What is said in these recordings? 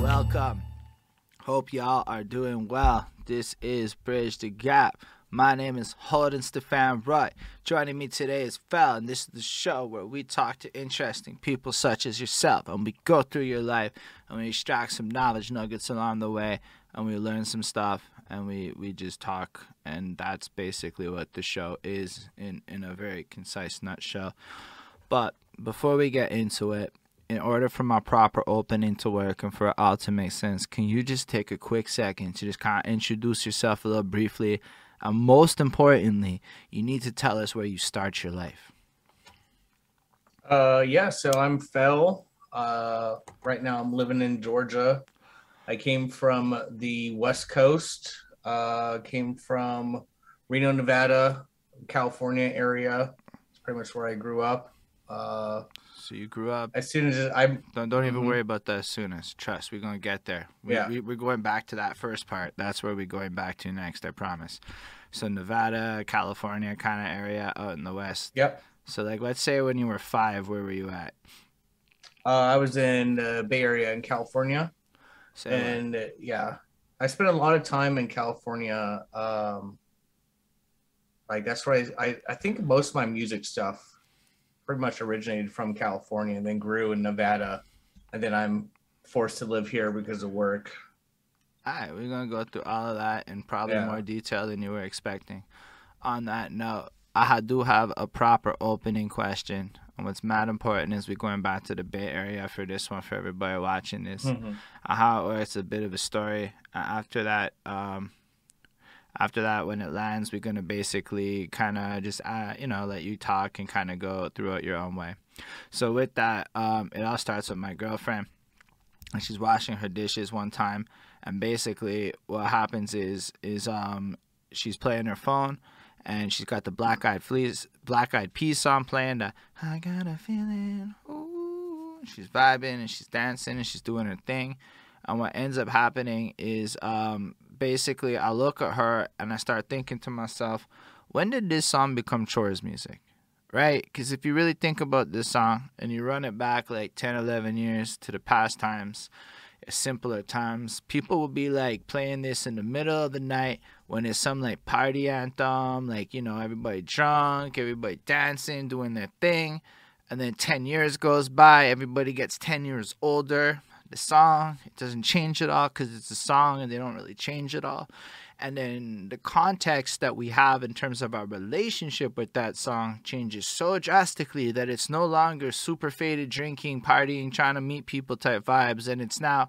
Welcome. Hope y'all are doing well. This is Bridge the Gap. My name is Holden Stefan Wright. Joining me today is Fel, and this is the show where we talk to interesting people such as yourself, and we go through your life and we extract some knowledge nuggets along the way, and we learn some stuff, and we, we just talk, and that's basically what the show is in, in a very concise nutshell. But before we get into it, in order for my proper opening to work and for it all to make sense, can you just take a quick second to just kind of introduce yourself a little briefly? And most importantly, you need to tell us where you start your life. Uh, yeah, so I'm Fel. Uh, right now I'm living in Georgia. I came from the West Coast, uh, came from Reno, Nevada, California area. It's pretty much where I grew up. Uh, So you grew up. as soon as I, Don't don't even Mhm. worry about the as soon as. Trust, we're gonna get there. We, Yeah. we, we're going back to that first part. That's where we're going back to next. I promise. So Nevada, California, kind of area out in the west. yep, So like, let's say when you were five, where were you at? uh, I was in the Bay Area in California. And uh, yeah i spent a lot of time in california um like that's where I, I i think most of my music stuff pretty much originated from california and then grew in nevada and then i'm forced to live here because of work All right, we're gonna go through all of that in probably Yeah. more detail than you were expecting. On that note, I do have a proper opening question. And what's mad important is we're going back to the Bay Area for this one for everybody watching this. Mhm. Uh, how it works, a bit of a story. Uh, after that, um, after that, when it lands, we're gonna basically kind of just, uh, you know, let you talk and kind of go through it your own way. So with that, um, it all starts with my girlfriend. And she's washing her dishes one time, and basically what happens is is um she's playing her phone, and she's got the Black Eyed Fleas, Black Eyed Peas song playing. The I got a feeling, ooh. She's vibing and she's dancing and she's doing her thing. And what ends up happening is um basically I look at her and I start thinking to myself, when did this song become chores music? right? Because if you really think about this song and you run it back like 10, 11 years to the past times, uh, simpler times, people will be like playing this in the middle of the night when it's some like party anthem, like, you know, everybody drunk, everybody dancing, doing their thing. And then 10 years goes by, everybody gets 10 years older. The song, it doesn't change at all because it's a song and they don't really change at all. And then the context that we have in terms of our relationship with that song changes so drastically that it's no longer super faded drinking partying trying to meet people type vibes. And it's now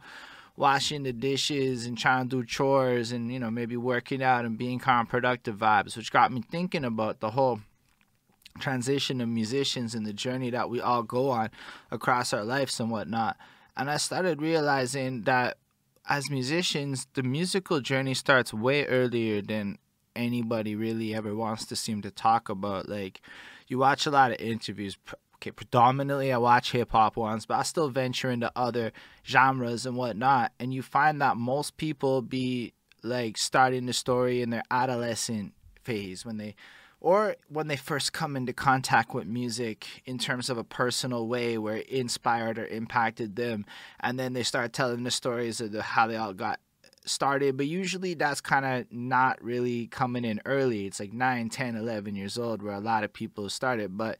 washing the dishes and trying to do chores and you know maybe working out and being kind of productive vibes which got me thinking about the whole transition of musicians and the journey that we all go on across our lives and whatnot and i started realizing that as musicians, the musical journey starts way earlier than anybody really ever wants to seem to talk about. Like, you watch a lot of interviews. Okay, predominantly I watch hip hop ones, but I still venture into other genres and whatnot. And you find that most people be like starting the story in their adolescent phase when they or when they first come into contact with music in terms of a personal way where it inspired or impacted them and then they start telling the stories of the, how they all got started. But usually that's kind of not really coming in early. It's like 9 10 11 years old where a lot of people started. But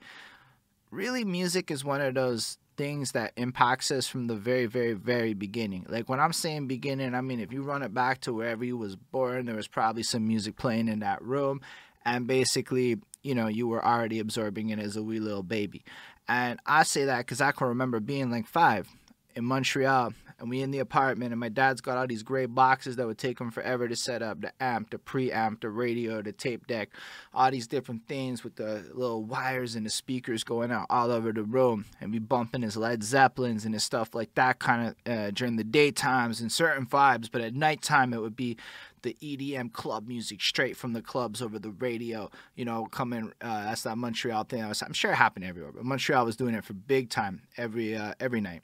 really music is one of those things that impacts us from the very very very beginning. Like when i'm saying beginning i mean if you run it back to wherever you was born there was probably some music playing in that room and basically you know you were already absorbing it as a wee little baby. And i say that because i can remember being like five in montreal and we in the apartment and my dad's got all these gray boxes that would take him forever to set up the amp the preamp the radio the tape deck all these different things with the little wires and the speakers going out all over the room and we bumping his led zeppelins and his stuff like that kind of uh, during the daytimes and certain vibes but at nighttime it would be the EDM club music straight from the clubs over the radio, you know, coming. Uh, that's that Montreal thing. Was, I'm sure it happened everywhere, but Montreal was doing it for big time every uh, every night.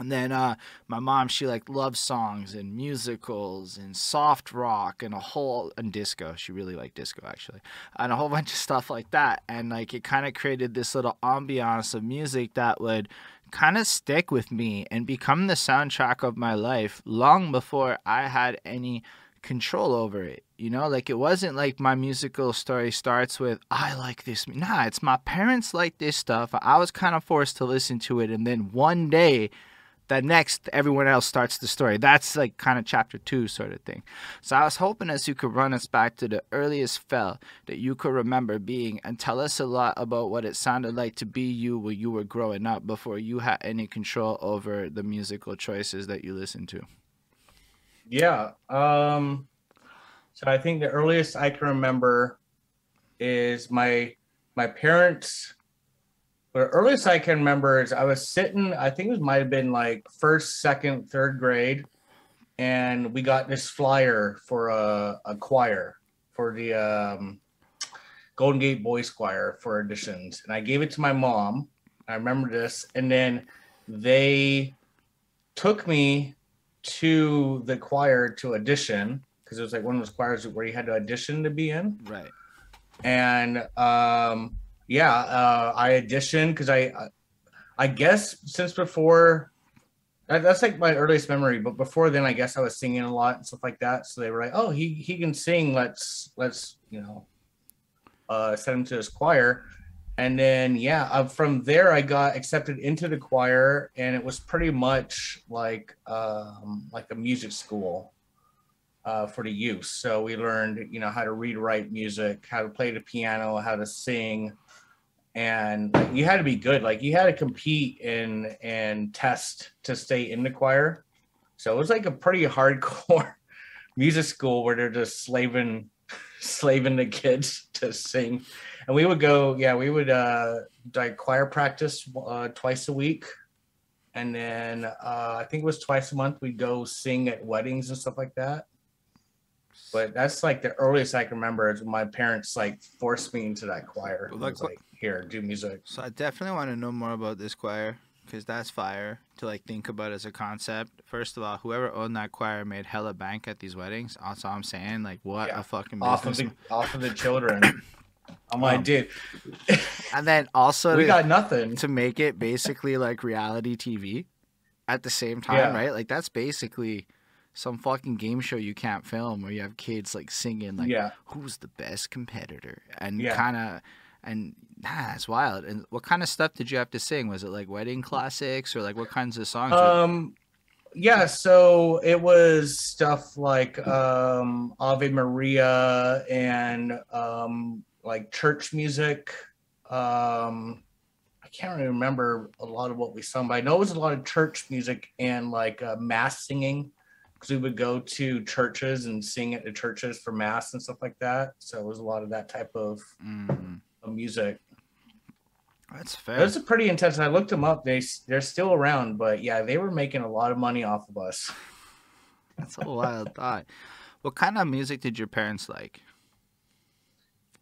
And then uh, my mom, she like loves songs and musicals and soft rock and a whole and disco. She really liked disco actually, and a whole bunch of stuff like that. And like it kind of created this little ambiance of music that would kind of stick with me and become the soundtrack of my life long before I had any control over it. You know, like it wasn't like my musical story starts with I like this. Nah, it's my parents like this stuff. I was kind of forced to listen to it and then one day the next everyone else starts the story. That's like kind of chapter two sort of thing. So I was hoping as you could run us back to the earliest Fel that you could remember being and tell us a lot about what it sounded like to be you when you were growing up before you had any control over the musical choices that you listened to. Yeah. Um so I think the earliest I can remember is my my parents the earliest I can remember is I was sitting, I think it might have been like first, second, third grade, and we got this flyer for a, a choir for the um, Golden Gate Boys Choir for auditions. And I gave it to my mom. I remember this. And then they took me to the choir to audition because it was like one of those choirs where you had to audition to be in. Right. And um, yeah, uh, I auditioned because I, I guess since before, that, that's like my earliest memory. But before then, I guess I was singing a lot and stuff like that. So they were like, "Oh, he he can sing. Let's let's you know, uh, send him to his choir." And then yeah, uh, from there I got accepted into the choir, and it was pretty much like um, like a music school uh, for the youth. So we learned, you know, how to read, write music, how to play the piano, how to sing, and you had to be good. Like you had to compete and and test to stay in the choir. So it was like a pretty hardcore music school where they're just slaving slaving the kids to sing. And we would go, yeah, we would uh like choir practice uh, twice a week. And then uh, I think it was twice a month we'd go sing at weddings and stuff like that. But that's like the earliest I can remember is my parents like forced me into that choir. Like, like, here, do music. So I definitely want to know more about this choir because that's fire to like think about as a concept. First of all, whoever owned that choir made hella bank at these weddings. Also, I'm saying like what yeah. a fucking off of the off of the children. I'm like, um, dude. and then also we to, got nothing to make it basically like reality TV at the same time, yeah. right? Like that's basically some fucking game show you can't film where you have kids like singing like yeah. who's the best competitor and yeah. kind of and nah, it's wild. And what kind of stuff did you have to sing? Was it like wedding classics or like what kinds of songs? Um, yeah, so it was stuff like um, Ave Maria and um, like church music. Um, I can't really remember a lot of what we sung, but I know it was a lot of church music and like uh, mass singing because we would go to churches and sing at the churches for mass and stuff like that. So it was a lot of that type of mm music. That's fair. That's a pretty intense. I looked them up. They they're still around, but yeah, they were making a lot of money off of us. That's a wild thought. What kind of music did your parents like?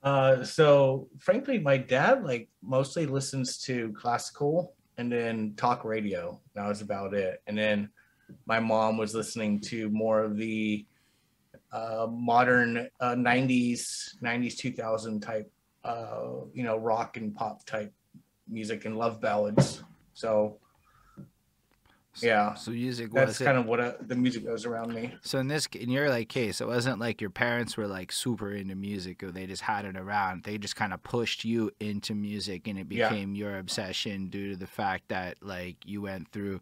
Uh, so frankly, my dad like mostly listens to classical and then talk radio. That was about it. And then my mom was listening to more of the uh, modern uh, 90s, 90s, 2000 type uh, you know, rock and pop type music and love ballads. So, yeah. So music that's kind of what uh, the music was around me. So in this, in your like case, it wasn't like your parents were like super into music or they just had it around. They just kind of pushed you into music and it became yeah. your obsession due to the fact that like you went through,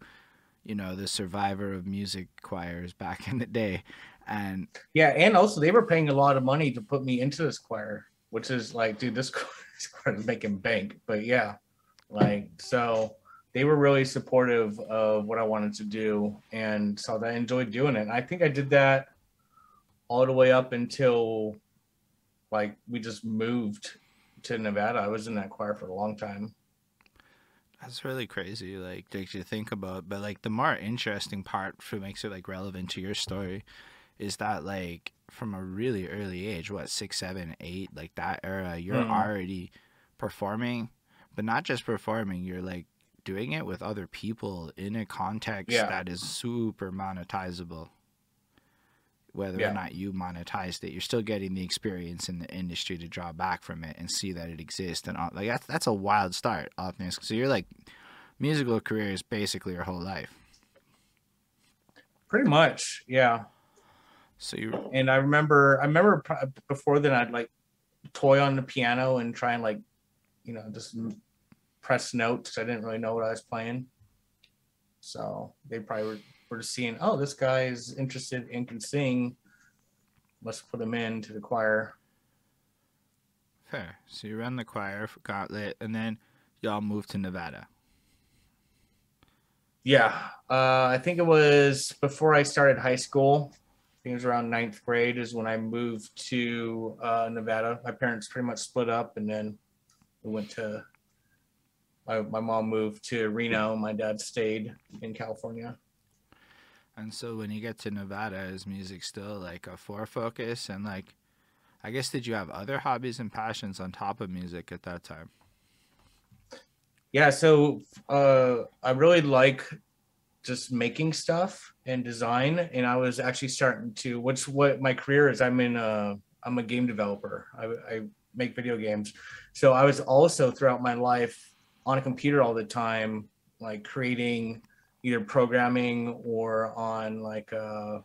you know, the survivor of music choirs back in the day. And yeah, and also they were paying a lot of money to put me into this choir which is like, dude, this choir is making bank. But yeah, like so they were really supportive of what I wanted to do, and so that I enjoyed doing it. I think I did that all the way up until like we just moved to Nevada. I was in that choir for a long time. That's really crazy, like to think about. But like the more interesting part for makes it like relevant to your story is that like from a really early age, what six, seven, eight, like that era, you're mm. already performing, but not just performing. You're like doing it with other people in a context yeah. that is super monetizable. Whether yeah. or not you monetized it, you're still getting the experience in the industry to draw back from it and see that it exists. And all, like that's that's a wild start, off So you're like musical career is basically your whole life. Pretty much, yeah. So you And I remember, I remember before then I'd like toy on the piano and try and like, you know, just press notes. I didn't really know what I was playing. So they probably were, were just seeing, oh, this guy is interested and can sing. Let's put him in to the choir. fair. So you run the choir for Gauntlet, and then y'all moved to Nevada. Yeah, uh, I think it was before I started high school. I think it was around ninth grade is when I moved to uh, Nevada. My parents pretty much split up, and then we went to. My, my mom moved to Reno. My dad stayed in California. And so when you get to Nevada, is music still like a fore focus? And like, I guess did you have other hobbies and passions on top of music at that time? Yeah, so uh, I really like just making stuff and design, and I was actually starting to. Which what my career is? I'm in. Uh, I'm a game developer. I, I make video games, so I was also throughout my life on a computer all the time, like creating either programming or on like uh,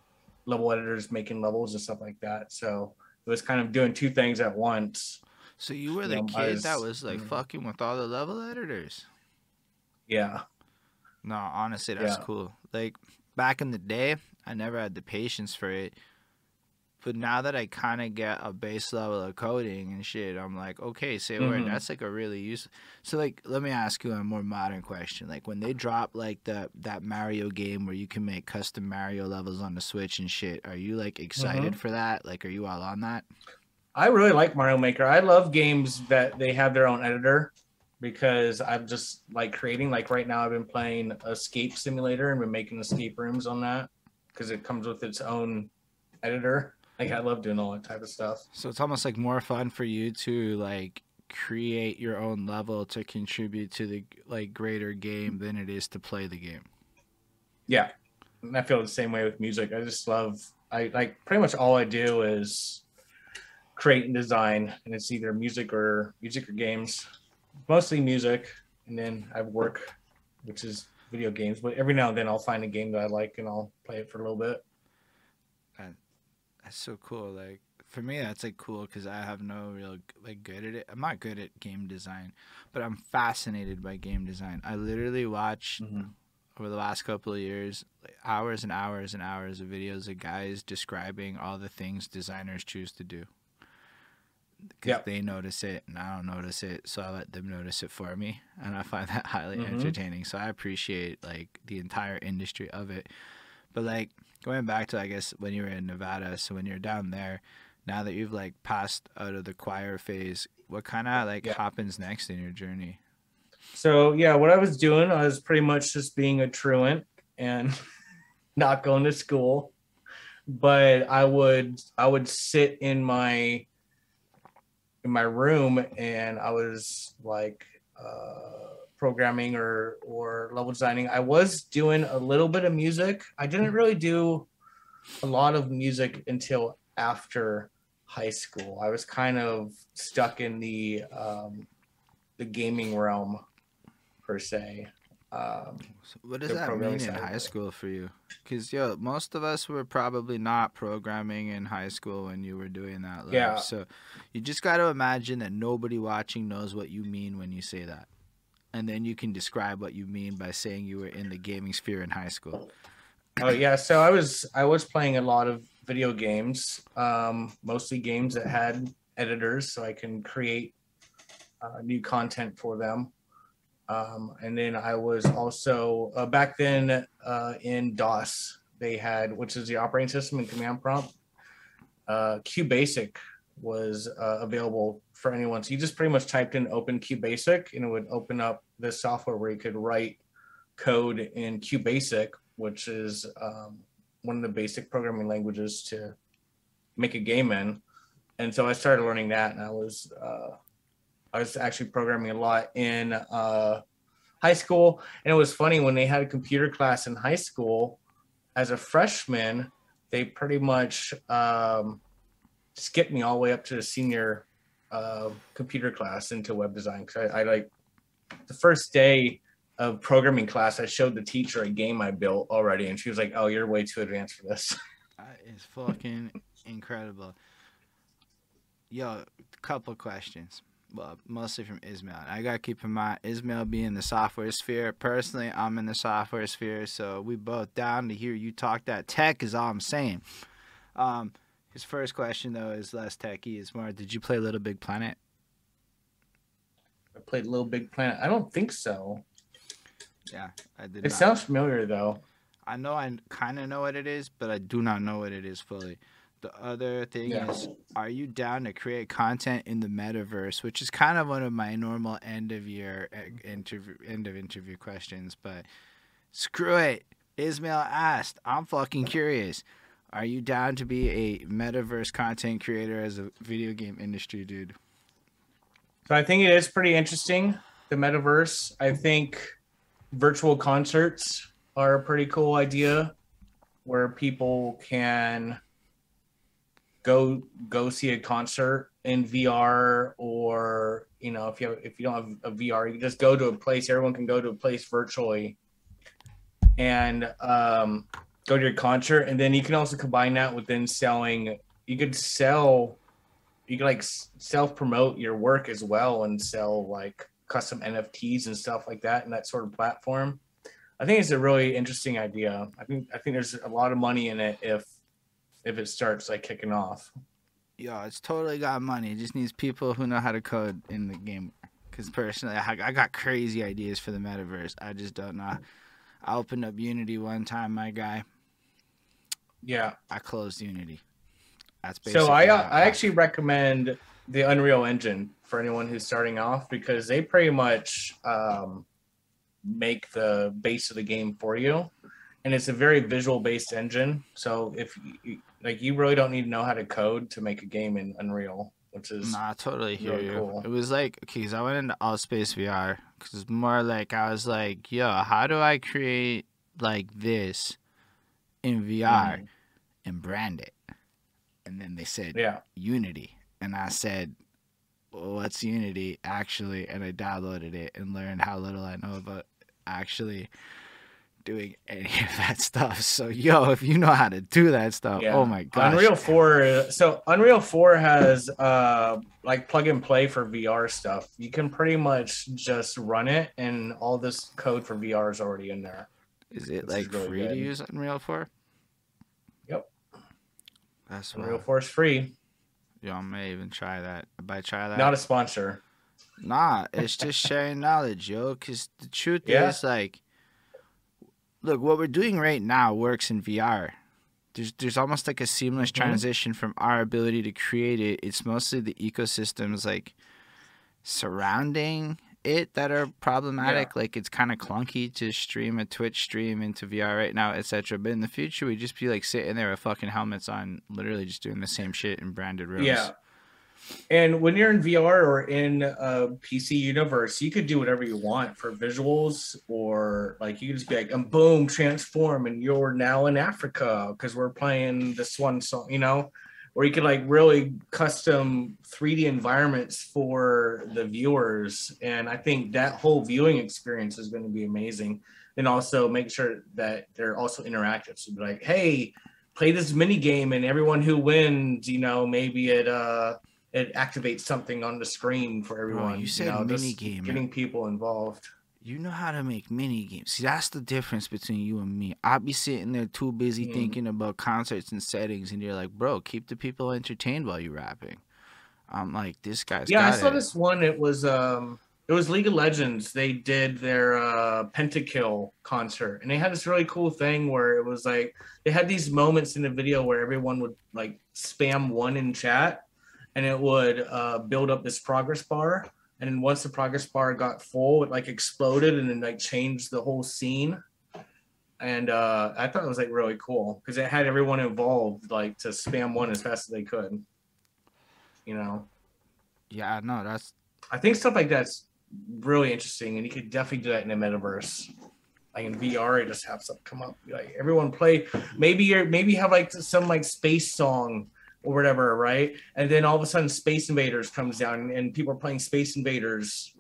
level editors, making levels and stuff like that. So it was kind of doing two things at once. So you were the kid that was- was like mhm. fucking with all the level editors. Yeah. No, honestly, that's Yeah. cool. Like back in the day, I never had the patience for it. But now that I kind of get a base level of coding and shit, I'm like, okay, say a word. Mm-hmm. That's like a really use. So like, let me ask you a more modern question. Like when they drop like the that Mario game where you can make custom Mario levels on the Switch and shit, are you like mm-hmm. excited for that? Like, are you all on that? I really like Mario Maker. I love games that they have their own editor because I'm just like creating. Like right now, I've been playing Escape Simulator and been making escape rooms on that because it comes with its own editor. Like I love doing all that type of stuff. So it's almost like more fun for you to like create your own level to contribute to the like greater game than it is to play the game. Yeah, and I feel the same way with music. I just love. I like pretty much all I do is create and design, and it's either music or music or games. Mostly music, and then I work, which is video games. But every now and then I'll find a game that I like and I'll play it for a little bit. That's so cool. Like for me, that's like cool because I have no real like good at it. I'm not good at game design, but I'm fascinated by game design. I literally watch over the last couple of years like hours and hours and hours of videos of guys describing all the things designers choose to do because Yep. they notice it and I don't notice it, so I let them notice it for me, and I find that highly Mhm. entertaining. So I appreciate like the entire industry of it. But like going back to I guess when you were in Nevada, so when you're down there, now that you've like passed out of the choir phase, what kind of like Yeah. happens next in your journey? So yeah, what I was doing, I was pretty much just being a truant and not going to school. But I would I would sit in my in my room and I was like uh, programming or or level designing. I was doing a little bit of music. I didn't really do a lot of music until after high school. I was kind of stuck in the um, the gaming realm per se. Um, So what does that mean in high school for you? Because yo, most of us were probably not programming in high school when you were doing that. Live. Yeah. So you just got to imagine that nobody watching knows what you mean when you say that, and then you can describe what you mean by saying you were in the gaming sphere in high school. oh yeah, so I was I was playing a lot of video games, um, mostly games that had editors, so I can create uh, new content for them. Um, and then I was also uh, back then uh, in DOS. They had, which is the operating system and command prompt. Uh, QBasic was uh, available for anyone. So you just pretty much typed in Open QBasic, and it would open up this software where you could write code in QBasic, which is um, one of the basic programming languages to make a game in. And so I started learning that, and I was uh, I was actually programming a lot in uh, high school. And it was funny when they had a computer class in high school. As a freshman, they pretty much um, skipped me all the way up to the senior uh, computer class into web design. Because I, I like the first day of programming class, I showed the teacher a game I built already, and she was like, "Oh, you're way too advanced for this." That is fucking incredible. Yo, couple questions. Well, mostly from Ismail. I gotta keep in mind Ismail being in the software sphere. Personally, I'm in the software sphere, so we both down to hear you talk that tech is all I'm saying. Um, his first question though is less techy. Is more, did you play Little Big Planet? I played Little Big Planet. I don't think so. Yeah, I did. It not. sounds familiar though. I know I kind of know what it is, but I do not know what it is fully. The other thing Yeah. is, are you down to create content in the metaverse, which is kind of one of my normal end of year interview end of interview questions, but screw it. Ismail asked, I'm fucking curious. Are you down to be a metaverse content creator as a video game industry dude? So I think it is pretty interesting. The metaverse. I think virtual concerts are a pretty cool idea, where people can go go see a concert in VR, or you know, if you have, if you don't have a VR, you can just go to a place. Everyone can go to a place virtually, and um, go to your concert, and then you can also combine that with then selling. You could sell you can like self promote your work as well and sell like custom NFTs and stuff like that in that sort of platform. I think it's a really interesting idea. I think I think there's a lot of money in it if if it starts like kicking off. Yo, it's totally got money. It just needs people who know how to code in the game. Because personally, I, I got crazy ideas for the metaverse. I just don't know. I opened up Unity one time, my guy. Yeah. I closed Unity. That's basically. So I uh, I actually recommend the Unreal Engine for anyone who's starting off because they pretty much um, make the base of the game for you, and it's a very visual based engine. So if you, like you really don't need to know how to code to make a game in Unreal, which is Nah, I totally hear really you. cool. It was like, okay, because I went into AltspaceVR. Because more like, I was like, yo, how do I create like this in VR Mhm. and brand it? And then they said, yeah. Unity. And I said, well, what's Unity actually? And I downloaded it and learned how little I know about actually doing any of that stuff. So, yo, if you know how to do that stuff, Yeah. oh my god! Unreal 4 so Unreal 4 has uh like plug and play for VR stuff. You can pretty much just run it and all this code for VR is already in there. Is it This is like really free to good. use Unreal 4? Yep. That's Unreal 4 is free. I may even try that. If I try that, Not a sponsor. Nah, it's just sharing knowledge, yo. Because the truth Yeah. is, like, look, what we're doing right now works in VR. There's there's almost like a seamless Mhm. transition from our ability to create it. It's mostly the ecosystems like surrounding it that are problematic. Like it's kind of clunky to stream a Twitch stream into VR right now, etc. But in the future, we'd just be like sitting there with fucking helmets on, literally just doing the same shit in branded rooms. Yeah. And when you're in VR or in a PC universe, you could do whatever you want for visuals, or like you could just be like, um, boom, transform, and you're now in Africa because we're playing this one song, you know? Or you could like really custom 3D environments for the viewers. And I think that whole viewing experience is going to be amazing. And also make sure that they're also interactive. So be like, hey, play this mini game, and everyone who wins, you know, maybe it uh it activates something on the screen for everyone. you said know, just mini-game. getting people involved. You know how to make mini games. See, that's the difference between you and me. I'll be sitting there too busy Mm. thinking about concerts and settings, and you're like, bro, keep the people entertained while you're rapping. I'm like, this guy's yeah, I saw it. this one. It was um it was League of Legends. They did their uh Pentakill concert, and they had this really cool thing where it was like they had these moments in the video where everyone would like spam one in chat, and it would uh build up this progress bar. And then once the progress bar got full, it like exploded and then like changed the whole scene. And uh, I thought it was like really cool because it had everyone involved like to spam one as fast as they could. You know. Yeah, no, that's I think stuff like that's really interesting, and you could definitely do that in the metaverse. Like in VR, you just have stuff come up, like everyone play. Maybe you're maybe have like some like space song or whatever, right? And then all of a sudden, Space Invaders comes down, and people are playing Space Invaders,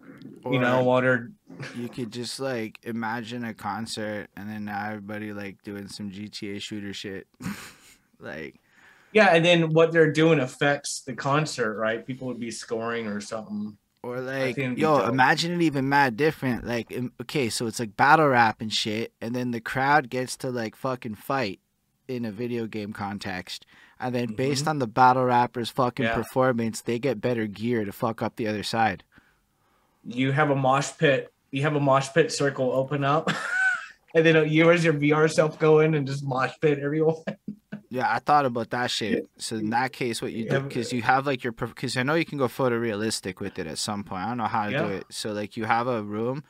you know, or- while they're you could just like imagine a concert and then now everybody like doing some GTA shooter shit. like Yeah, and then what they're doing affects the concert, right? People would be scoring or something. or like yo, dope. imagine it even mad different. Like okay, so it's like battle rap and shit and then the crowd gets to like fucking fight in a video game context. And then based on the battle rapper's fucking Mm-hmm. Yeah. performance, they get better gear to fuck up the other side. You have a mosh pit. You have a mosh pit circle open up, and then you as your VR self go in and just mosh pit everyone. Yeah, I thought about that shit. So in that case, what you do because you have like your because I know you can go photorealistic with it at some point. I don't know how to do it. So like you have a room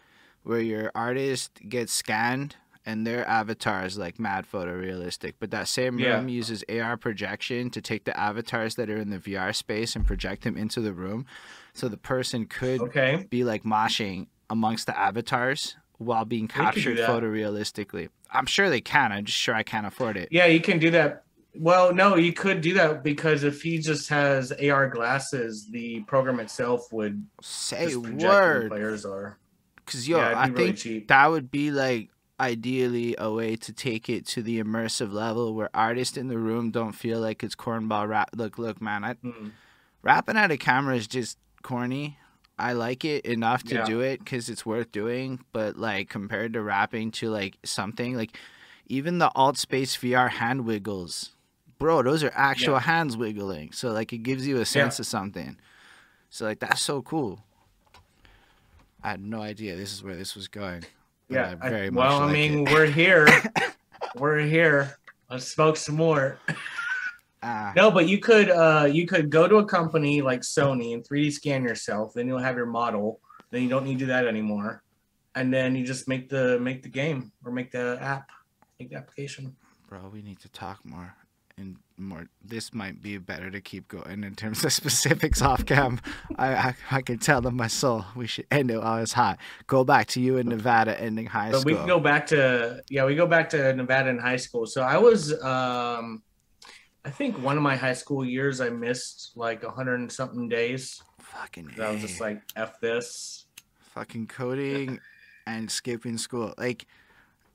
where your artist gets scanned and their avatar is like mad photorealistic, but that same Yeah. room uses AR projection to take the avatars that are in the VR space and project them into the room. So the person could Okay. be like moshing amongst the avatars while being captured photorealistically. I'm sure they can. I'm just sure I can't afford it. Yeah, you can do that. Well, no, you could do that because if he just has AR glasses, the program itself would Say just project where the word. players are. Because yo, yeah, I really think cheap. that would be like ideally a way to take it to the immersive level where artists in the room don't feel like it's cornball rap. Look, look, man, I, Hmm. rapping at a camera is just corny. I like it enough to Yeah. do it because it's worth doing, but like compared to rapping to like something like even the alt space VR hand wiggles, bro, those are actual Yeah. hands wiggling. So like it gives you a sense of something. So like that's so cool. I had no idea this is where this was going. Yeah. I very I, much well, I mean, it. we're here. we're here. Let's smoke some more. Ah, No, but you could uh you could go to a company like Sony and 3D scan yourself, then you'll have your model. Then you don't need to do that anymore. And then you just make the make the game or make the app, make the application. bro, we need to talk more and more. This might be better to keep going in terms of specifics off cam. I, I I can tell them my soul. We should end it while it's hot. Go back to you in Nevada ending high But school. we can go back to yeah, we go back to Nevada in high school. So I was um I think one of my high school years I missed like a hundred and something days. fucking I was just like F this. fucking coding and skipping school. Like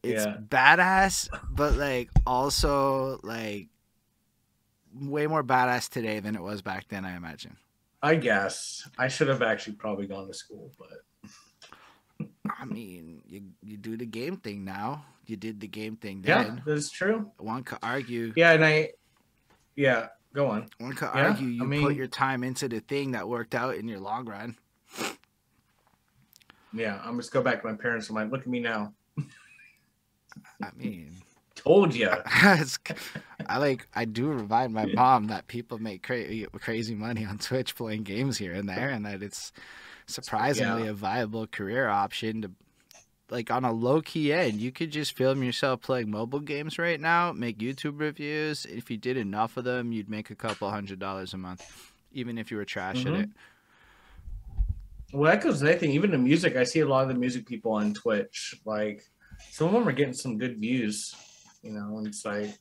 it's Yeah. badass, but like also like way more badass today than it was back then. I imagine. I guess. I should have actually probably gone to school, but I mean, you you do the game thing now. You did the game thing then. yeah, that's true. One could argue. Yeah, and I yeah, go on. One could Yeah, argue you I mean- put your time into the thing that worked out in your long run. Yeah, I'm just go back to my parents. I'm like, look at me now. I mean, Told you. I like I do remind my mom that people make cra- crazy money on Twitch playing games here and there, and that it's surprisingly Yeah. a viable career option to. Like on a low key end, you could just film yourself playing mobile games right now, make YouTube reviews. If you did enough of them, you'd make a couple hundred dollars a month, even if you were trash at Mhm. it. Well, that goes with anything. Even the music, I see a lot of the music people on Twitch. Like some of them are getting some good views. You know, and it's like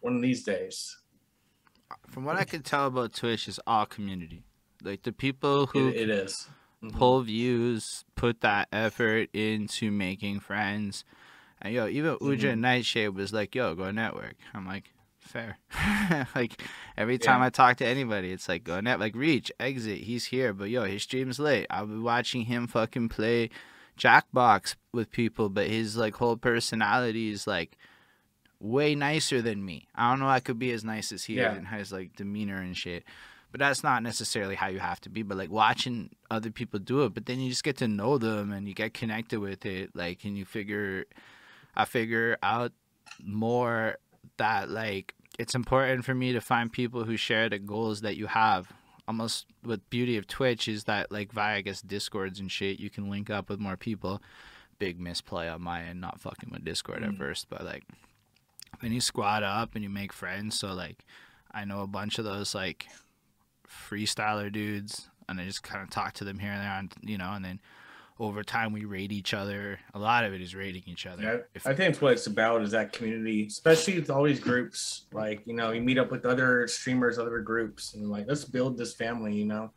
one of these days. From what I can tell about Twitch, is all community. Like the people who It, it is. Mhm. pull views, put that effort into making friends. And yo, even Uja Mhm. Nightshade was like, yo, go network. I'm like, fair. like every time Yeah. I talk to anybody, it's like go net like reach, exit, he's here. But yo, his stream's late. I'll be watching him fucking play Jackbox with people, but his like whole personality is like way nicer than me. I don't know I could be as nice as he Yeah. is and his like demeanor and shit. But that's not necessarily how you have to be. But like watching other people do it, but then you just get to know them and you get connected with it. Like, and you figure, I figure out more that like it's important for me to find people who share the goals that you have. Almost what beauty of Twitch is that like via I guess Discords and shit, you can link up with more people. Big misplay on my end, not fucking with Discord at Mm. first, but like when you squad up and you make friends, so like I know a bunch of those like freestyler dudes, and I just kind of talk to them here and there, on, you know, and then over time we rate each other. A lot of it is rating each other. Yeah, If- I think it's what it's about is that community, especially with all these groups. Like, you know, you meet up with other streamers, other groups, and like, let's build this family, you know.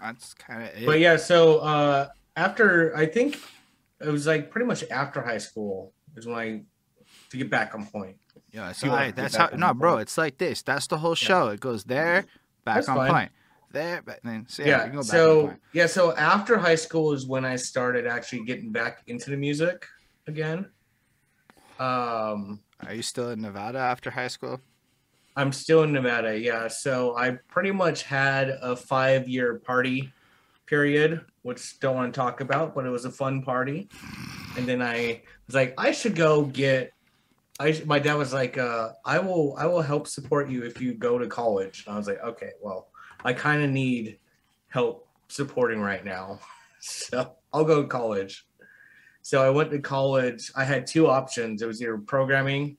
that's kind of it. But yeah, so uh after I think it was like pretty much after high school is when I to get back on point. Yeah, it's You wanna alright. get That's how. No, bro, point. it's like this. That's the whole show. It goes there, back That's on fine. point. There, but then so yeah, Yeah. we can go back on so point. yeah, so after high school is when I started actually getting back into the music again. Um Are you still in Nevada after high school? I'm still in Nevada, yeah. So I pretty much had a five year party period, which don't want to talk about, but it was a fun party. And then I was like, I should go get. I my dad was like, uh, I will I will help support you if you go to college. And I was like, okay, well, I kind of need help supporting right now, so I'll go to college. So I went to college. I had two options. It was either programming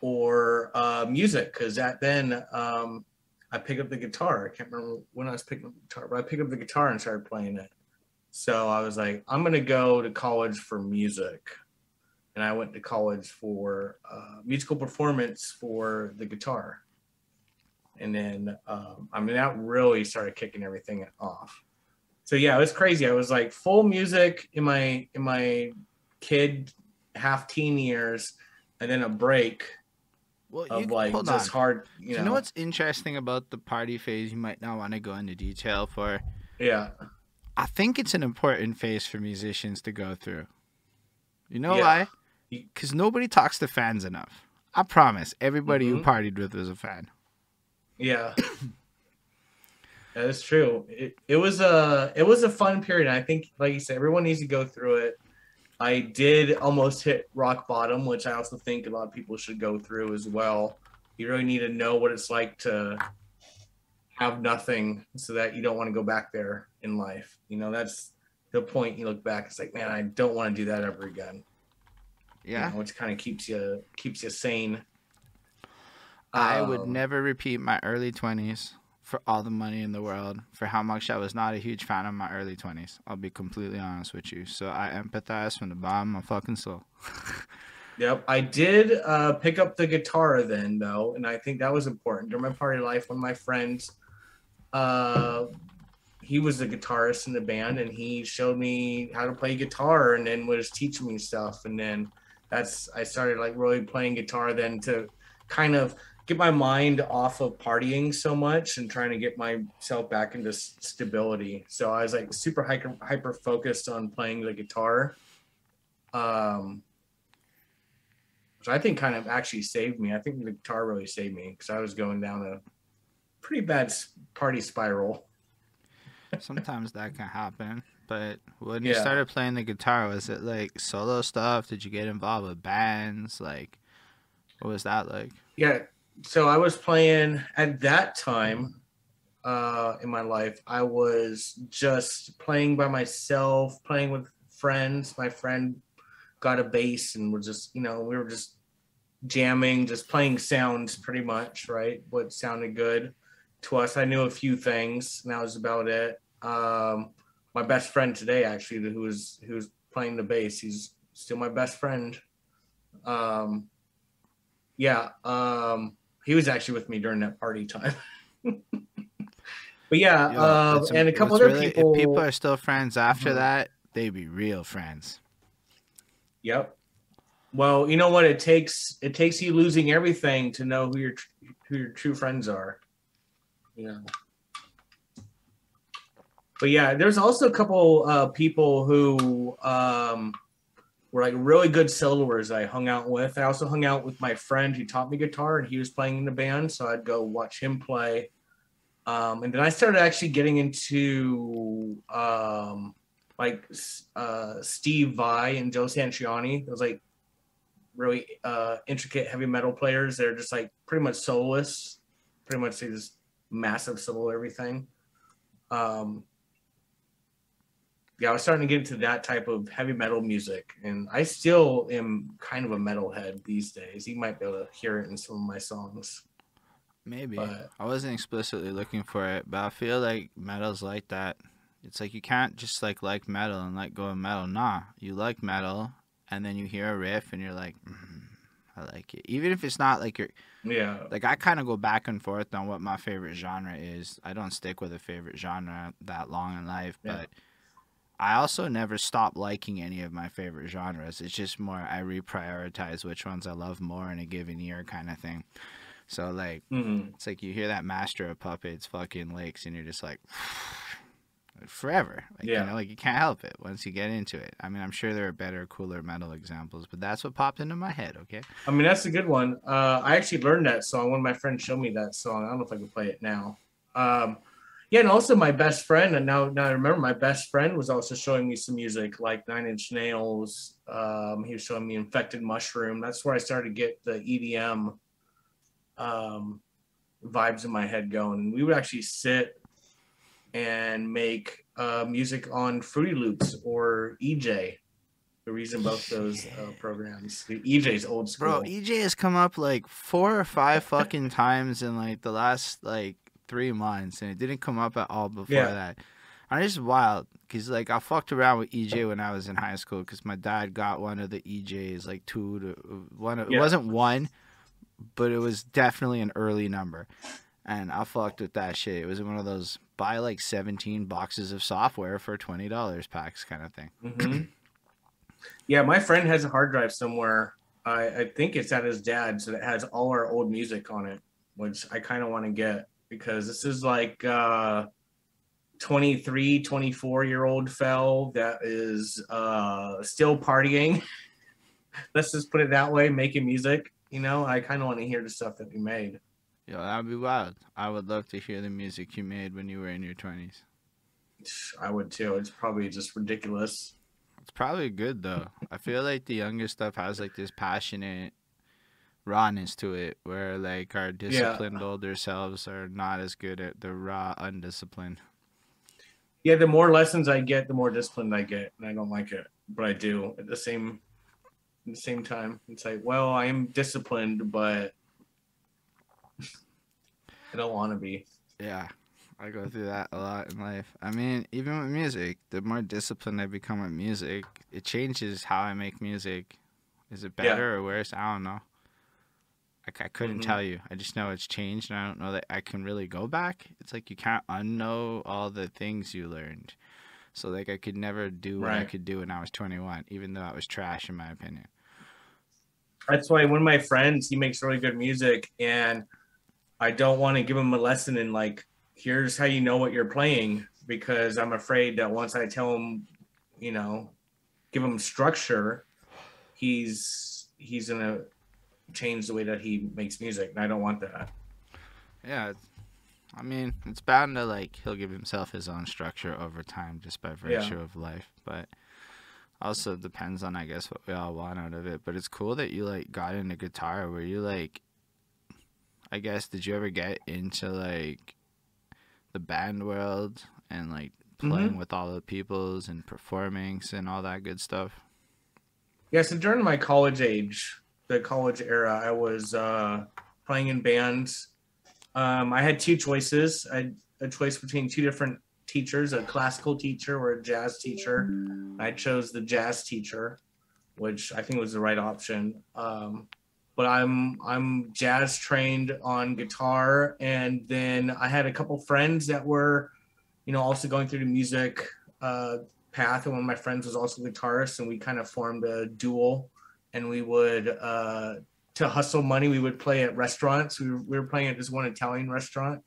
or uh, music because at then um, I picked up the guitar. I can't remember when I was picking up the guitar, but I picked up the guitar and started playing it. So I was like, I'm gonna go to college for music, and I went to college for uh, musical performance for the guitar. And then um, I mean that really started kicking everything off. So yeah, it was crazy. I was like full music in my in my kid half teen years, and then a break Well, of you, like hold on. hard. You You know, know what's interesting about the party phase? You might not want to go into detail for. Yeah, I think it's an important phase for musicians to go through. You know Yeah. why? Because nobody talks to fans enough. I promise. Everybody you Mhm. partied with was a fan. yeah. That is true. It, it was a it was a fun period. I think, like you said, everyone needs to go through it. I did almost hit rock bottom, which I also think a lot of people should go through as well. You really need to know what it's like to have nothing, so that you don't want to go back there in life. You know, that's the point. You look back, it's like, man, I don't want to do that ever again. You Yeah. know, which kind of keeps you keeps you sane. I would Um, never repeat my early 20s for all the money in the world for how much I was not a huge fan of my early 20s. I'll be completely honest with you. So I empathize from the bottom of my fucking soul. Yep, I did uh, pick up the guitar then though, and I think that was important during my party life. One of my friends, uh, he was the guitarist in the band, and he showed me how to play guitar, and then was teaching me stuff, and then that's I started like really playing guitar then to kind of get my mind off of partying so much and trying to get myself back into stability. So I was like super hyper hyper focused on playing the guitar. Um, which I think kind of actually saved me. I think the guitar really saved me because I was going down a pretty bad party spiral. Sometimes that can happen. But when you started playing the guitar, was it like solo stuff? Did you get involved with bands? Like, what was that like? Yeah. So I was playing at that time uh, in my life. I was just playing by myself, playing with friends. My friend got a bass and was just, you know, we were just jamming, just playing sounds pretty much, right? What sounded good to us. I knew a few things, and that was about it. Um, my best friend today, actually, who was who was playing the bass, he's still my best friend. Um, yeah, um, he was actually with me during that party time. but yeah, Yo, uh, and a couple other really- people. If people are still friends after Mhm. that, they be real friends. Yep. Well, you know what? It takes it takes you losing everything to know who your who your true friends are. You know. But yeah, there's also a couple uh, people who um, were like really good soloists I hung out with. I also hung out with my friend who taught me guitar, and he was playing in the band, so I'd go watch him play. Um, and then I started actually getting into um, like uh, Steve Vai and Joe Satriani. Those like really uh, intricate heavy metal players. They're just like pretty much soloists. Pretty much they just massive solo everything. Um, yeah, I was starting to get into that type of heavy metal music, and I still am kind of a metalhead these days. You might be able to hear it in some of my songs. Maybe. But- I wasn't explicitly looking for it, but I feel like metal's like that. It's like you can't just like like metal and like go of metal. Nah, you like metal, and then you hear a riff and you're like, mm, I like it. Even if it's not like your Yeah, like I kind of go back and forth on what my favorite genre is. I don't stick with a favorite genre that long in life, Yeah. but I also never stop liking any of my favorite genres. It's just more I reprioritize which ones I love more in a given year, kind of thing. So like, Mhm. it's like you hear that Master of Puppets, fucking Lakes, and you're just like, forever. Like, Yeah. You know, like you can't help it once you get into it. I mean, I'm sure there are better, cooler metal examples, but that's what popped into my head. Okay. I mean, that's a good one. Uh, I actually learned that song. One of my friends showed me that song. I don't know if I can play it now. Um, yeah, and also my best friend, and now now I remember my best friend was also showing me some music like Nine Inch Nails. Um, he was showing me Infected Mushroom. That's where I started to get the EDM um, vibes in my head going. And we would actually sit and make uh, music on Fruity Loops or eJay. The reason both those uh, programs. The eJay's old school. Bro, eJay has come up like four or five fucking times in like the last like three months, and it didn't come up at all before Yeah. that. And it's just wild because like I fucked around with eJay when I was in high school because my dad got one of the eJays like two to one. Of, It wasn't one, but it was definitely an early number, and I fucked with that shit. It was one of those buy like seventeen boxes of software for twenty dollars packs kind of thing. hmm yeah, my friend has a hard drive somewhere. I, I think it's at his dad's that has all our old music on it, which I kind of want to get because this is like uh 23, 24 year old Fel that is uh still partying. Let's just put it that way, making music. You know, I kind of want to hear the stuff that you made. Yo, that'd be wild. I would love to hear the music you made when you were in your twenties. I would too. It's probably just ridiculous. It's probably good though. I feel like the younger stuff has like this passionate rawness to it, where like our disciplined older selves are not as good at the raw undisciplined. Yeah, the more lessons I get, the more disciplined I get, and I don't like it, but I do at the same at the same time. It's like, well, I am disciplined, but I don't want to be. Yeah, I go through that a lot in life. I mean, even with music, the more disciplined I become with music, it changes how I make music. Is it Yeah. better or worse? I don't know. Like I couldn't Mhm. tell you. I just know it's changed, and I don't know that I can really go back. It's like you can't unknow all the things you learned. So like I could never do what I could do when I was 21, even though I was trash in my opinion. That's why one of my friends, he makes really good music, and I don't want to give him a lesson in like, here's how you know what you're playing, because I'm afraid that once I tell him, you know, give him structure, he's he's gonna change the way that he makes music, and I don't want that. Yeah, I mean, it's bound to like he'll give himself his own structure over time just by Yeah. virtue of life, but also depends on I guess what we all want out of it. But it's cool that you like got into guitar. Were you like, I guess, did you ever get into like the band world and like playing mm-hmm. with all the peoples and performing and all that good stuff? Yeah, so during my college age, the college era, I was uh, playing in bands. Um, I had two choices. I had a choice between two different teachers, a classical teacher or a jazz teacher. I chose the jazz teacher, which I think was the right option. Um, but I'm I'm jazz trained on guitar, and then I had a couple friends that were, you know, also going through the music uh, path, and one of my friends was also a guitarist, and we kind of formed a duel, and we would uh, to hustle money, we would play at restaurants. We were, we were playing at this one Italian restaurant,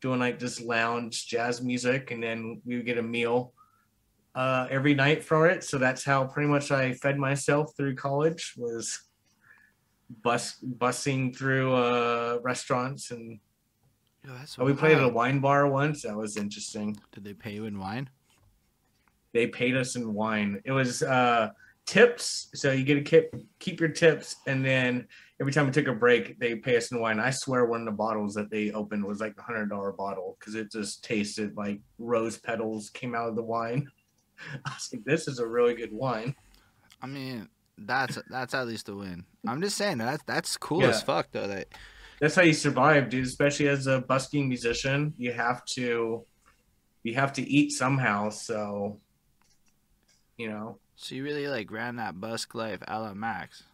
doing like this lounge jazz music, and then we would get a meal uh, every night for it. So that's how pretty much I fed myself through college was bus busing through uh, restaurants, and Yo, that's oh, we played at a wine bar once. That was interesting. Did they pay you in wine? they paid us in wine. It was uh tips, so you get to keep keep your tips, and then every time we took a break, they pay us in wine. I swear, one of the bottles that they opened was like a hundred dollar bottle because it just tasted like rose petals came out of the wine. I was like, this is a really good wine. I mean, that's that's at least a win. I'm just saying that's that's cool Yeah. as fuck though. That That's how you survive, dude. Especially as a busking musician, you have to you have to eat somehow. So, you know, so you really like ran that busk life a la Max.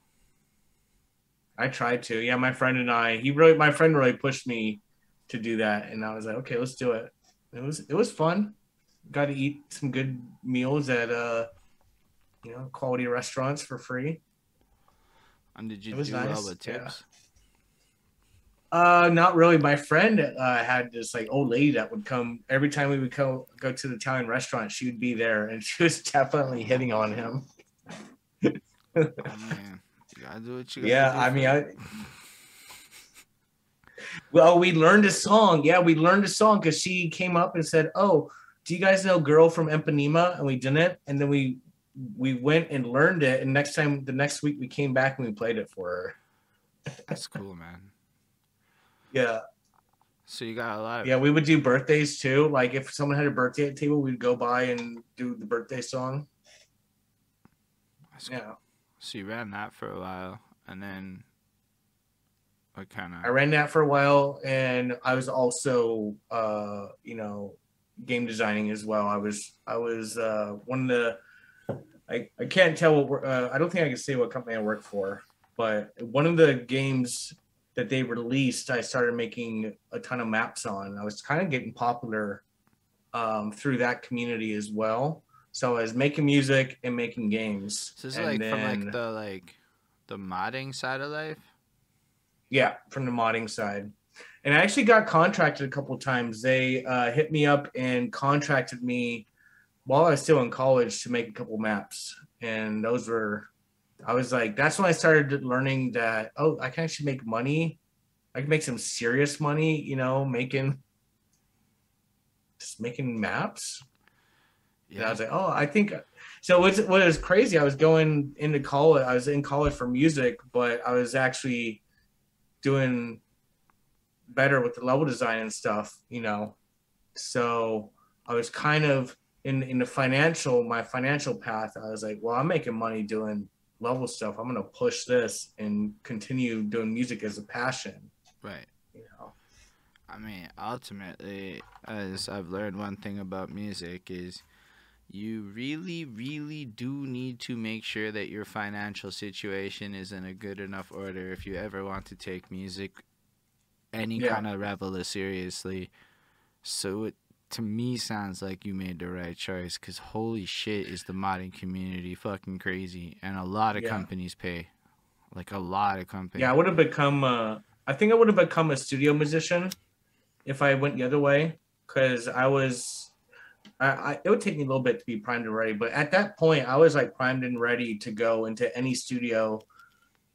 I tried to. Yeah, my friend and I, he really, my friend really pushed me to do that, and I was like, okay, let's do it. It was, it was fun. got to eat some good meals at uh, you know, quality restaurants for free. And did you do well nice, with yeah. tips? Uh, not really. My friend uh, had this like old lady that would come every time we would go go to the Italian restaurant. She would be there, and she was definitely hitting on him. Oh, man. You gotta do what you Yeah, I mean, I. Well, we learned a song. Yeah, we learned a song because she came up and said, "Oh, do you guys know "Girl from Ipanema?" And we didn't, and then we we went and learned it. And next time, the next week, we came back and we played it for her. That's cool, man. Yeah, So you got a lot of yeah, we would do birthdays too. Like if someone had a birthday at the table, we'd go by and do the birthday song. That's cool. Yeah, So you ran that for a while, and then what kind of? I ran that for a while, and I was also, uh, you know, game designing as well. I was, I was uh, one of the. I, I can't tell what we're, uh, I don't think I can say what company I work for, but one of the games that they released, I started making a ton of maps on. I was kind of getting popular um, through that community as well. So I was making music and making games. So this is and like from like the like the modding side of life. Yeah, from the modding side. And I actually got contracted a couple times. They uh, hit me up and contracted me while I was still in college to make a couple maps. And those were, I was like, that's when I started learning that, oh, I can actually make money. I can make some serious money, you know, making, just making maps. And I was like, oh, I think so. What's what is crazy? I was going into college. I was in college for music, but I was actually doing better with the level design and stuff, you know. So I was kind of in in the financial my financial path. I was like, well, I'm making money doing level stuff. I'm gonna push this and continue doing music as a passion, right. you know. I mean, ultimately, as I've learned one thing about music is you really, really do need to make sure that your financial situation is in a good enough order if you ever want to take music, any Yeah. kind of level seriously. So it to me sounds like you made the right choice because holy shit is the modding community fucking crazy and a lot of Yeah. companies pay like a lot of companies Yeah, I would have become a. I think I would have become a studio musician if I went the other way, because I was. I, I it would take me a little bit to be primed and ready, but at that point, I was like primed and ready to go into any studio,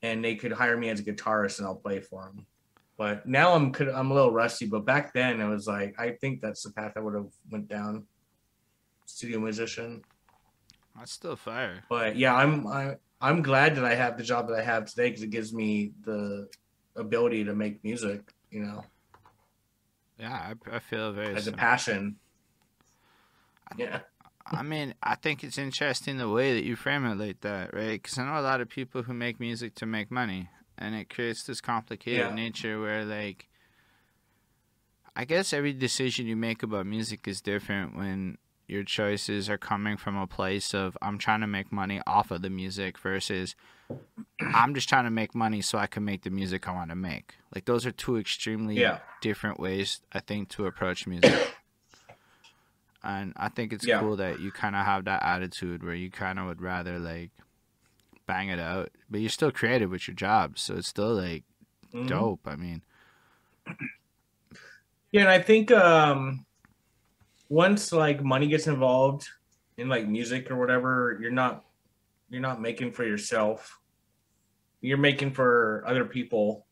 and they could hire me as a guitarist and I'll play for them. But now I'm I'm a little rusty. But back then, it was like I think that's the path I would have went down. Studio musician. that's still fire but yeah i'm I, i'm glad that i have the job that i have today because it gives me the ability to make music you know yeah i, I feel very as a passion yeah I mean, I think it's interesting the way that you frame it like that, right? Because I know a lot of people who make music to make money, and it creates this complicated Yeah. nature where, like, I guess every decision you make about music is different when your choices are coming from a place of I'm trying to make money off of the music versus I'm just trying to make money so I can make the music I want to make. Like, those are two extremely yeah different ways I think to approach music. and I think it's Yeah. cool that you kind of have that attitude where you kind of would rather like bang it out, but you're still creative with your job, so it's still like Mhm. dope. I mean, yeah and i think um once like money gets involved in like music or whatever you're not you're not making for yourself you're making for other people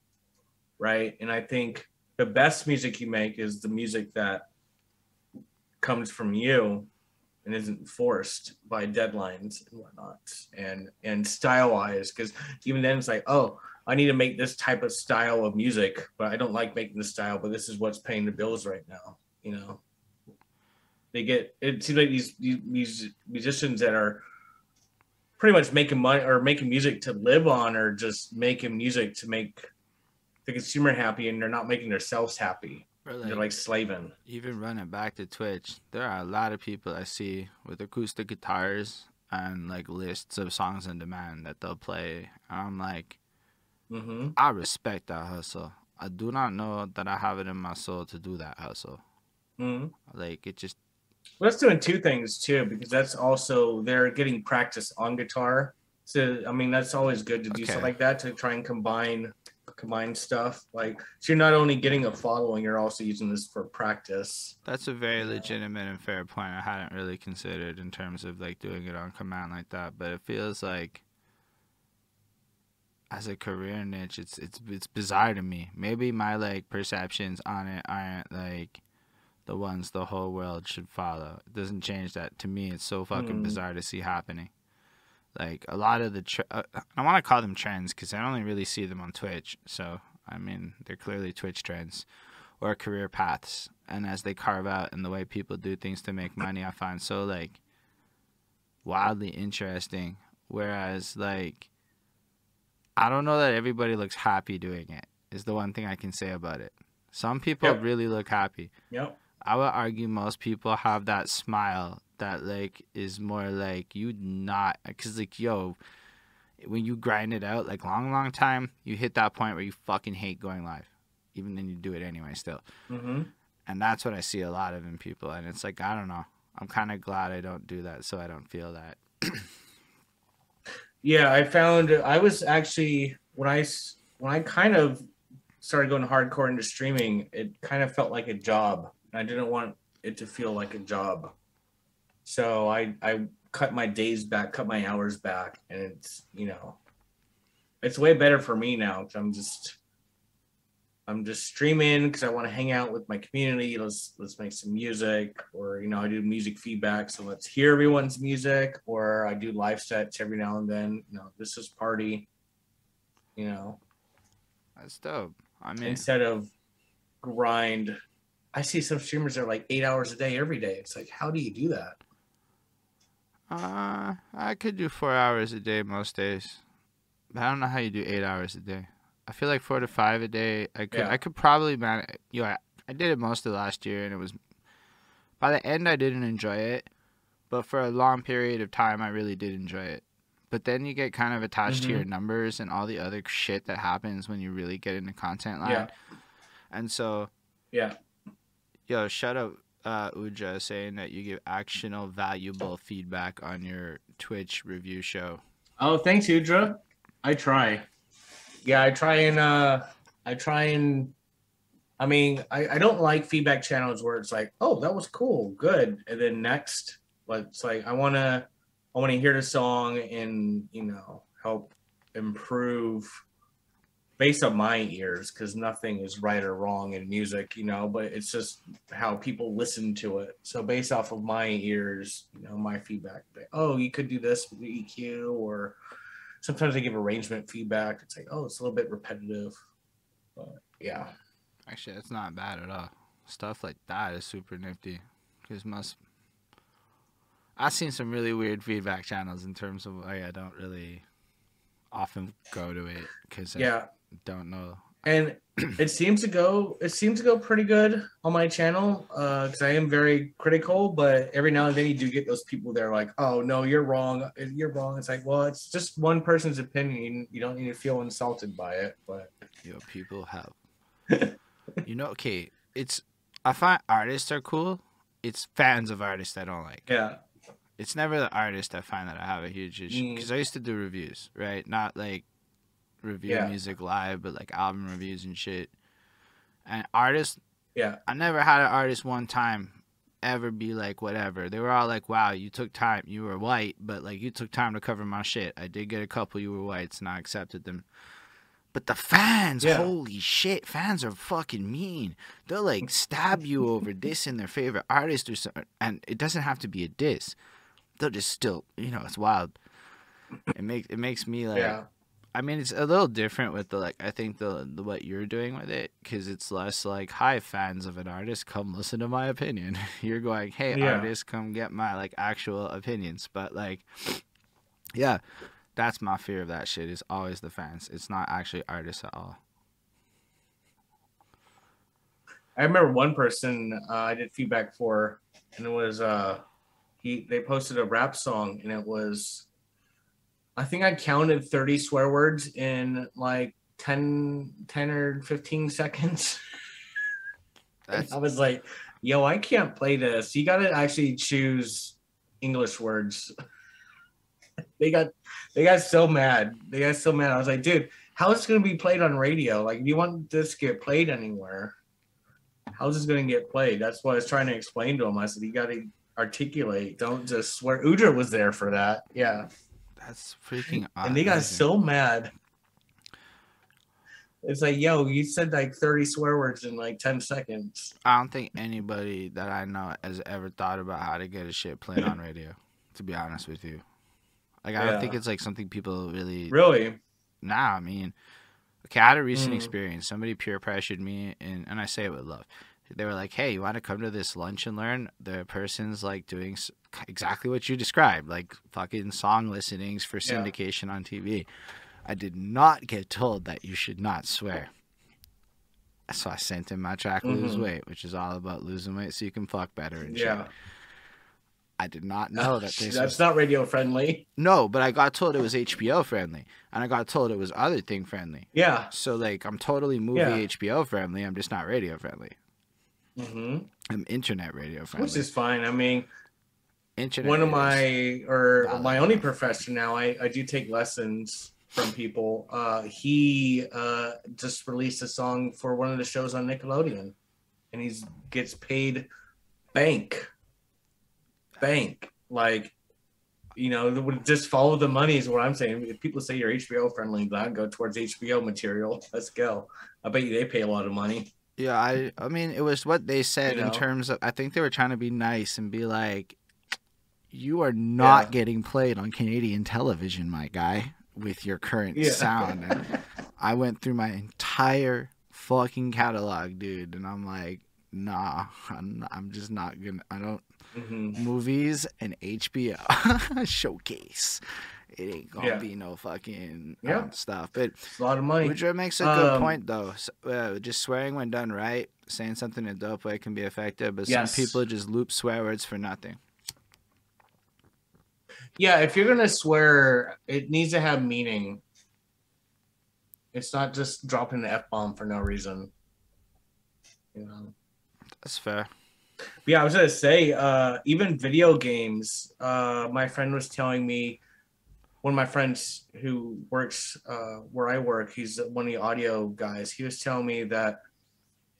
right and i think the best music you make is the music that comes from you and isn't forced by deadlines and whatnot. And and style wise because even then it's like oh i need to make this type of style of music but i don't like making this style but this is what's paying the bills right now you know? They get it seems like these these, these musicians that are pretty much making money or making music to live on or just making music to make the consumer happy and they're not making themselves happy or they're like, slaving even running back to Twitch, there are a lot of people I see with acoustic guitars and like lists of songs in demand that they'll play. And I'm like, hmm I respect that hustle. I do not know that I have it in my soul to do that hustle. hmm Like it just Well, that's doing two things too, because that's also they're getting practice on guitar. So I mean, that's always good to do Okay. stuff like that to try and combine combine stuff. Like, so you're not only getting a following, you're also using this for practice. That's a very legitimate and fair point. I hadn't really considered in terms of like doing it on command like that, but it feels like as a career niche, it's it's it's bizarre to me. Maybe my like perceptions on it aren't like the ones the whole world should follow. It doesn't change that to me. It's so fucking Mm. bizarre to see happening. Like a lot of the, tre- uh, I want to call them trends because I only really see them on Twitch. So I mean, they're clearly Twitch trends or career paths. And as they carve out and the way people do things to make money, I find so like wildly interesting. Whereas like, I don't know that everybody looks happy doing it. Is the one thing I can say about it. Some people Yep. really look happy. Yep. I would argue most people have that smile that like is more like you not because like yo, when you grind it out like long long time, you hit that point where you fucking hate going live, even then you do it anyway still, hmm and that's what I see a lot of in people, and it's like I don't know, I'm kind of glad I don't do that so I don't feel that. Yeah, I found I was actually when i when I kind of started going hardcore into streaming, it kind of felt like a job. and I didn't want it to feel like a job, so I I cut my days back, cut my hours back, and it's you know, it's way better for me now. 'cause I'm just I'm just streaming because I want to hang out with my community. Let's let's make some music, or you know, I do music feedback, so let's hear everyone's music, or I do live sets every now and then. You know, this is party. You know, That's dope. I mean, instead of grind. I see some streamers that are like eight hours a day every day. It's like, how do you do that? Uh, I could do four hours a day most days, but I don't know how you do eight hours a day. I feel like four to five a day. I could Yeah. I could probably manage. You know, I, I did it most of last year, and it was by the end I didn't enjoy it, but for a long period of time I really did enjoy it. But then you get kind of attached to Mhm. your numbers and all the other shit that happens when you really get into content line. Yeah. And so, Yeah. yo, shout out uh, Uja saying that you give actionable, valuable feedback on your Twitch review show. Oh, thanks, Udra. I try. Yeah, I try and uh I try and I mean, I, I don't like feedback channels where it's like, oh, that was cool, good. And then next, but it's like I wanna I wanna hear the song and you know, help improve based on my ears, because nothing is right or wrong in music, you know, but it's just how people listen to it. So based off of my ears, you know, my feedback, oh, you could do this with the EQ, or sometimes I give arrangement feedback. It's like, oh, it's a little bit repetitive. But yeah. Actually, it's not bad at all. Stuff like that is super nifty. Because most. I've seen some really weird feedback channels in terms of like, I don't really often go to it because Yeah. Don't know. And it seems to go it seems to go pretty good on my channel. Uh because I am very critical, but every now and then you do get those people that are like, oh no, you're wrong. You're wrong. It's like, well, it's just one person's opinion. You don't need to feel insulted by it. But You know, people have. you know, okay, it's. I find artists are cool. It's fans of artists I don't like. yeah. it's never the artist I find that I have a huge issue Mm. because I used to do reviews, right? Not like review Yeah. music live, but like album reviews and shit. And artists, Yeah. I never had an artist one time ever be like whatever. They were all like, "Wow, you took time. You were white, but like you took time to cover my shit." I did get a couple you were whites, and I accepted them. But the fans, Yeah. holy shit, fans are fucking mean. They'll like stab you over dissing their favorite artist or something, and it doesn't have to be a diss. They'll just still, you know, it's wild. It makes it makes me like. yeah. I mean, it's a little different with the like. I think the, the what you're doing with it because it's less like, "Hi, fans of an artist, come listen to my opinion." You're going, "Hey, Yeah. artist, come get my like actual opinions." But like, yeah, that's my fear of that shit. Is always the fans. It's not actually artists at all. I remember one person uh, I did feedback for, and it was uh, he. They posted a rap song, and it was, I think I counted thirty swear words in like 10, 10 or fifteen seconds. I was like, yo, I can't play this. You got to actually choose English words. they got they got so mad. They got so mad. I was like, dude, how is this going to be played on radio? Like, do you want this to get played anywhere? How's this going to get played? That's what I was trying to explain to him. I said, you got to articulate. Don't just swear. Udra was there for that. Yeah. That's freaking And they got so mad. It's like, yo, you said like 30 swear words in like 10 seconds. I don't think anybody that I know has ever thought about how to get a shit played on radio. To be honest with you, like I don't think it's like something people really. Really? Nah, I mean, okay, I had a recent Mm. experience. Somebody peer pressured me, and and I say it with love. They were like, "Hey, you want to come to this lunch and learn?" The person's like doing exactly what you described, like fucking song listenings for Yeah. syndication on TV. I did not get told that you should not swear. So I sent him my track "Lose Mhm. Weight," which is all about losing weight so you can fuck better and shit. Yeah. I did not know that this That's not radio friendly. no, but I got told it was HBO friendly, and I got told it was other thing friendly. Yeah. So like I'm totally movie Yeah. HBO friendly. I'm just not radio friendly. Hmm I'm internet radio friendly. Which is fine. I mean, internet one of my or my only profession now I, I do take lessons from people. Uh he uh just released a song for one of the shows on nickelodeon and he gets paid bank. Bank. Like you know just follow the money is what i'm saying. If people say you're hbo friendly glad go towards hbo material. Let's go. I bet you they pay a lot of money Yeah, I I mean it was what they said You in terms of I think they were trying to be nice and be like you are not Yeah. getting played on Canadian television, my guy, with your current yeah sound. And I went through my entire fucking catalog, dude, and I'm like, nah, I'm, I'm just not gonna. I don't Mhm. movies and HBO showcase. It ain't gonna Yeah. be no fucking Yeah. um, stuff. But It's a lot of money Woodrow makes a good Um, point though. S- uh, just swearing when done right, saying something in a dope way can be effective, but Yes. some people just loop swear words for nothing. Yeah, if you're gonna swear, it needs to have meaning. It's not just dropping the f bomb for no reason. You know. That's fair. But yeah, I was gonna say, uh, even video games. Uh, my friend was telling me, one of my friends who works uh, where I work, he's one of the audio guys. He was telling me that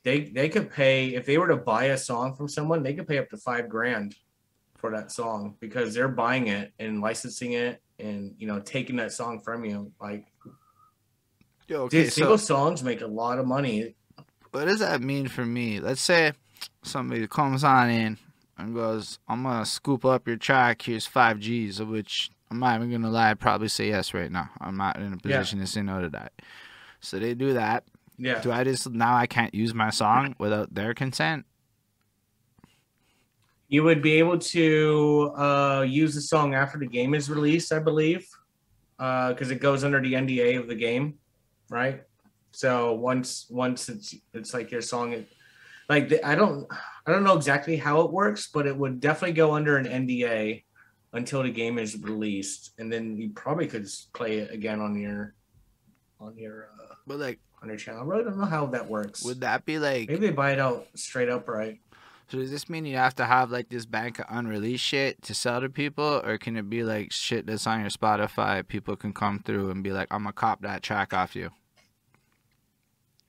they they could pay if they were to buy a song from someone, they could pay up to five grand for that song because they're buying it and licensing it and you know taking that song from you. Like, Yo, okay, dude, single so songs make a lot of money. what does that mean for me? Let's say somebody comes on in and goes, "I'm gonna scoop up your track. Here's five G's," of which I'm not even gonna lie, I'd probably say yes right now. I'm not in a Yeah. position to say no to that. So they do that. Yeah. Do I just now I can't use my song without their consent? You would be able to uh, use the song after the game is released, I believe, because it goes under the NDA of the game, right? So once once it's it's like your song, it, like the, I don't I don't know exactly how it works, but it would definitely go under an NDA until the game is released, and then you probably could play it again on your on your uh, But like, on your channel. I really don't know how that works. would that be like? Maybe they buy it out straight up, right? So does this mean you have to have like this bank of unreleased shit to sell to people, or can it be like shit that's on your Spotify? People can come through and be like, "I'm gonna cop that track off you."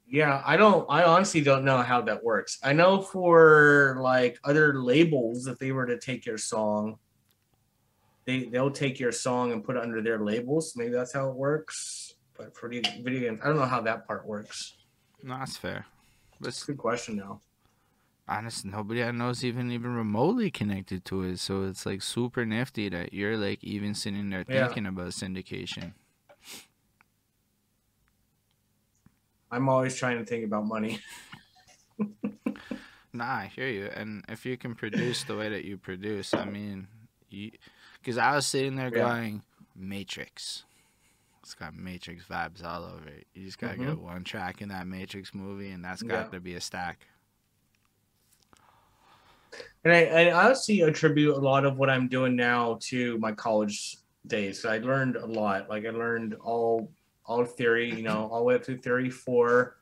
Yeah, I don't. I honestly don't know how that works. I know for like other labels, if they were to take your song, they they'll take your song and put it under their labels. Maybe that's how it works. But for the video games, I don't know how that part works. No, that's fair. That's a Good question, now. honest, nobody I know is even even remotely connected to it. So it's like super nifty that you're like even sitting there Yeah. thinking about syndication. I'm always trying to think about money. Nah, I hear you. And if you can produce the way that you produce, I mean, you, because I was sitting there Yeah. going, Matrix. It's got Matrix vibes all over it. You just gotta get one track in that Matrix movie, and that's got Mm-hmm. Yeah. to be a stack. And I, I honestly attribute a lot of what I'm doing now to my college days. I learned a lot. Like I learned all all theory, you know, all the way up to theory four.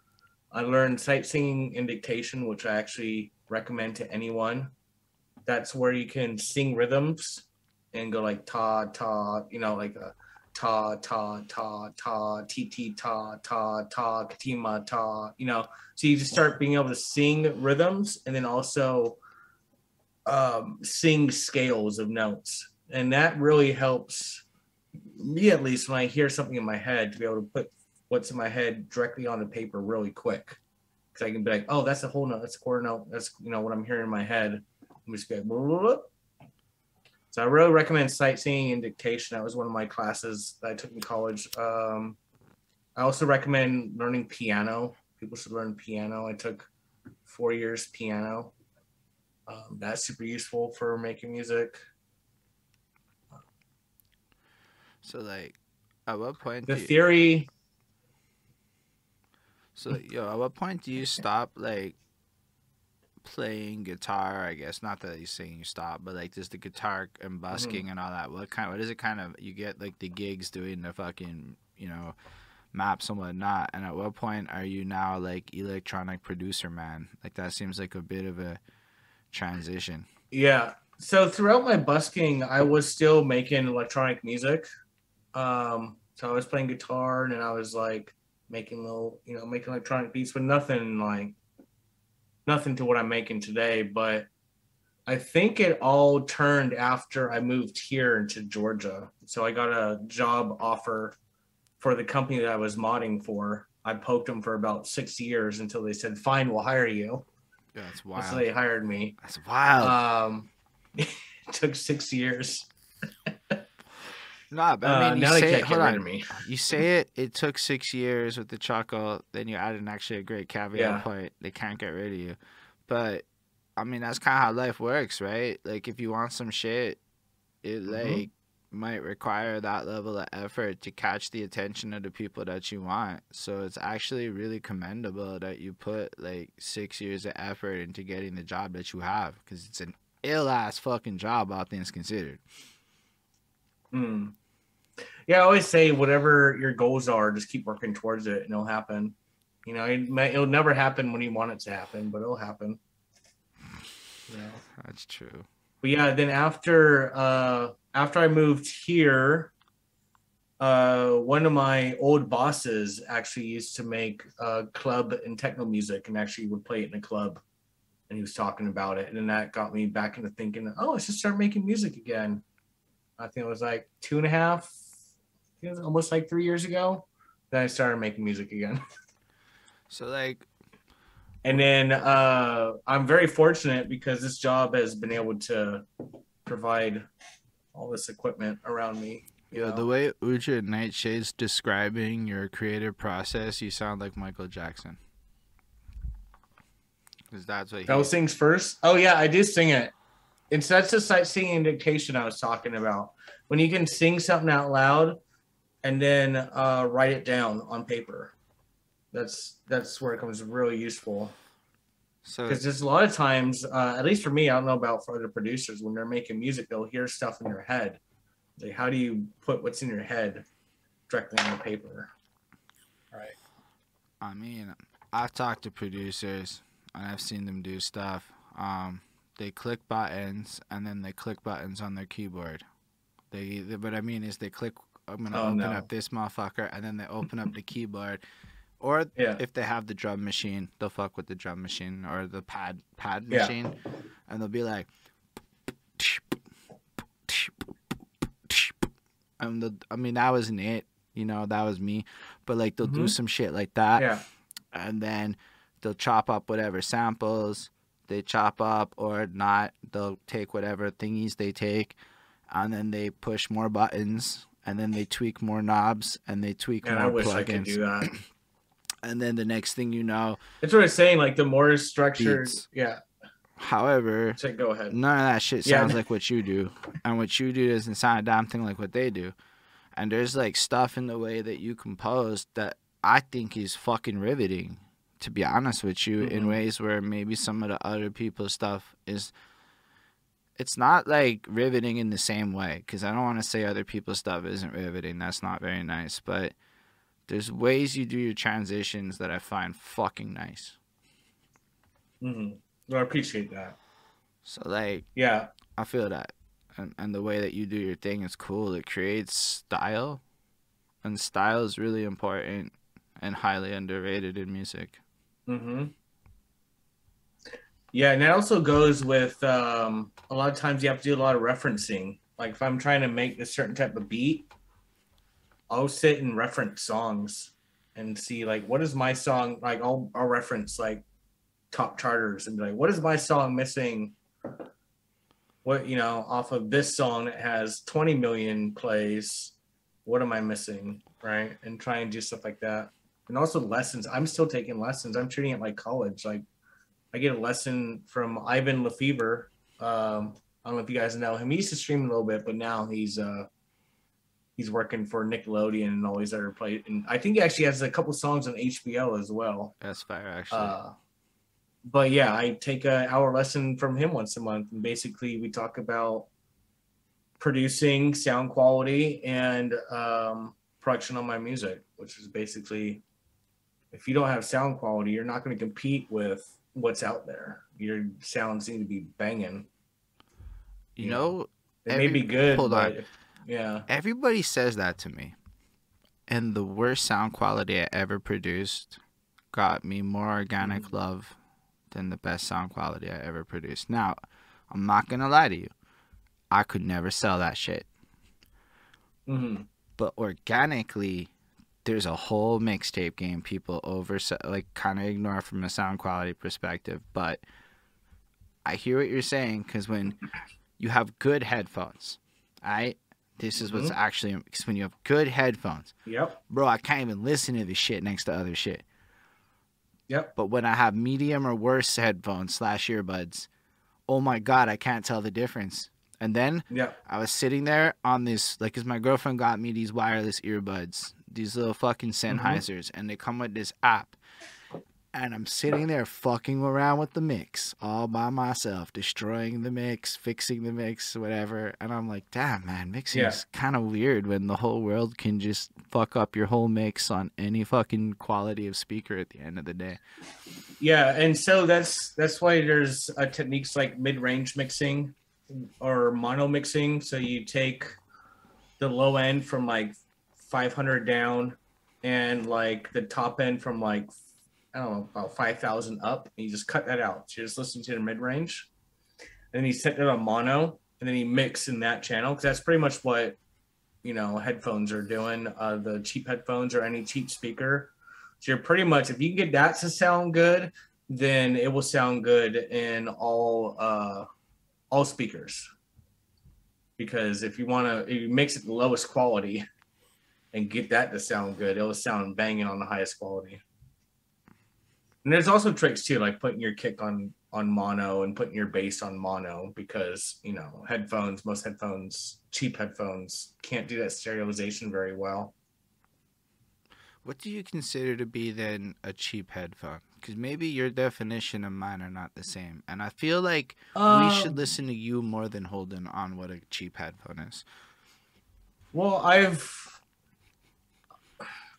I learned sight singing and dictation, which I actually recommend to anyone. That's where you can sing rhythms and go like ta ta, you know, like a ta ta ta ta ti ti ta ta ta katima ta, you know. So you just start being able to sing rhythms and then also um, sing scales of notes, and that really helps me at least when I hear something in my head to be able to put what's in my head directly onto paper really quick. Because I can be like, oh, that's a whole note, that's a quarter note, that's you know what I'm hearing in my head. I'm just going. So I really recommend sight singing and dictation. That was one of my classes that I took in college. Um, I also recommend learning piano. People should learn piano. I took four years piano. Um, that's super useful for making music. So like, at what point? The do you- theory, So yo, at what point do you stop like playing guitar? I guess not that you're saying you stop, but like just the guitar and busking and all that. What kind? What is it kind of? You get like the gigs doing the fucking you know maps and whatnot. And at what point are you now like electronic producer man? Like that seems like a bit of a transition. yeah. So throughout my busking, I was still making electronic music. Um, so I was playing guitar and then I was like making little, you know, making electronic beats, but nothing like nothing to what I'm making today. But I think it all turned after I moved here into Georgia. So I got a job offer for the company that I was modding for. I poked them for about six years until they said, "Fine, we'll hire you." Yeah, that's So they hired me. That's wild. Um, it took six years. nah, but Uh, I mean, you now they say can't it, get hold rid on. of me. You say it. It took six years with the chuckle. Then you added an actually a great caveat Yeah. point. They can't get rid of you. But I mean, that's kind of how life works, right? Like if you want some shit, it Mhm. like might require that level of effort to catch the attention of the people that you want. So it's actually really commendable that you put like six years of effort into getting the job that you have because it's an ill ass fucking job, all things considered. Mm. Yeah, I always say whatever your goals are, just keep working towards it, and it'll happen. You know, it may, it'll never happen when you want it to happen, but it'll happen. You know. That's true. But yeah, then after uh after I moved here, uh one of my old bosses actually used to make uh club and techno music and actually would play it in a club and he was talking about it and then that got me back into thinking, oh, I should start making music again. I think it was like two and a half, it was almost like three years ago. Then I started making music again. So like And then uh, I'm very fortunate because this job has been able to provide all this equipment around me. Yeah, know? the way Uja Nightshade's describing your creative process, you sound like Michael Jackson. Because that's what he. Those things first. Oh yeah, I did sing it. It's that's the sight singing dictation I was talking about. When you can sing something out loud and then uh, write it down on paper. That's that's where it comes really useful. so because there's a lot of times uh, at least for me i don't know about for other producers when they're making music they'll hear stuff in their head like how do you put what's in your head directly on the paper right I mean, I've talked to producers and I've seen them do stuff. Um, they click buttons and then they click buttons on their keyboard. They, they what I mean is they click. I'm gonna Oh, open no. up this motherfucker and then they open up the keyboard. Or yeah if they have the drum machine, they'll fuck with the drum machine or the pad pad Yeah. machine, and they'll be like, and the I mean that wasn't it, you know, that was me, but like they'll do Mhm. some shit like that, yeah and then they'll chop up whatever samples they chop up or not. They'll take whatever thingies they take, and then they push more buttons, and then they tweak more knobs, and they tweak and more i wish i could plugins, do that and then the next thing you know. that's what i'm saying like the more structured Beats. yeah However, so go ahead none of that shit Yeah. sounds like what you do, and what you do doesn't sound a damn thing like what they do. And there's like stuff in the way that you compose that I think is fucking riveting. To be honest with you, in Mhm. ways where maybe some of the other people's stuff is. It's not like riveting in the same way, because I don't want to say other people's stuff isn't riveting. That's not very nice, but there's ways you do your transitions that I find fucking nice. Mm-hmm. Well, I appreciate that. So like Yeah. I feel that. And and the way that you do your thing is cool. It creates style. And style is really important and highly underrated in music. Mm-hmm. Yeah, and it also goes with um, a lot of times you have to do a lot of referencing. Like if I'm trying to make a certain type of beat, I'll sit and reference songs and see like what is my song like. I'll I'll reference like top charters and be like, what is my song missing? What you know off of this song that has 20 million plays? What am I missing? Right, and try and do stuff like that and also lessons. I'm still taking lessons. I'm treating it like college. Like I get a lesson from Ivan Lefevre. Um, I don't know if you guys know him. He used to stream a little bit, but now he's uh he's working for Nickelodeon and all these other plays. And I think he actually has a couple songs on HBO as well. That's fire actually. Uh, but yeah, I take a hour lesson from him once a month, and basically we talk about producing, sound quality, and um, production on my music, which is basically if you don't have sound quality, you're not going to compete with what's out there. Your sounds need to be banging. you you know, It Every- may be good, hold on. yeah. everybody says that to me. And the worst sound quality I ever produced got me more organic Mhm. love than the best sound quality I ever produced. Now, I'm not going to lie to you. I could never sell that shit. hmm but organically there's a whole mixtape game people over like kind of ignore from a sound quality perspective but i hear what you're saying because when you have good headphones right this is what's mm-hmm. actually because when you have good headphones Yep. bro i can't even listen to this shit next to other shit Yep. but when i have medium or worse headphones slash earbuds oh my god i can't tell the difference and then Yep. I was sitting there on this, like, cause my girlfriend got me these wireless earbuds, these little fucking Sennheisers, and they come with this app. And I'm sitting there fucking around with the mix all by myself, destroying the mix, fixing the mix, whatever. And I'm like, damn, man, mixing Yeah. is kind of weird when the whole world can just fuck up your whole mix on any fucking quality of speaker at the end of the day. Yeah, and so that's that's why there's uh, techniques like mid-range mixing or mono mixing. So you take the low end from like 500 down, and like the top end from like I don't know about 5,000 up. And you just cut that out. So you just listen to the mid-range, and then you set it on mono, and then you mix in that channel because that's pretty much what you know headphones are doing. Uh, the cheap headphones or any cheap speaker. So you're pretty much if you can get that to sound good, then it will sound good in all uh all speakers. Because if you want to you mix it the lowest quality and get that to sound good, it'll sound banging on the highest quality. And there's also tricks too, like putting your kick on on mono and putting your bass on mono because you know headphones, most headphones, cheap headphones can't do that stereoization very well. What do you consider to be then a cheap headphone? Because maybe your definition and mine are not the same. And I feel like we should Um, listen to you more than Holden on what a cheap headphone is. Well, I've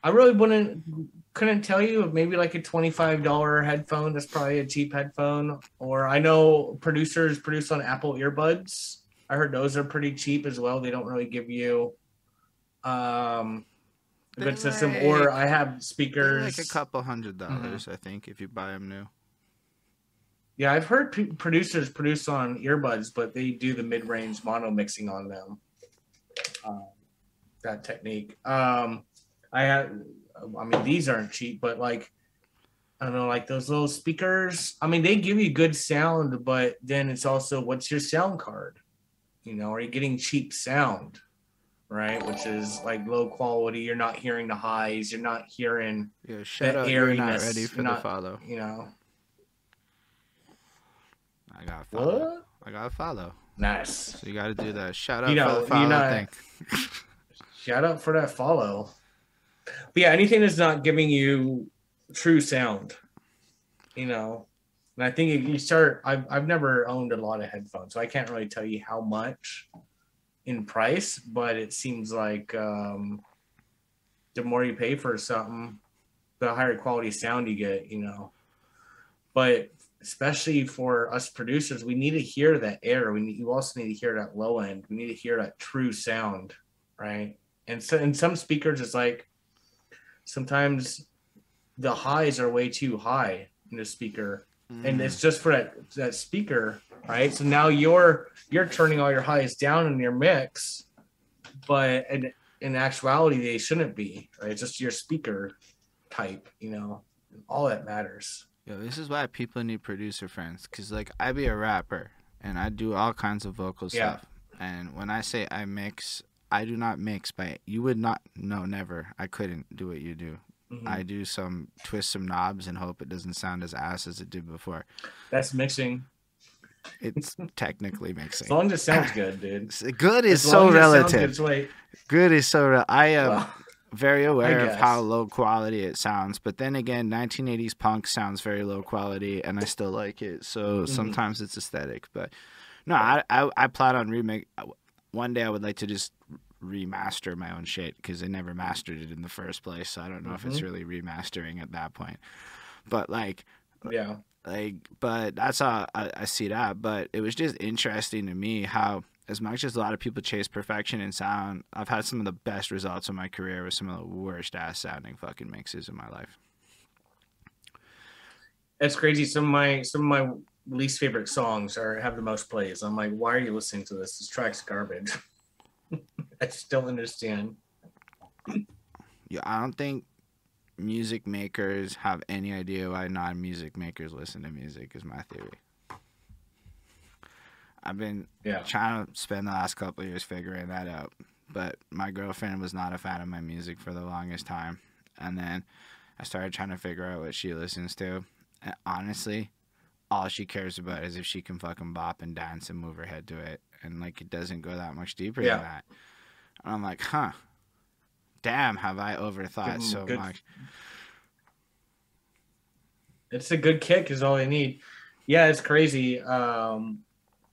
I really wouldn't couldn't tell you maybe like a twenty five dollar headphone that's probably a cheap headphone. Or I know producers produce on Apple earbuds. I heard those are pretty cheap as well. They don't really give you um a good system. Or I have speakers. like a couple hundred Mm-hmm. dollars, I think, if you buy them new. Yeah, I've heard p- producers produce on earbuds, but they do the mid-range mono mixing on them. Um, that technique. Um, I have. I mean, these aren't cheap, but like, I don't know, like those little speakers. I mean, they give you good sound, but then it's also what's your sound card? You know, are you getting cheap sound? Right, which is like low quality. You're not hearing the highs. You're not hearing, Yeah, shut up. You're not ready for not- the follow. you know, I got to follow. what? I got to follow. Nice. So you got to do that. Shout out You know, for the you're follow not- thing. Shout out for that follow. But yeah, anything that's not giving you true sound, you know. And I think if you start, I've I've never owned a lot of headphones, so I can't really tell you how much in price, but it seems like um, the more you pay for something, the higher quality sound you get, you know. But especially for us producers, we need to hear that air. We need, you also need to hear that low end. We need to hear that true sound, right? And so in some speakers, it's like sometimes the highs are way too high in the speaker, mm. and it's just for that that speaker, right? So now you're you're turning all your highs down in your mix, but in, in actuality, they shouldn't be. Right? It's just your speaker type, you know. All that matters. Yo, this is why people need producer friends. Cause like I be a rapper and I do all kinds of vocal yeah. stuff. And when I say I mix, I do not mix by you would not no never. I couldn't do what you do. Mm-hmm. I do some twist some knobs and hope it doesn't sound as ass as it did before. That's mixing. It's technically mixing. As long as it sounds good, dude. Good is so relative. Good, good, is so. Re- I am. Well, very aware of how low quality it sounds. But then again, 1980s punk sounds very low quality, and I still like it. So mm-hmm. sometimes it's aesthetic. But no, I, I, I plan on remake. One day I would like to just remaster my own shit because I never mastered it in the first place. So I don't know mm-hmm. if it's mm-hmm. really remastering at that point. But like, yeah, like, but that's how I, I see that. But it was just interesting to me how as much as a lot of people chase perfection in sound, I've had some of the best results in my career with some of the worst ass sounding fucking mixes in my life. It's crazy. Some of my some of my least favorite songs are have the most plays. I'm like, why are you listening to this? This track's garbage. I just don't understand. Yeah, I don't think music makers have any idea why non-music makers listen to music. Is my theory. I've been yeah. trying to spend the last couple years figuring that out. But my girlfriend was not a fan of my music for the longest time. And then I started trying to figure out what she listens to. And honestly, all she cares about is if she can fucking bop and dance and move her head to it. And like it doesn't go that much deeper yeah. than that. And I'm like, huh. Damn, have I overthought so good. much. It's a good kick is all I need. Yeah, it's crazy. Um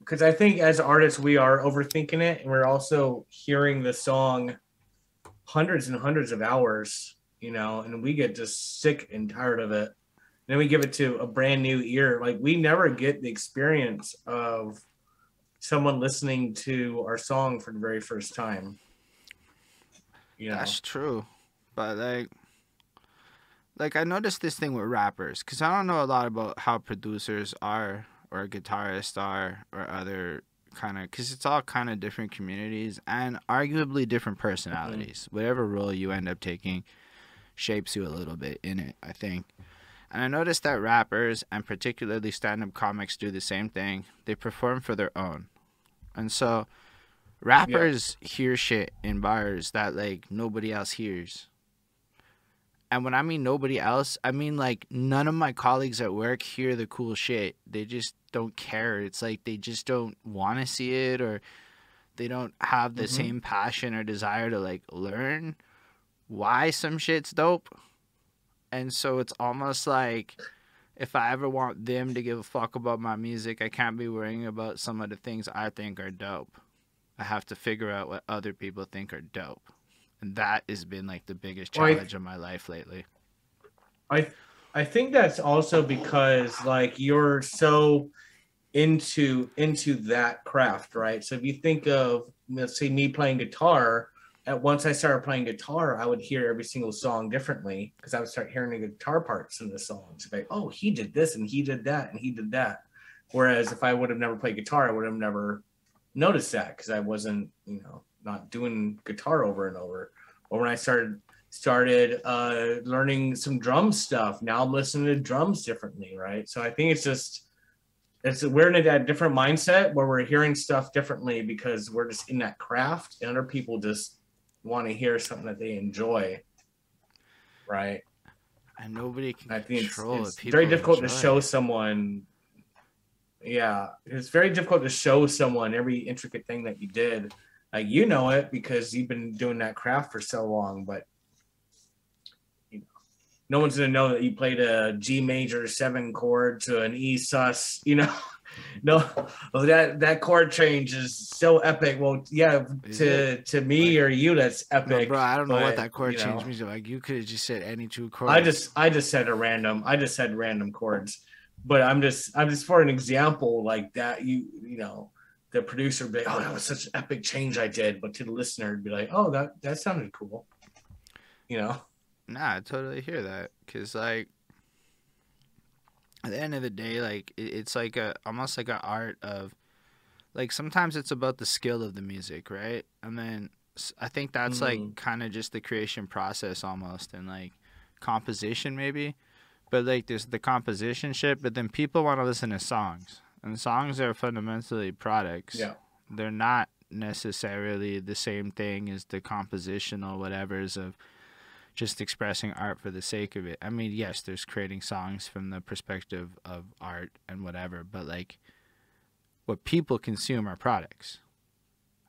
because I think as artists we are overthinking it, and we're also hearing the song hundreds and hundreds of hours, you know, and we get just sick and tired of it. And then we give it to a brand new ear. Like we never get the experience of someone listening to our song for the very first time. You know? That's true, but like like I noticed this thing with rappers because I don't know a lot about how producers are or guitarists are or other kind of because it's all kind of different communities and arguably different personalities mm-hmm. whatever role you end up taking shapes you a little bit in it i think and i noticed that rappers and particularly stand-up comics do the same thing they perform for their own and so rappers yeah. hear shit in bars that like nobody else hears and when I mean nobody else, I mean like none of my colleagues at work hear the cool shit. They just don't care. It's like they just don't want to see it or they don't have the mm-hmm. same passion or desire to like learn why some shit's dope. And so it's almost like if I ever want them to give a fuck about my music, I can't be worrying about some of the things I think are dope. I have to figure out what other people think are dope and that has been like the biggest challenge of my life lately. I I think that's also because like you're so into into that craft, right? So if you think of let's say me playing guitar, at once I started playing guitar, I would hear every single song differently because I would start hearing the guitar parts in the songs. Like, oh, he did this and he did that and he did that. Whereas if I would have never played guitar, I would have never noticed that because I wasn't, you know, not doing guitar over and over. Or when I started started uh, learning some drum stuff, now I'm listening to drums differently, right? So I think it's just it's we're in a different mindset where we're hearing stuff differently because we're just in that craft, and other people just want to hear something that they enjoy, right? And nobody can I think control it's, it's very difficult enjoy. to show someone yeah it's very difficult to show someone every intricate thing that you did like you know it because you've been doing that craft for so long, but you know, no one's gonna know that you played a G major seven chord to an E sus. You know, no, oh, that that chord change is so epic. Well, yeah, to to me or you, that's epic. No, bro, I don't know but, what that chord change know, means. Like you could have just said any two chords. I just I just said a random. I just said random chords. but I'm just I'm just for an example like that. You you know, the producer would be like, oh, that was such an epic change I did, but to the listener, it'd be like, oh, that that sounded cool. You know. Nah, I totally hear that. Cause like, at the end of the day, like it, it's like a almost like an art of, like sometimes it's about the skill of the music, right? And then I think that's Mhm. like kind of just the creation process almost, and like composition maybe. But like there's the composition shit, but then people want to listen to songs, and songs are fundamentally products Yeah. they're not necessarily the same thing as the compositional whatever's of just expressing art for the sake of it. I mean, yes, there's creating songs from the perspective of art and whatever, but like what people consume are products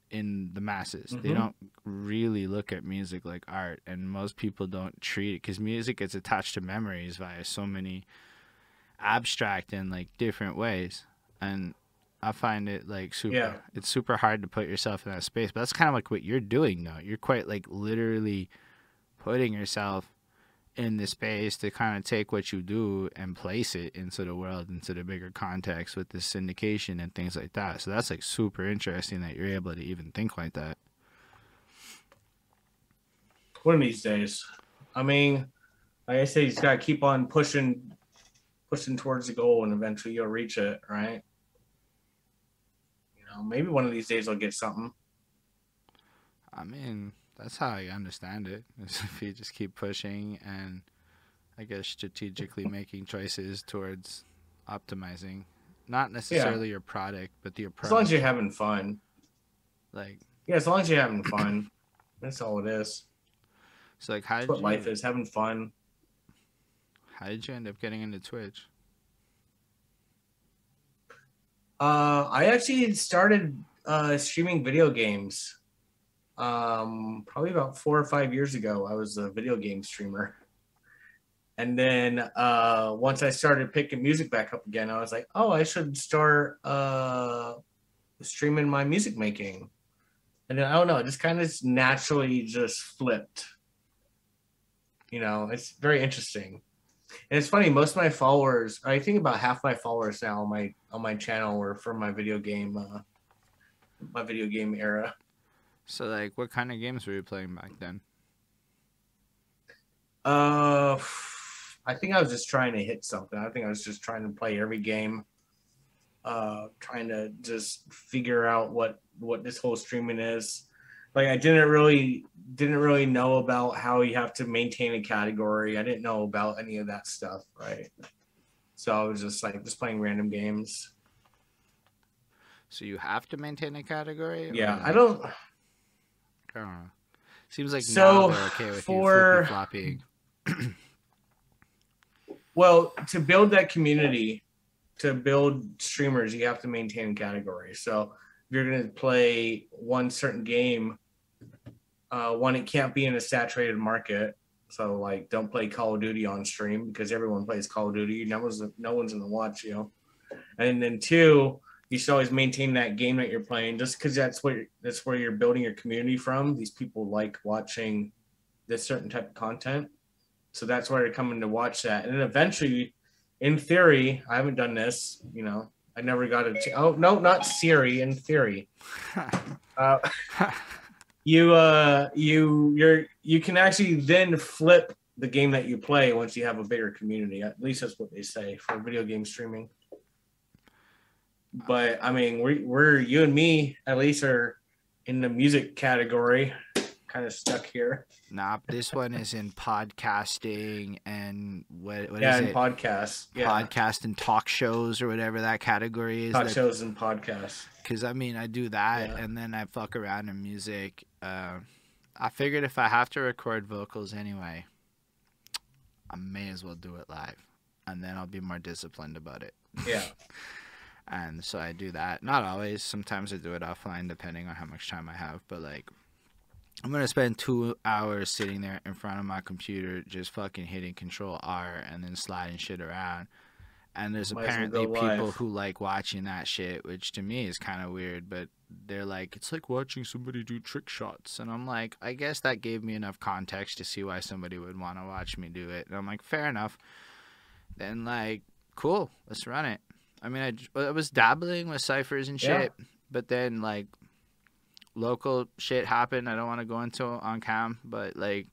in the masses. They Mhm. don't really look at music like art, and most people don't treat it because music gets attached to memories via so many abstract and like different ways. And I find it like super. Yeah. It's super hard to put yourself in that space, but that's kind of like what you're doing though. You're quite like literally putting yourself in the space to kind of take what you do and place it into the world, into the bigger context with the syndication and things like that. So that's like super interesting that you're able to even think like that. One of these days. I mean, like I say, you just gotta keep on pushing, pushing towards the goal, and eventually you'll reach it, right? You know, maybe one of these days I'll get something. I mean, that's how I understand it. Is if you just keep pushing and I guess strategically making choices towards optimizing, not necessarily your product, but the approach. As long as you're having fun. like, Yeah, as long as you're having fun. That's all it is. so like, how That's did what you, life is, having fun. how did you end up getting into Twitch? Uh, I actually started uh, streaming video games um, probably about four or five years ago. I was a video game streamer. And then uh, once I started picking music back up again, I was like, oh, I should start uh, streaming my music making. And then I don't know, it just kind of naturally just flipped. You know, it's very interesting. And it's funny, most of my followers, I think about half my followers now on my on my channel were from my video game uh my video game era. So like, what kind of games were you playing back then? Uh I think I was just trying to hit something. I think I was just trying to play every game. Uh trying to just figure out what what this whole streaming is. Like I didn't really didn't really know about how you have to maintain a category. I didn't know about any of that stuff, right? So I was just like just playing random games. So you have to maintain a category? or, Yeah, I don't I don't know. Seems like So, now they're okay with for- you flopping. Well, to build that community, to build streamers, you have to maintain categories. So if you're going to play one certain game, uh, one, it can't be in a saturated market. So like, don't play Call of Duty on stream because everyone plays Call of Duty. No one's no one's to watch you. Know? And then two, you should always maintain that game that you're playing, just because that's where that's where you're building your community from. These people like watching this certain type of content. So that's why they're coming to watch that. And then eventually, in theory, I haven't done this, you know, I never got a, ch- oh, no, not Siri, in theory. Uh, you, uh, you, you're, you can actually then flip the game that you play once you have a bigger community. At least that's what they say for video game streaming. But I mean, we, we're, you and me at least are in the music category, kind of stuck here. nah, this one is in podcasting and what what is yeah, and it? podcasts. Yeah. Podcast and talk shows or whatever that category is. talk that- shows and podcasts. Because I mean, I do that, Yeah. and then I fuck around in music. Uh, I figured if I have to record vocals anyway, I may as well do it live, and then I'll be more disciplined about it. Yeah. And so I do that. Not always. Sometimes I do it offline, depending on how much time I have. But like, I'm gonna spend two hours sitting there in front of my computer, just fucking hitting Control R and then sliding shit around. And there's Might apparently people live. who like watching that shit, which to me is kind of weird. But they're like, it's like watching somebody do trick shots, and I'm like, I guess that gave me enough context to see why somebody would want to watch me do it. And I'm like, fair enough. Then like cool, let's run it. I mean, I was dabbling with ciphers and Yeah. shit, but then like local shit happened. I don't want to go into on cam, but like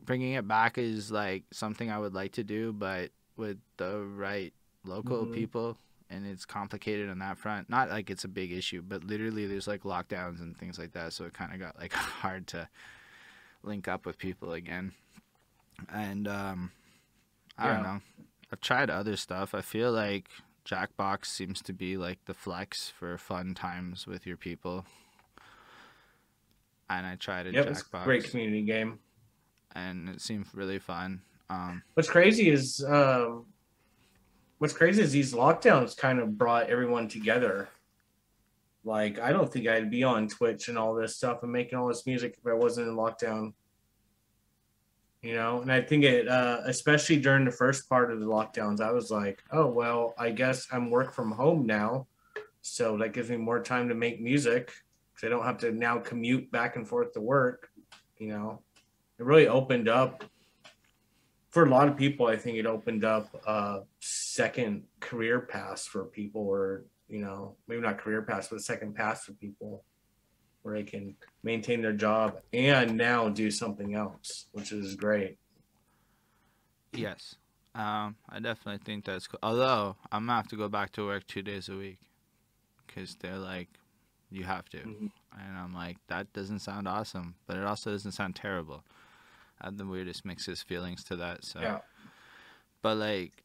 bringing it back is like something I would like to do, but with the right local Mhm. people. And it's complicated on that front. Not like it's a big issue, but literally there's like lockdowns and things like that. So it kind of got like hard to link up with people again. And um, I don't know. I've tried other stuff. I feel like Jackbox seems to be like the flex for fun times with your people. And I tried a Yep, it's a Jackbox, great community game. and it seemed really fun. Um, What's crazy is um, what's crazy is these lockdowns kind of brought everyone together. Like I don't think I'd be on Twitch and all this stuff and making all this music if I wasn't in lockdown. You know, and I think it, uh, especially during the first part of the lockdowns, I was like, oh well, I guess I'm work from home now, so that gives me more time to make music. Because I don't have to now commute back and forth to work. You know, it really opened up. For a lot of people, I think it opened up a second career paths for people, or you know, maybe not career paths, but a second path for people where they can maintain their job and now do something else, which is great. yes. Um, I definitely think that's cool. Although, I'm going to have to go back to work two days a week because they're like, you have to. Mhm. And I'm like, that doesn't sound awesome, but it also doesn't sound terrible. I have the weirdest mixes feelings to that. So, Yeah. but like,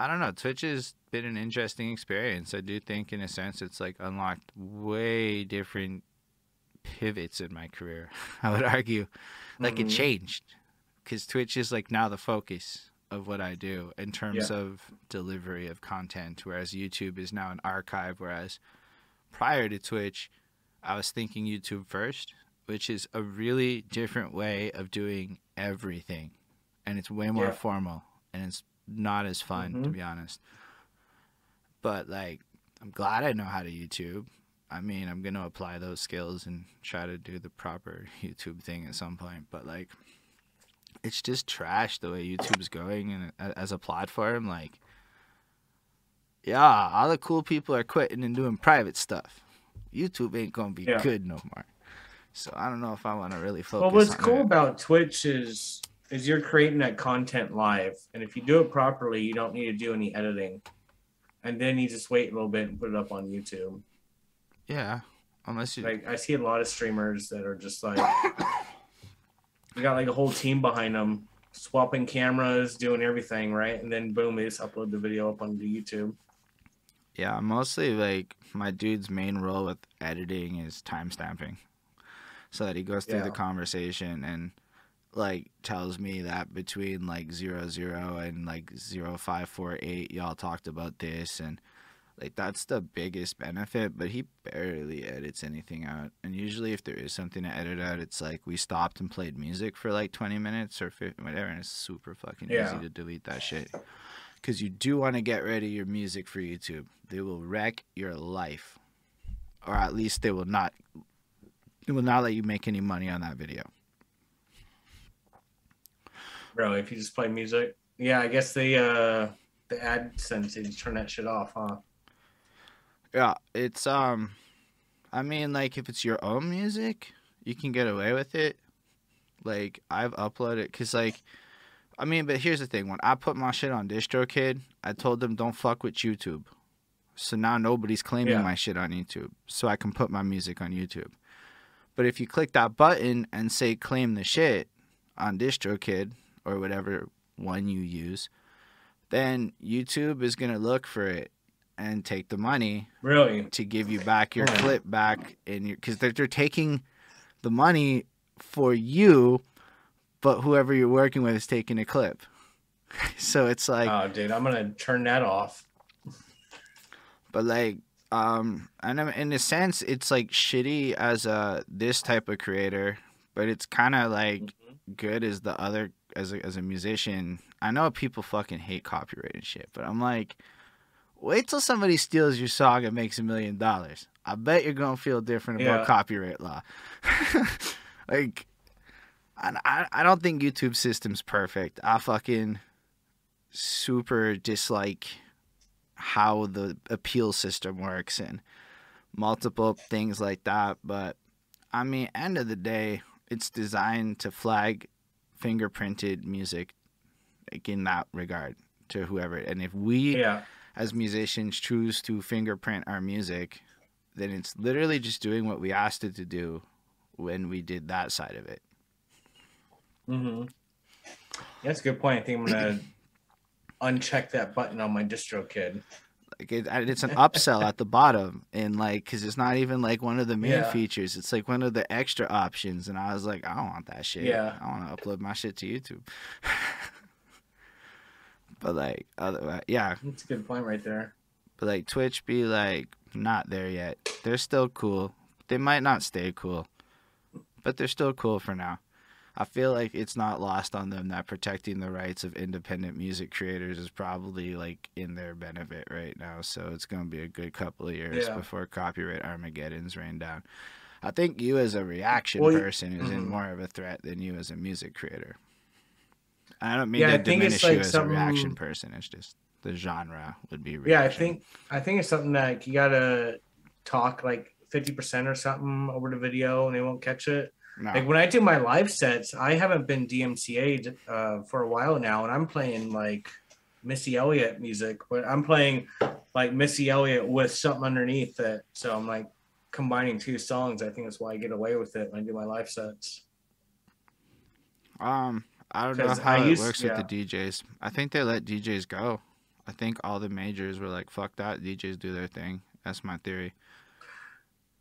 I don't know. Twitch has been an interesting experience. I do think, in a sense, it's like unlocked way different pivots in my career. I would argue, like it Mhm. changed because Twitch is like now the focus of what I do in terms Yeah. of delivery of content, whereas YouTube is now an archive. Whereas prior to Twitch, I was thinking YouTube first, which is a really different way of doing everything. And it's way more Yeah. formal and it's not as fun, to Mhm. be honest. But like, I'm glad I know how to YouTube. I mean, I'm going to apply those skills and try to do the proper YouTube thing at some point. But like, it's just trash the way YouTube's going and uh, as a platform. Like, yeah, all the cool people are quitting and doing private stuff. YouTube ain't gonna be Yeah. good no more. So I don't know if I want to really focus. On Well, what's cool it. about Twitch is is you're creating that content live, and if you do it properly, you don't need to do any editing, and then you just wait a little bit and put it up on YouTube. Yeah, unless you. Like I see a lot of streamers that are just like they got like a whole team behind them, swapping cameras, doing everything right, and then boom, they just upload the video up onto YouTube. Yeah, mostly like my dude's main role with editing is timestamping, so that he goes through the conversation and like tells me that between like zero zero and like zero five four eight, y'all talked about this and like that's the biggest benefit. But he barely edits anything out, and usually if there is something to edit out, it's like we stopped and played music for like twenty minutes or 50, whatever, and it's super fucking Yeah. easy to delete that shit because you do want to get rid of your music for YouTube. They will wreck your life, or at least they will not. They will not let you make any money on that video. Bro, if you just play music, yeah, I guess they uh the AdSense they just turn that shit off, huh? Yeah, it's um, I mean, like if it's your own music, you can get away with it. Like I've uploaded, cause like, I mean, but here's the thing: when I put my shit on DistroKid, I told them don't fuck with YouTube. So now nobody's claiming Yeah. my shit on YouTube, so I can put my music on YouTube. But if you click that button and say claim the shit on DistroKid or whatever one you use, then YouTube is gonna look for it and take the money Really? to give you back your clip back in your because they're, they're taking the money for you, but whoever you're working with is taking a clip. so it's like, oh, dude, I'm gonna turn that off. but like, um, and I'm- in a sense, it's like shitty as a this type of creator, but it's kind of like Mm-hmm. good as the other as a, as a musician. I know people fucking hate copyright and shit, but I'm like, wait till somebody steals your song and makes a million dollars. I bet you're gonna feel different about Yeah. copyright law. like, I, I I don't think YouTube system's perfect. I fucking super dislike how the appeal system works and multiple things like that. But I mean, end of the day, it's designed to flag fingerprinted music, like in that regard to whoever. And if we, Yeah. As musicians, choose to fingerprint our music, then it's literally just doing what we asked it to do when we did that side of it. Mm-hmm. That's a good point. I think I'm gonna uncheck that button on my DistroKid. Like it, it's an upsell at the bottom, and like, cause it's not even like one of the main Yeah. features. It's like one of the extra options, and I was like, I don't want that shit. Yeah. I want to upload my shit to YouTube. but like, otherwise, yeah. That's a good point right there. But like, Twitch be like not there yet. They're still cool. They might not stay cool, but they're still cool for now. I feel like it's not lost on them that protecting the rights of independent music creators is probably like in their benefit right now. So it's going to be a good couple of years Yeah. before copyright Armageddon's rain down. I think you as a reaction Well, person is in mhm. more of a threat than you as a music creator. I don't mean Yeah, to I think diminish it's you like as a reaction person. It's just the genre would be reaction. Yeah, I think I think it's something that you gotta talk like fifty percent or something over the video, and they won't catch it. No. Like when I do my live sets, I haven't been DMCA'd uh, for a while now, and I'm playing like Missy Elliott music, but I'm playing like Missy Elliott with something underneath it. So I'm like combining two songs. I think that's why I get away with it when I do my live sets. Um, I don't know how I it used- works yeah. with the DJs. I think they let DJs go. I think all the majors were like, "Fuck that." DJs do their thing. That's my theory.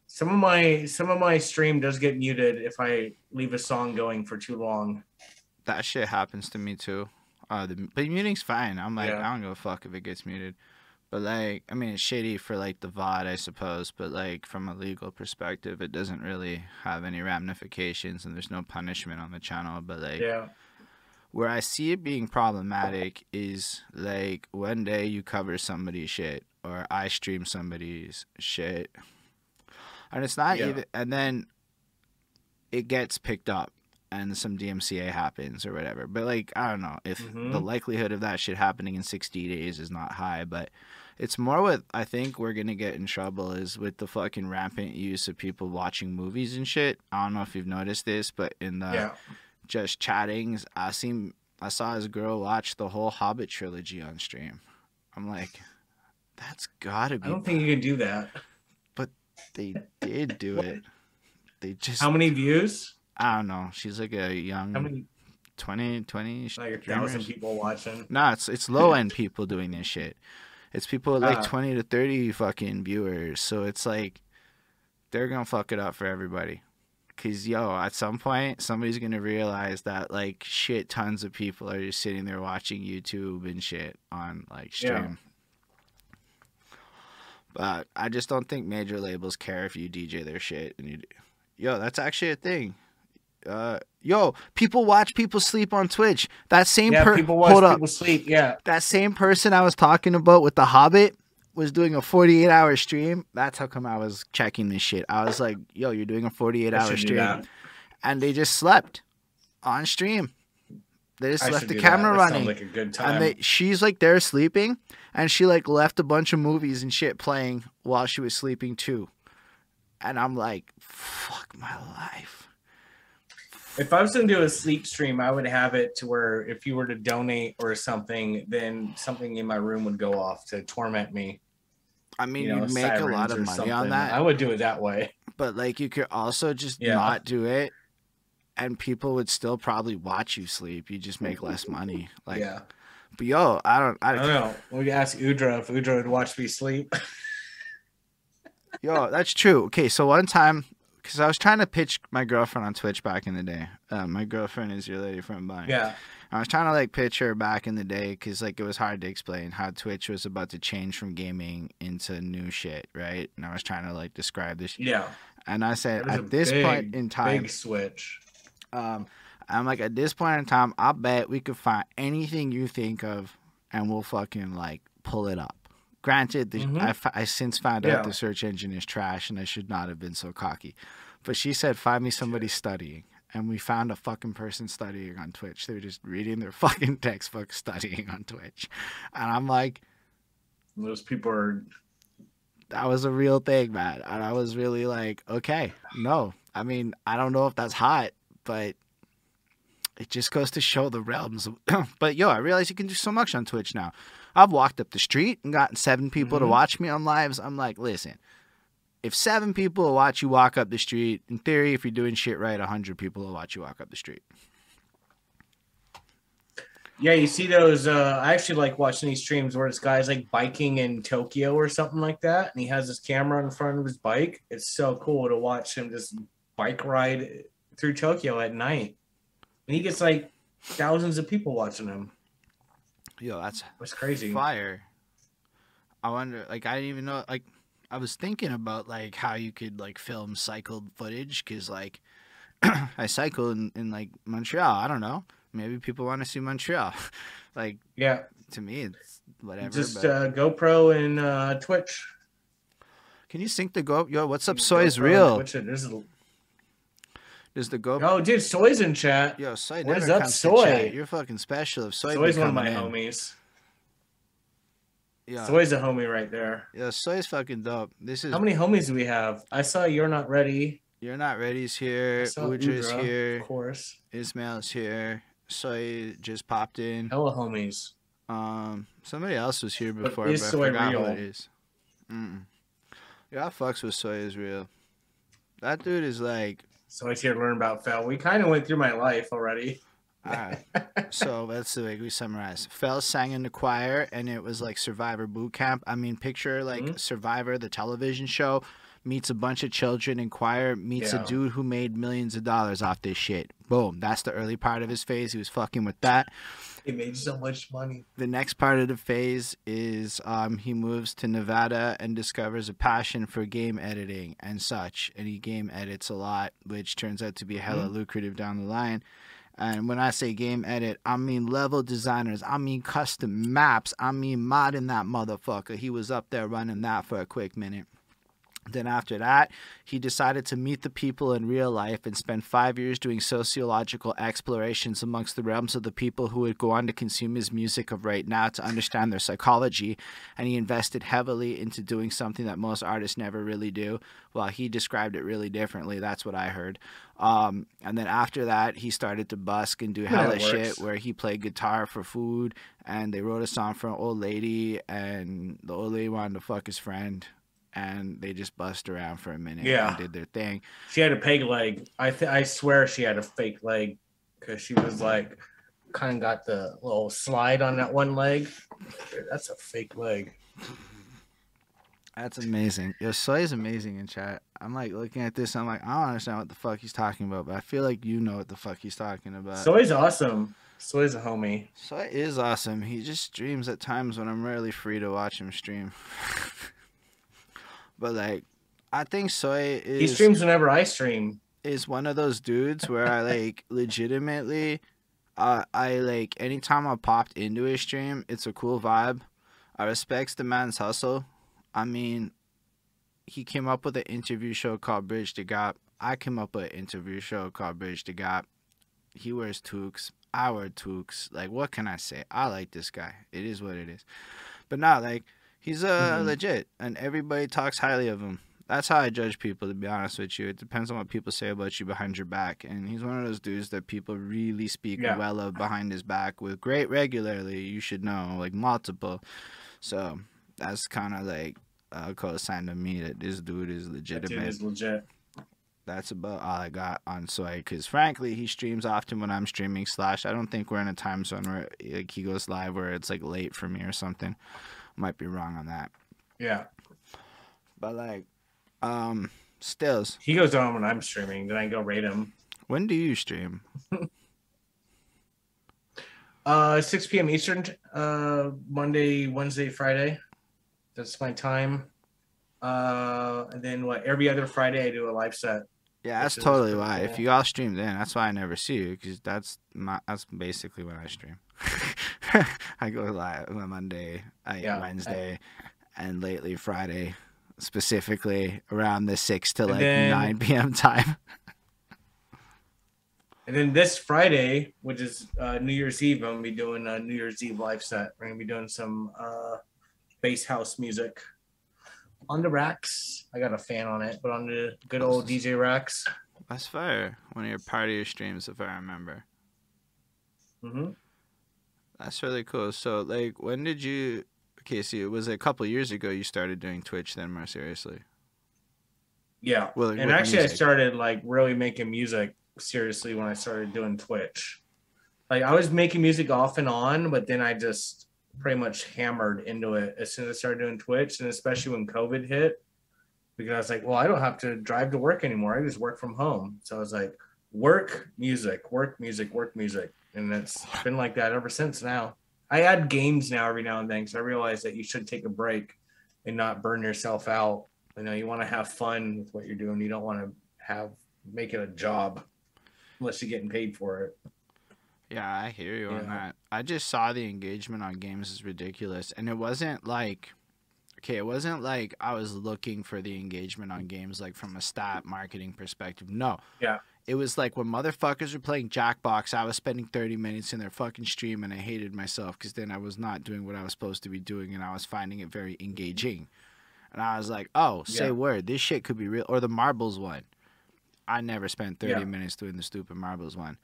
Some of my some of my stream does get muted if I leave a song going for too long. That shit happens to me too. Uh, the but muting's fine. I'm like, Yeah. I don't give a fuck if it gets muted. But like, I mean, it's shitty for like the VOD, I suppose. But like, from a legal perspective, it doesn't really have any ramifications, and there's no punishment on the channel. But like, Yeah. Where I see it being problematic is like one day you cover somebody's shit or I stream somebody's shit. And it's not Yeah. even and then it gets picked up and some DMCA happens or whatever. But like I don't know if Mhm. the likelihood of that shit happening in 60 days is not high, but it's more with I think we're going to get in trouble is with the fucking rampant use of people watching movies and shit. I don't know if you've noticed this, but in the yeah. Just chattings. I seen I saw his girl watch the whole Hobbit trilogy on stream. I'm like, that's gotta be. I don't think you can do that. But they did do it. They just How many views? I don't know. She's like a young How many 20, 20 like thousand people watching? No, it's it's low end people doing this shit. It's people with like Ah. twenty to thirty fucking viewers. So it's like they're gonna fuck it up for everybody. Cause yo, at some point somebody's gonna realize that like shit tons of people are just sitting there watching YouTube and shit on like stream. Yeah. But I just don't think major labels care if you DJ their shit and you Yo, that's actually a thing. Uh yo, people watch people sleep on Twitch. That same Yeah, per- people watch hold up people sleep. Yeah, that same person I was talking about with the Hobbit was doing a 48 hour stream. That's how come I was checking this shit. I was like, yo, you're doing a 48 hour stream. And they just slept on stream. They just I left the camera that. That running. like a good time. and they, she's like there sleeping. And she like left a bunch of movies and shit playing while she was sleeping too. And I'm like, fuck my life. If I was going to do a sleep stream, I would have it to where if you were to donate or something, then something in my room would go off to torment me. I mean, You know, you'd make a lot of money on that. I would do it that way. but like you could also just Yeah. not do it and people would still probably watch you sleep you just make less money like yeah, but yo i don't i, I don't know. We ask Udra if Udra would watch me sleep. yo that's true okay so one time because i was trying to pitch my girlfriend on twitch back in the day uh, my girlfriend is your lady from Bunny. yeah, i was trying to like pitch her back in the day because like it was hard to explain how twitch was about to change from gaming into new shit right and i was trying to like describe this yeah. and i said That is a at this point in time Big switch. Um, I'm like, at this point in time, I bet we could find anything you think of, and we'll fucking like pull it up. Granted, the, Mhm. I, f- I since found Yeah. out the search engine is trash, and I should not have been so cocky. But she said, find me somebody studying, and we found a fucking person studying on Twitch. They were just reading their fucking textbook studying on Twitch. And I'm like, Those people are that was a real thing, man. And I was really like, okay, no. I mean, I don't know if that's hot, but it just goes to show the realms. But yo, I realize you can do so much on Twitch now. I've walked up the street and gotten seven people to Mhm. watch me on lives. I'm like, listen, if seven people will watch you walk up the street, in theory, if you're doing shit right, a hundred people will watch you walk up the street. Yeah, you see those. Uh, I actually like watching these streams where this guy's like biking in Tokyo or something like that, and he has his camera in front of his bike. It's so cool to watch him just bike ride through Tokyo at night, and he gets like thousands of people watching him. Yo, that's It's crazy. fire. I wonder, like, I didn't even know, like, I was thinking about like how you could like film cycled footage because like I cycle in, in like Montreal. I don't know. Maybe people want to see Montreal. like Yeah, to me, it's whatever. just but- uh, GoPro and uh, Twitch. Can you sync the Go? Yo, what's up? Soy's and real. Twitch, there's a- Does the Go? Oh, dude, Soy's in chat. Yo, Soy What never up, comes Soy? to chat. You're fucking special. If Soy Soy's one of my in. homies. Yeah, Soy's a homie right there. yeah, Soy's fucking dope. This is How many homies do we have? I saw you're not ready. you're not ready's I here. Udra's here. Of course. Ismail's here. Soy just popped in. Hella homies. Um, somebody else was here before, but, is I Soy forgot who real? it is. Mm-mm. Yeah, I fucks with Soy is real. That dude is like, So I here to learn about Fel. We kind of went through my life already. alright. so that's the way we summarize. Fel sang in the choir, and it was like Survivor boot camp. I mean, picture like Mhm. Survivor, the television show, meets a bunch of children in choir, meets Yeah. a dude who made millions of dollars off this shit. Boom. That's the early part of his phase. He was fucking with that. He made so much money. the next part of the phase is um, he moves to Nevada and discovers a passion for game editing and such. And he game edits a lot, which turns out to be hella lucrative down the line. And when I say game edit, I mean level designers, I mean custom maps, I mean modding that motherfucker. He was up there running that for a quick minute. Then after that, he decided to meet the people in real life and spend five years doing sociological explorations amongst the realms of the people who would go on to consume his music of right now to understand their psychology. And he invested heavily into doing something that most artists never really do. Well, he described it really differently. That's what I heard. Um, and then after that, he started to busk and do hella it shit where he played guitar for food and they wrote a song for an old lady and the old lady wanted to fuck his friend and they just bust around for a minute Yeah. and did their thing. She had a peg leg. I th- I swear she had a fake leg because she was like kind of got the little slide on that one leg. That's a fake leg. That's amazing. Yo, Soy is amazing in chat. I'm like looking at this. I'm like, I don't understand what the fuck he's talking about, but I feel like you know what the fuck he's talking about. Soy's awesome. Soy's a homie. Soy is awesome. He just streams at times when I'm rarely free to watch him stream. but like, I think Soy is He streams whenever I stream. is one of those dudes where I like legitimately, uh, I like anytime I popped into his stream, it's a cool vibe. I respects the man's hustle. I mean, he came up with an interview show called Bridge the Gap. I came up with an interview show called Bridge the Gap. He wears toques. I wear toques. Like, what can I say? I like this guy. It is what it is. But not like he's uh Mhm. legit, and everybody talks highly of him. That's how I judge people, to be honest with you. It depends on what people say about you behind your back. And he's one of those dudes that people really speak Yeah. well of behind his back with great regularly. You should know, like multiple. So that's kind of like a co-sign to me that this dude is That legitimate dude is legit. that's about all I got on Soy. Because frankly, he streams often when I'm streaming. Slash, I don't think we're in a time zone where like he goes live where it's like late for me or something. Might be wrong on that, Yeah. but like, um, stills. He goes on when I'm streaming. Then I go rate him. When do you stream? Uh, 6 p.m. Eastern, uh, Monday, Wednesday, Friday. That's my time. Uh, and then what? Every other Friday, I do a live set. Yeah, that's totally why. If you all stream then, that's why I never see you because that's my that's basically when I stream. I go live on Monday, uh, Yeah, I- Wednesday, and lately Friday, specifically around the six to like then- nine p.m. time. And then this Friday, which is uh, New Year's Eve, I'm gonna be doing a New Year's Eve live set. We're gonna be doing some uh, bass house music on the racks. I got a fan on it, but on the good old DJ racks. That's fire. One of your party streams, if I remember. hmm That's really cool. So, like, when did you? Okay, see, it was a couple years ago you started doing Twitch. Then more seriously. Yeah. Well, and actually, I started like really making music seriously when I started doing Twitch. Like I was making music off and on, but then I just pretty much hammered into it as soon as I started doing Twitch, and especially when COVID hit, because I was like, well, I don't have to drive to work anymore. I just work from home. So I was like, work music, work music, work music, and it's been like that ever since. Now I add games now every now and then because I realize that you should take a break and not burn yourself out you know you want to have fun with what you're doing you don't want to have make it a job unless you're getting paid for it Yeah, I hear you on Yeah. that. I just saw the engagement on games is ridiculous, and it wasn't like, okay, it wasn't like I was looking for the engagement on games like from a stat marketing perspective. No. Yeah. It was like when motherfuckers were playing Jackbox, I was spending 30 minutes in their fucking stream and I hated myself because then I was not doing what I was supposed to be doing and I was finding it very engaging. And I was like, oh, say Yeah. word, this shit could be real. Or the marbles one. I never spent 30 Yeah. minutes doing the stupid marbles one.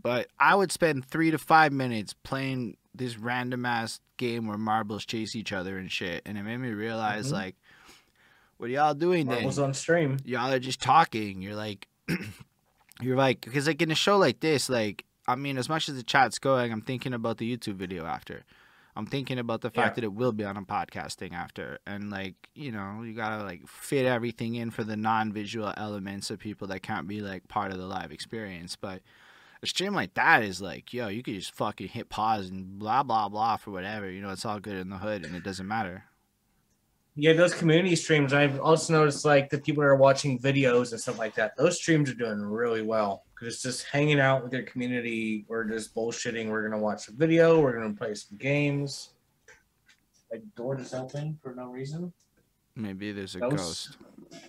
But I would spend three to five minutes playing this random ass game where marbles chase each other and shit. And it made me realize, Mhm. like, what are y'all doing then? marbles on stream y'all are just talking. You're like, you're like, because like in a show like this, like, I mean, as much as the chat's going, I'm thinking about the YouTube video after. I'm thinking about the fact Yeah. that it will be on a podcasting after, and like, you know, you gotta like fit everything in for the non-visual elements of people that can't be like part of the live experience. But a stream like that is like, yo, you could just fucking hit pause and blah blah blah for whatever. You know, it's all good in the hood, and it doesn't matter. Yeah those community streams i've also noticed like the people that are watching videos and stuff like that those streams are doing really well because it's just hanging out with your community we're just bullshitting we're gonna watch a video we're gonna play some games like door just open for no reason Maybe there's a Ghost? ghost.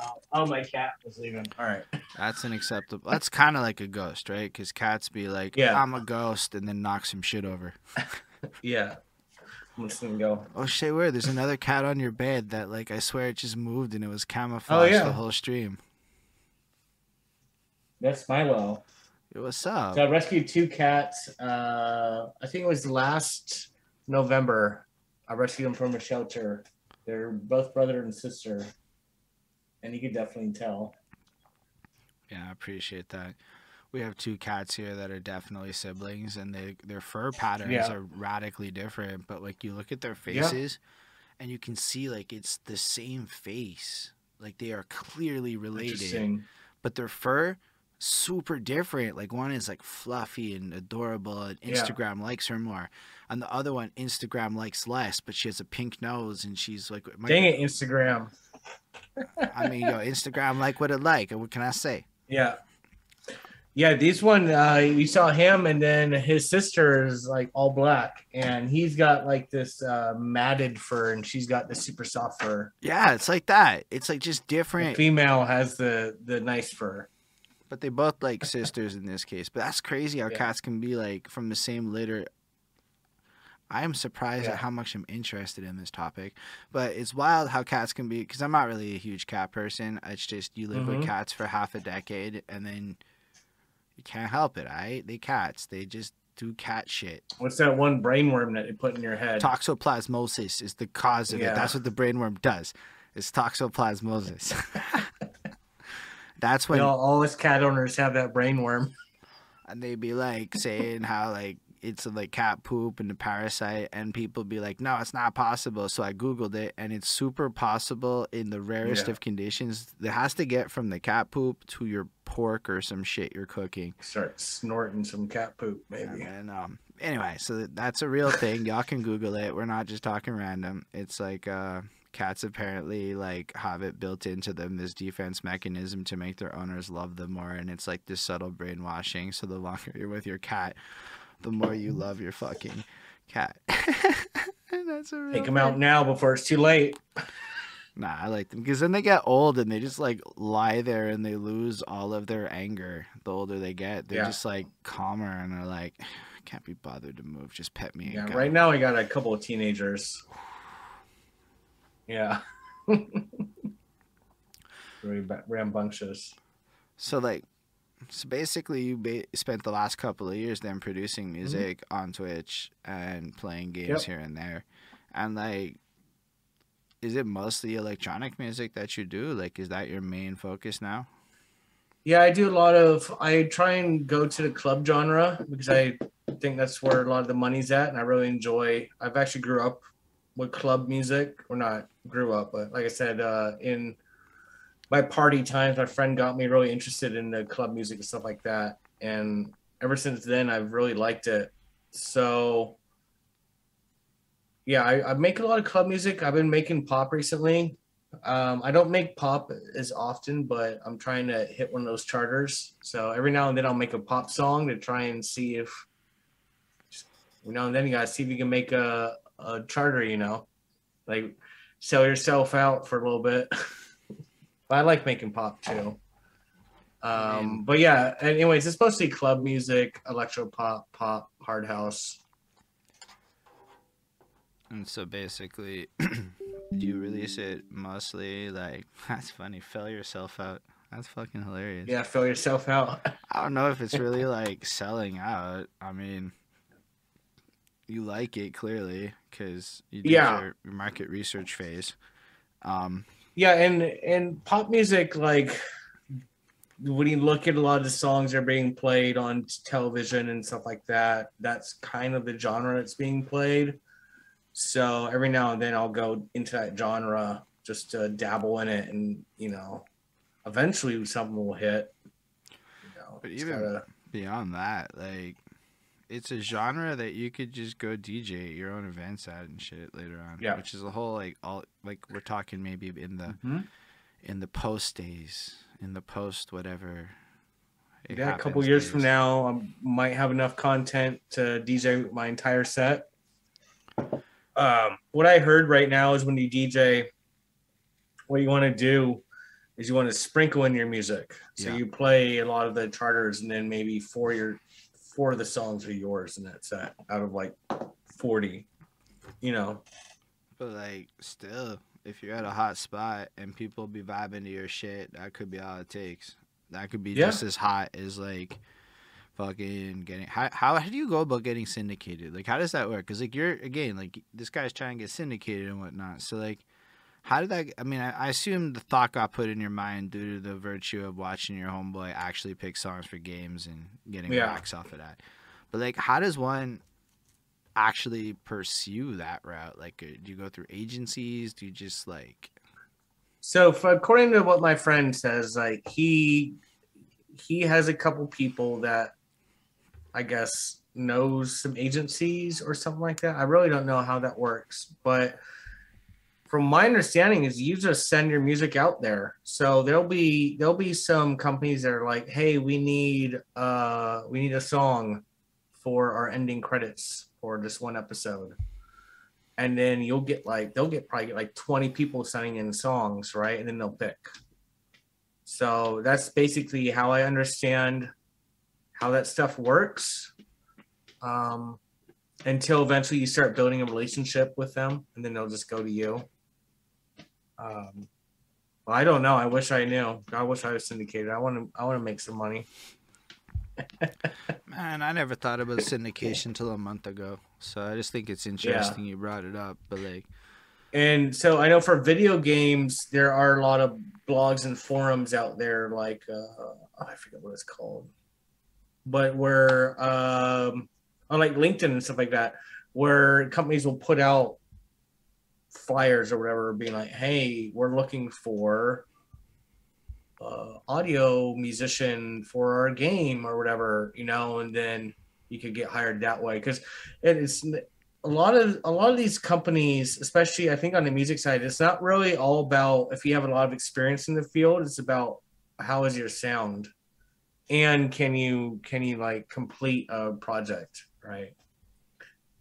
oh, oh my cat was leaving all right That's unacceptable. That's kind of like a ghost, right? Because cats be like, Yeah. I'm a ghost, and then knock some shit over. yeah i'm just gonna go Oh, shit, where? There's another cat on your bed that, like, I swear it just moved and it was camouflaged Oh, yeah. the whole stream. that's milo What's up? So I rescued two cats. Uh, I think it was last November. I rescued them from a shelter. They're both brother and sister, and you could definitely tell. Yeah, I appreciate that. We have two cats here that are definitely siblings, and they their fur patterns Yeah. are radically different. But like, you look at their Yeah. faces, and you can see like it's the same face. Like they are clearly related. But their fur super different. Like one is like fluffy and adorable, and Yeah. Instagram likes her more, and the other one Instagram likes less. But she has a pink nose, and she's like, my- Dang it, Instagram. I mean, yo, Instagram like what it like. and What can I say? Yeah. Yeah, this one uh you saw him and then his sister is like all black and he's got like this uh matted fur and she's got the super soft fur. Yeah, it's like that. It's like just The different, female has the the nice fur. but they both like sisters in this case. But that's crazy how Yeah. cats can be like from the same litter. I am surprised Yeah. at how much I'm interested in this topic, but it's wild how cats can be. Because I'm not really a huge cat person. It's just you live with Mhm. cats for half a decade, and then you can't help it. Right? They cats. They just do cat shit. What's that one brainworm that they put in your head? Toxoplasmosis is the cause of Yeah. it. That's what the brainworm does. It's toxoplasmosis. That's You know, all us cat owners have that brainworm. and they be like saying how like it's like cat poop and the parasite and people be like no it's not possible. So i googled it and it's super possible in the rarest Yeah. of conditions it has to get from the cat poop to your pork or some shit you're cooking. Start snorting some cat poop, maybe. and um anyway so that's a real thing. Y'all can google it. We're not just talking random. It's like uh cats apparently like have it built into them this defense mechanism to make their owners love them more and it's like this subtle brainwashing. So the longer you're with your cat the more you love your fucking cat that's a real Take them out now before it's too late. Nah, I like them because then they get old and they just like lie there and they lose all of their anger. The older they get, they're Yeah. just like calmer and they're like, can't be bothered to move. Just pet me. and Yeah, go." right now I got a couple of teenagers. Yeah. Very rambunctious. So like, so basically, you ba- spent the last couple of years then producing music on Twitch and playing games Yep. here and there, and like, is it mostly electronic music that you do? Like, is that your main focus now? Yeah, I do a lot of. I try and go to the club genre because I think that's where a lot of the money's at, and I really enjoy. I've actually grew up with club music, or not grew up, but like I said, uh, in my party times, my friend got me really interested in the club music and stuff like that, and ever since then, I've really liked it. So, yeah, I, I make a lot of club music. I've been making pop recently. Um, I don't make pop as often, but I'm trying to hit one of those charters. So every now and then I'll make a pop song to try and see if you know, and then you gotta see if you can make a, a charter, you know, like sell yourself out for a little bit. but I like making pop too. Um, but yeah, anyways, it's mostly club music, electro pop, pop, hard house. And so basically, you release it mostly like that's funny. Fel yourself out. That's fucking hilarious. Yeah, fill yourself out. I don't know if it's really like selling out. I mean, you like it clearly because you did Yeah. your, your market research phase. Um, Yeah, and and pop music, like when you look at a lot of the songs that are being played on television and stuff like that, that's kind of the genre that's being played. So every now and then I'll go into that genre just to dabble in it, and you know, eventually something will hit. You know, But even- gotta- beyond that, like, it's a genre that you could just go DJ your own events at and shit later on. Yeah. Which is a whole like all like we're talking maybe in the Mhm. in the post days, in the post whatever. yeah, a couple years from now, I might have enough content to DJ my entire set. Um, what I heard right now is when you DJ, what you want to do is you want to sprinkle in your music. So Yeah. you play a lot of the charters, and then maybe four your four of the songs are yours in that set out of like forty. You know, But like, still, if you're at a hot spot and people be vibing to your shit, that could be all it takes. That could be Yeah. just as hot as like fucking getting. How, how how do you go about getting syndicated? Like, how does that work? Because like you're again like this guy's trying to get syndicated and whatnot. So like, how did that? I mean, I, I assume the thought got put in your mind due to the virtue of watching your homeboy actually pick songs for games and getting Yeah. racks off of that. But like, how does one actually pursue that route? Like, uh, do you go through agencies? Do you just like? So, for, according to what my friend says, like he he has a couple people that I guess knows some agencies or something like that. I really don't know how that works, but from my understanding is you just send your music out there. So there'll be there'll be some companies that are like, "Hey, we need uh we need a song for our ending credits for this one episode." and then you'll get like they'll get probably like 20 people sending in songs right and then they'll pick so that's basically how i understand how that stuff works um, until eventually you start building a relationship with them and then they'll just go to you um, well, i don't know. I wish i knew. I wish i was syndicated. I want to i want to make some money. Man, I never thought about syndication till a month ago. So I just think it's interesting you brought it up. But like, And so I know for video games, there are a lot of blogs and forums out there, like uh, I forget what it's called, but where um, on like LinkedIn and stuff like that, where companies will put out flyers or whatever, being like, "Hey, we're looking for uh, audio musician for our game or whatever," you know, and then you could get hired that way because it is a lot of a lot of these companies, especially I think on the music side, it's not really all about if you have a lot of experience in the field. It's about how is your sound, and can you can you like complete a project, right?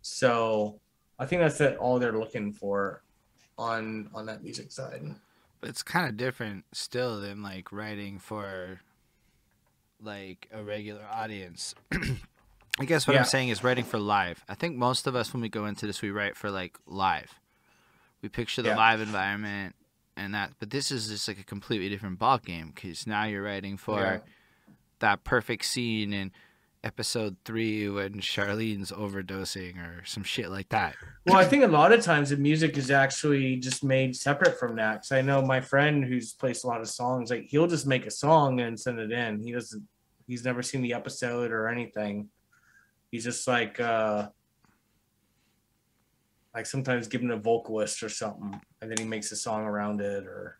So I think that's it, all they're looking for on on that music side. But it's kind of different still than like writing for like a regular audience. I guess what Yeah. I'm saying is writing for live. I think most of us when we go into this we write for like live. We picture the Yeah. live environment and that but this is just like a completely different ball game cuz now you're writing for Yeah. that perfect scene in episode 3 when Charlene's overdosing or some shit like that. Well, I think a lot of times the music is actually just made separate from that. Because I know my friend who's placed a lot of songs, like he'll just make a song and send it in. He doesn't. He's never seen the episode or anything. He's just like, uh like sometimes given a vocalist or something, and then he makes a song around it, or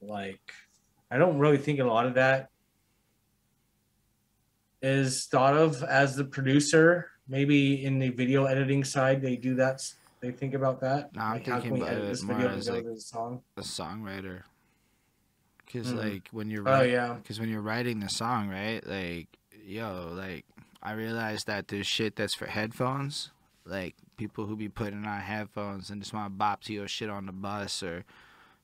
like, I don't really think a lot of that is thought of as the producer. Maybe in the video editing side, they do that. They think about that. No, I'm Like, how thinking about edit it this more video as, like, the song? A songwriter. Cuz Mhm. like when you're Oh writing yeah, Because when you're writing the song, right? Like, yo, like, I realized that there's shit that's for headphones. Like, people who be putting on headphones and just want to bop to your shit on the bus or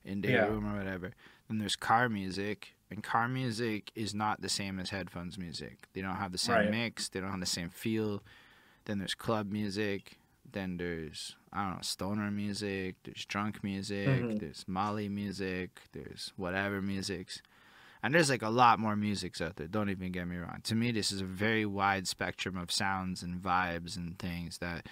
in their Yeah. room or whatever. Then there's car music. And car music is not the same as headphones music. They don't have the same Right. mix. They don't have the same feel. Then there's club music. Then there's, I don't know, stoner music. There's drunk music. Mhm. There's Molly music. There's whatever musics. And there's like a lot more musics out there. Don't even get me wrong. To me, this is a very wide spectrum of sounds and vibes and things that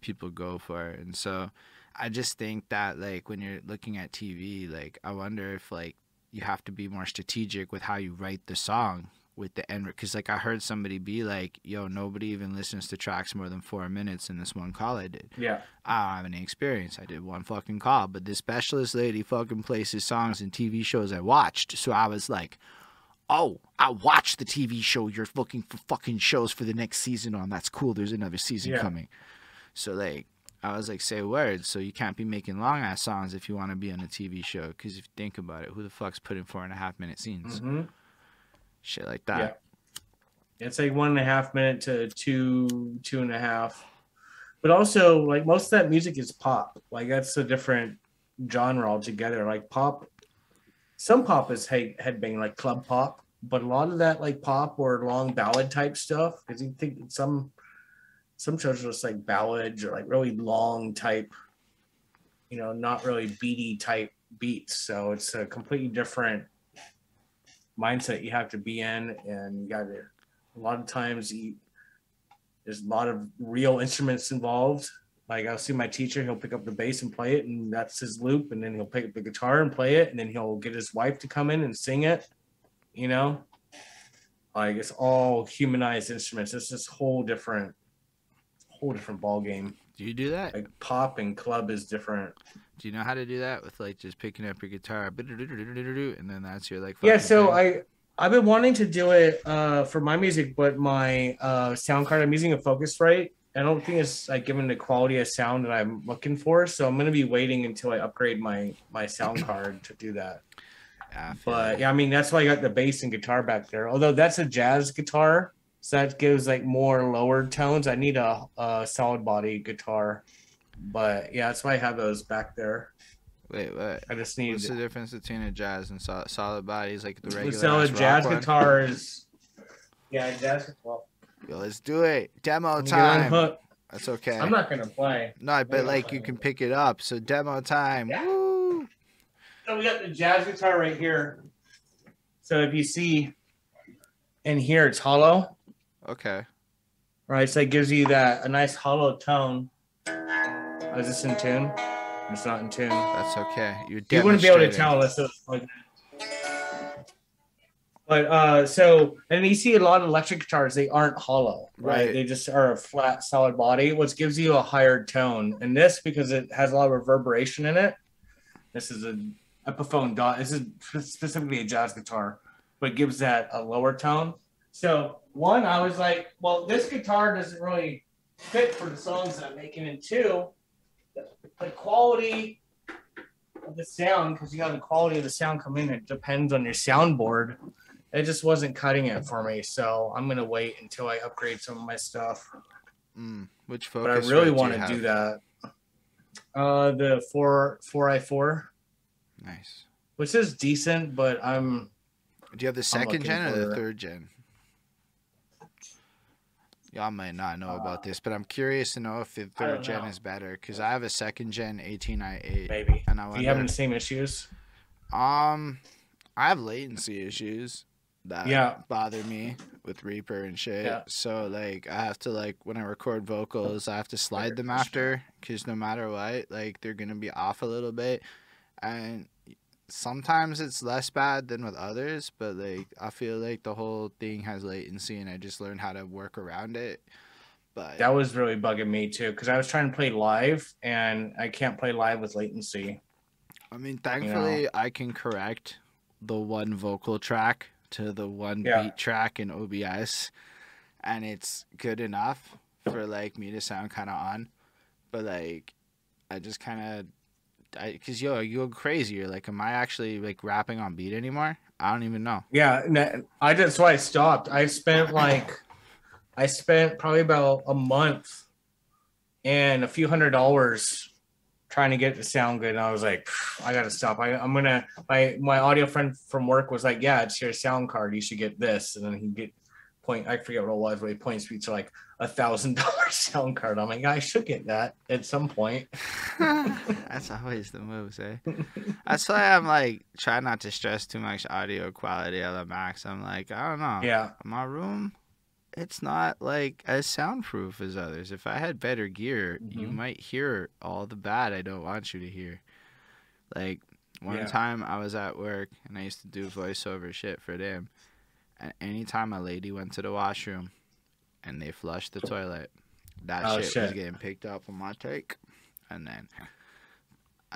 people go for. And so I just think that like when you're looking at TV, like I wonder if like you have to be more strategic with how you write the song with the end because like I heard somebody be like, "Yo, nobody even listens to tracks more than four minutes in this one call I did." yeah, I don't have any experience. I did one fucking call, but this specialist lady fucking places songs in TV shows I watched. So I was like, oh, I watched the TV show. You're looking for fucking shows for the next season on. That's cool. There's another season Yeah. coming. So like, I was like, say words. So you can't be making long ass songs if you want to be on a TV show. Because if you think about it, who the fuck's putting four and a half minute scenes? hmm Shit like that. it's like one and a half minute to two, two and a half. But also, like most of that music is pop. Like that's a different genre altogether. Like pop, some pop is head headbang, like club pop, but a lot of that like pop or long ballad type stuff. Because you think some some shows are just like ballads or like really long type, you know, not really beaty type beats. So it's a completely different mindset you have to be in, and you got to. A lot of times, you, there's a lot of real instruments involved. Like I'll see my teacher, he'll pick up the bass and play it, and that's his loop, and then he'll pick up the guitar and play it, and then he'll get his wife to come in and sing it. You know, like it's all humanized instruments. It's this whole different, whole different ball game. Do you do that? Like pop and club is different. Do you know how to do that with like just picking up your guitar, and then that's your like? Yeah, so thing? I I've been wanting to do it uh, for my music, but my uh, sound card I'm using a Focusrite. I don't think it's like giving the quality of sound that I'm looking for, so I'm gonna be waiting until I upgrade my my sound card to do that. Yeah, But yeah, I mean that's why I got the bass and guitar back there. Although that's a jazz guitar, so that gives like more lower tones. I need a, a solid body guitar, but yeah, that's why I have those back there. Wait, what? I just need What's the difference between a jazz and solid, solid bodies like the regular? solid jazz one? guitar is yeah jazz guitar. Yo, let's do it. Demo Let me get time. That's okay. I'm not gonna play. no, but like you can pick it up. So demo time. Yeah. Woo! So we got the jazz guitar right here. So if you see in here, it's hollow, Okay. right? So it gives you that a nice hollow tone. Oh, is this in tune? It's not in tune. That's okay. You're You wouldn't be able to tell unless it was like that. But uh, so and you see a lot of electric guitars, they aren't hollow, right? Right. They just are a flat, solid body, which gives you a higher tone. And this, because it has a lot of reverberation in it, this is an Epiphone dot. This is specifically a jazz guitar, but it gives that a lower tone. So one, I was like, well, this guitar doesn't really fit for the songs that I'm making. And two, the, the quality of the sound, because you got the quality of the sound come in, it depends on your soundboard. It just wasn't cutting it for me, so I'm gonna wait until I upgrade some of my stuff. Mm, which But I really want to do that. Uh, the four four i four, Nice. which is decent, but I'm Do you have the second gen or the third gen? Y'all might not know about Uh, this, but I'm curious to know if the third gen know. is better because I have a second gen 18i8, maybe. and I Do wonder. you having the same issues? Um, I have latency issues that Yeah. bother me with Reaper and shit. Yeah. So like, I have to like when I record vocals, I have to slide them after because no matter what, like they're gonna be off a little bit, and sometimes it's less bad than with others. But like, I feel like the whole thing has latency, and I just learned how to work around it. But That was really bugging me too, because I was trying to play live and I can't play live with latency. I mean, thankfully, I can correct the one vocal track to the one Yeah. beat track in OBS, and it's good enough for like me to sound kind of on. But like, I just kind of, because yo, you go crazy. You're like, am I actually like rapping on beat anymore? I don't even know. Yeah, I that's why I stopped. I spent like I spent probably about a month and a few hundred dollars trying to get it to sound good. And I was like, I gotta stop. I, I'm gonna my my audio friend from work was like, Yeah, it's your sound card. You should get this. And then he get point I forget what it was, but he points me to like a thousand dollar sound card. I'm like, I should get that at some point. That's always the moves, eh? That's why I'm like trying not to stress too much audio quality at the max. I'm like, I don't know. Yeah. my room it's not like as soundproof as others if i had better gear you Mhm. might hear all the bad i don't want you to hear like one Yeah. time i was at work and i used to do voiceover shit for them anytime a lady went to the washroom and they flushed the toilet that Oh, shit, was getting picked up on my take. And then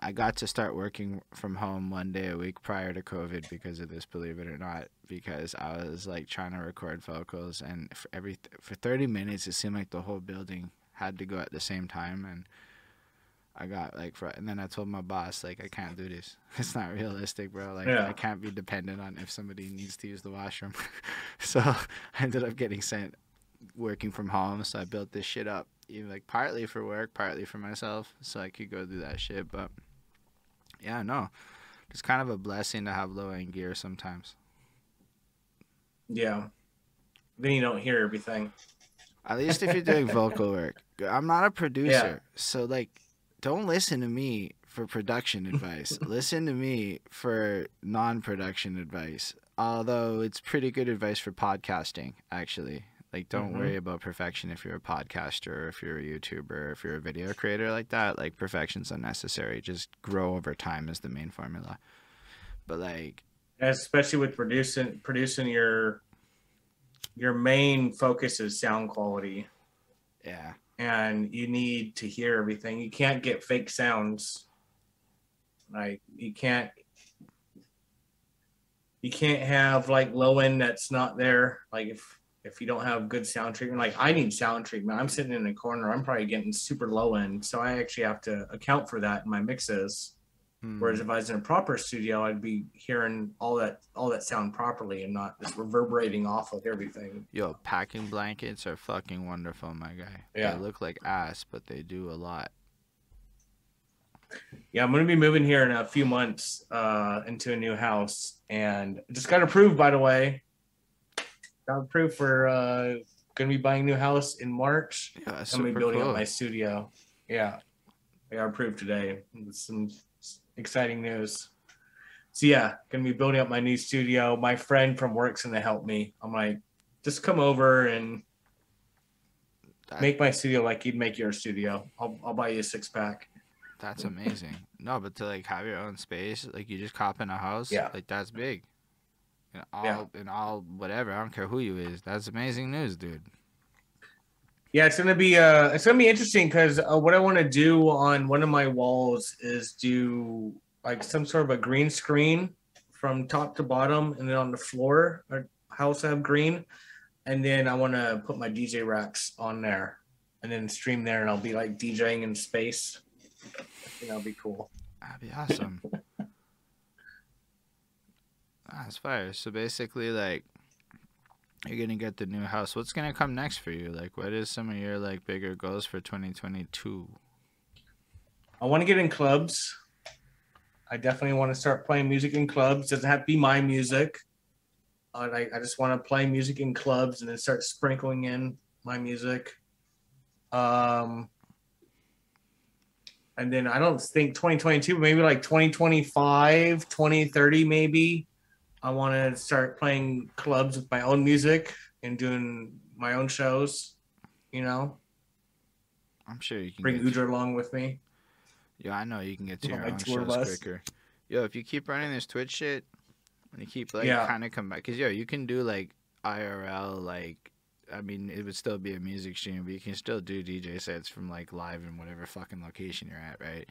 I got to start working from home one day a week prior to COVID because of this, believe it or not, because I was like trying to record vocals and for every for 30 minutes it seemed like the whole building had to go at the same time. And I got like fr- and then I told my boss like I can't do this. It's not realistic, bro. Like Yeah. I can't be dependent on if somebody needs to use the washroom. so I ended up getting sent working from home, so I built this shit up even like partly for work, partly for myself, so I could go do that shit. But yeah, no, it's kind of a blessing to have low end gear sometimes. Yeah. Then you don't hear everything. At least if you're doing vocal work. I'm not a producer, so like, don't listen to me for production advice. listen to me for non-production advice. Although it's pretty good advice for podcasting, actually. Like, don't Mhm. worry about perfection if you're a podcaster, or if you're a YouTuber, if you're a video creator like that. Like, perfection's unnecessary. Just grow over time is the main formula. But like, especially with producing producing your your main focus is sound quality yeah, and you need to hear everything. You can't get fake sounds. Like you can't you can't have like low end that's not there. Like if if you don't have good sound treatment like i need sound treatment. I'm sitting in a corner. I'm probably getting super low end. So i actually have to account for that in my mixes Hmm. Whereas if I was in a proper studio, I'd be hearing all that all that sound properly and not just reverberating off of everything. Yo, packing blankets are fucking wonderful, my guy. Yeah. They look like ass, but they do a lot. Yeah, I'm gonna be moving here in a few months uh, into a new house, and just got approved by the way. Got approved for uh, gonna be buying a new house in March. Yeah, I'm gonna be building cool. up my studio. Yeah, I got approved today. Some exciting news. So yeah, gonna be building up my new studio. My friend from work's gonna help me. I'm like, just come over and make my studio like you'd make your studio. I'll I'll buy you a six pack. That's amazing. no, but to like have your own space, like you just cop in a house, Yeah. like that's big. And all Yeah. and all whatever, I don't care who you is. That's amazing news, dude. Yeah, it's gonna be uh, it's gonna be interesting because uh, what I want to do on one of my walls is do like some sort of a green screen from top to bottom, and then on the floor, our house have green, and then I want to put my DJ racks on there, and then stream there, and I'll be like DJing in space. I think that'll be cool. That'd be awesome. That's fire. So basically, like, you're gonna get the new house. What's gonna come next for you? Like, what is some of your like bigger goals for 2022? I want to get in clubs. I definitely want to start playing music in clubs. Doesn't have to be my music. Uh, I, I just want to play music in clubs and then start sprinkling in my music. Um, and then I don't think 2022, maybe like 2025, 2030, maybe. I want to start playing clubs with my own music and doing my own shows. You know, I'm sure you can bring Udra along with me. Yeah, I know you can get to your own shows bus. quicker. Yo, if you keep running this Twitch shit, and you keep like Yeah. kind of come back, cause yo, you can do like IRL, like I mean, it would still be a music stream, but you can still do DJ sets from like live in whatever fucking location you're at, right?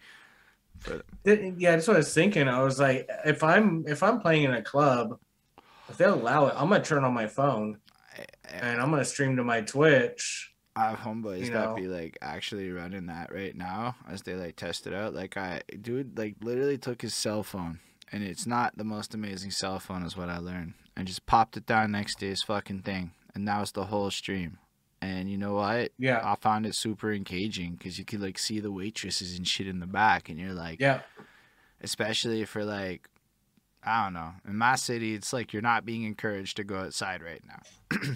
But Yeah, that's what I was thinking. I was like, if I'm if I'm playing in a club, if they allow it, I'm gonna turn on my phone and I'm gonna stream to my Twitch. I have homeboys that be like actually running that right now as they like test it out. Like I, dude, like literally took his cell phone, and it's not the most amazing cell phone, is what I learned, and just popped it down next to his fucking thing, and that was the whole stream. And you know what? Yeah, I found it super engaging because you could like see the waitresses and shit in the back, and you're like, yeah, especially for like, I don't know, in my city, it's like you're not being encouraged to go outside right now.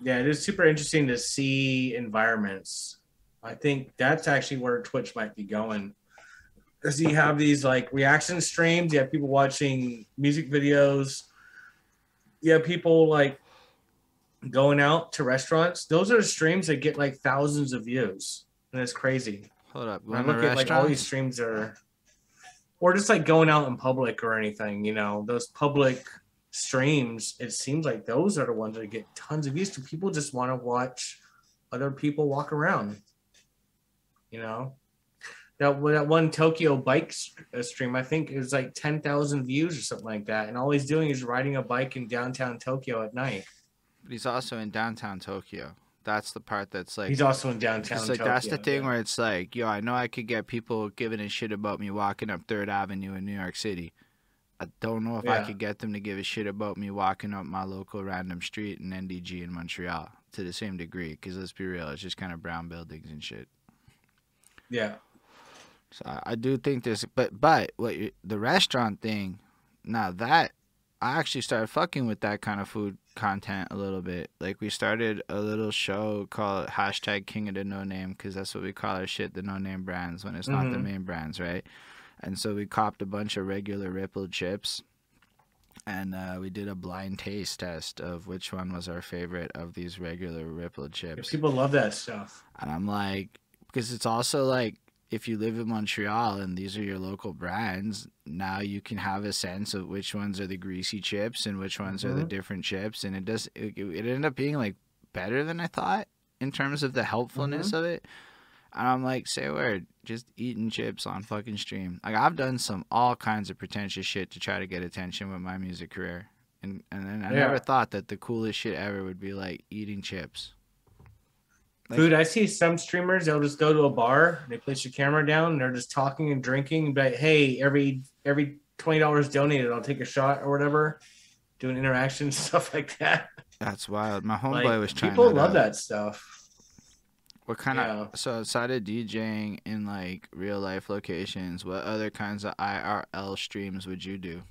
yeah. It is super interesting to see environments. I think that's actually where Twitch might be going. Because you have these like reaction streams, you have people watching music videos, you have people like going out to restaurants. Those are streams that get like thousands of views, and it's crazy. Hold up, When I look at like all these streams are, or just like going out in public or anything, you know, those public streams. It seems like those are the ones that get tons of views. Do people just want to watch other people walk around? You know, that that one Tokyo bike uh, stream, I think, is like ten thousand views or something like that, and all he's doing is riding a bike in downtown Tokyo at night. But he's also in downtown Tokyo. That's the part that's like. he's also in downtown. it's like Tokyo, that's the thing yeah. where it's like, yo, I know I could get people giving a shit about me walking up Third Avenue in New York City. I don't know if I could get them to give a shit about me walking up my local random street in NDG in Montreal to the same degree. Because let's be real, it's just kind of brown buildings and shit. Yeah, So I, I do think there's, but but what you, the restaurant thing, now that I actually started fucking with that kind of food content a little bit. Like we started a little show called hashtag King of the No Name because that's what we call our shit, the no name brands when it's not the Mhm. main brands, right? And so we copped a bunch of regular Ripple chips. And uh, we did a blind taste test of which one was our favorite of these regular Ripple chips. people love that stuff. And I'm like, because it's also like, if you live in Montreal and these are your local brands, now you can have a sense of which ones are the greasy chips and which ones are the Mhm. different chips. And it does, it, it ended up being like better than I thought in terms of the helpfulness of it. And I'm like, say a word, just eating chips on fucking stream. Like I've done some all kinds of pretentious shit to try to get attention with my music career. And and then I Yeah. never thought that the coolest shit ever would be like eating chips. Like- Food. I see some streamers. They'll just go to a bar. They place your camera down. And they're just talking and drinking. but like, hey, every every twenty dollars donated, I'll take a shot or whatever. Doing interaction stuff like that. That's wild. My homeboy Like, was trying people that love out. that stuff. What kind of so outside of DJing in like real life locations, what other kinds of IRL streams would you do?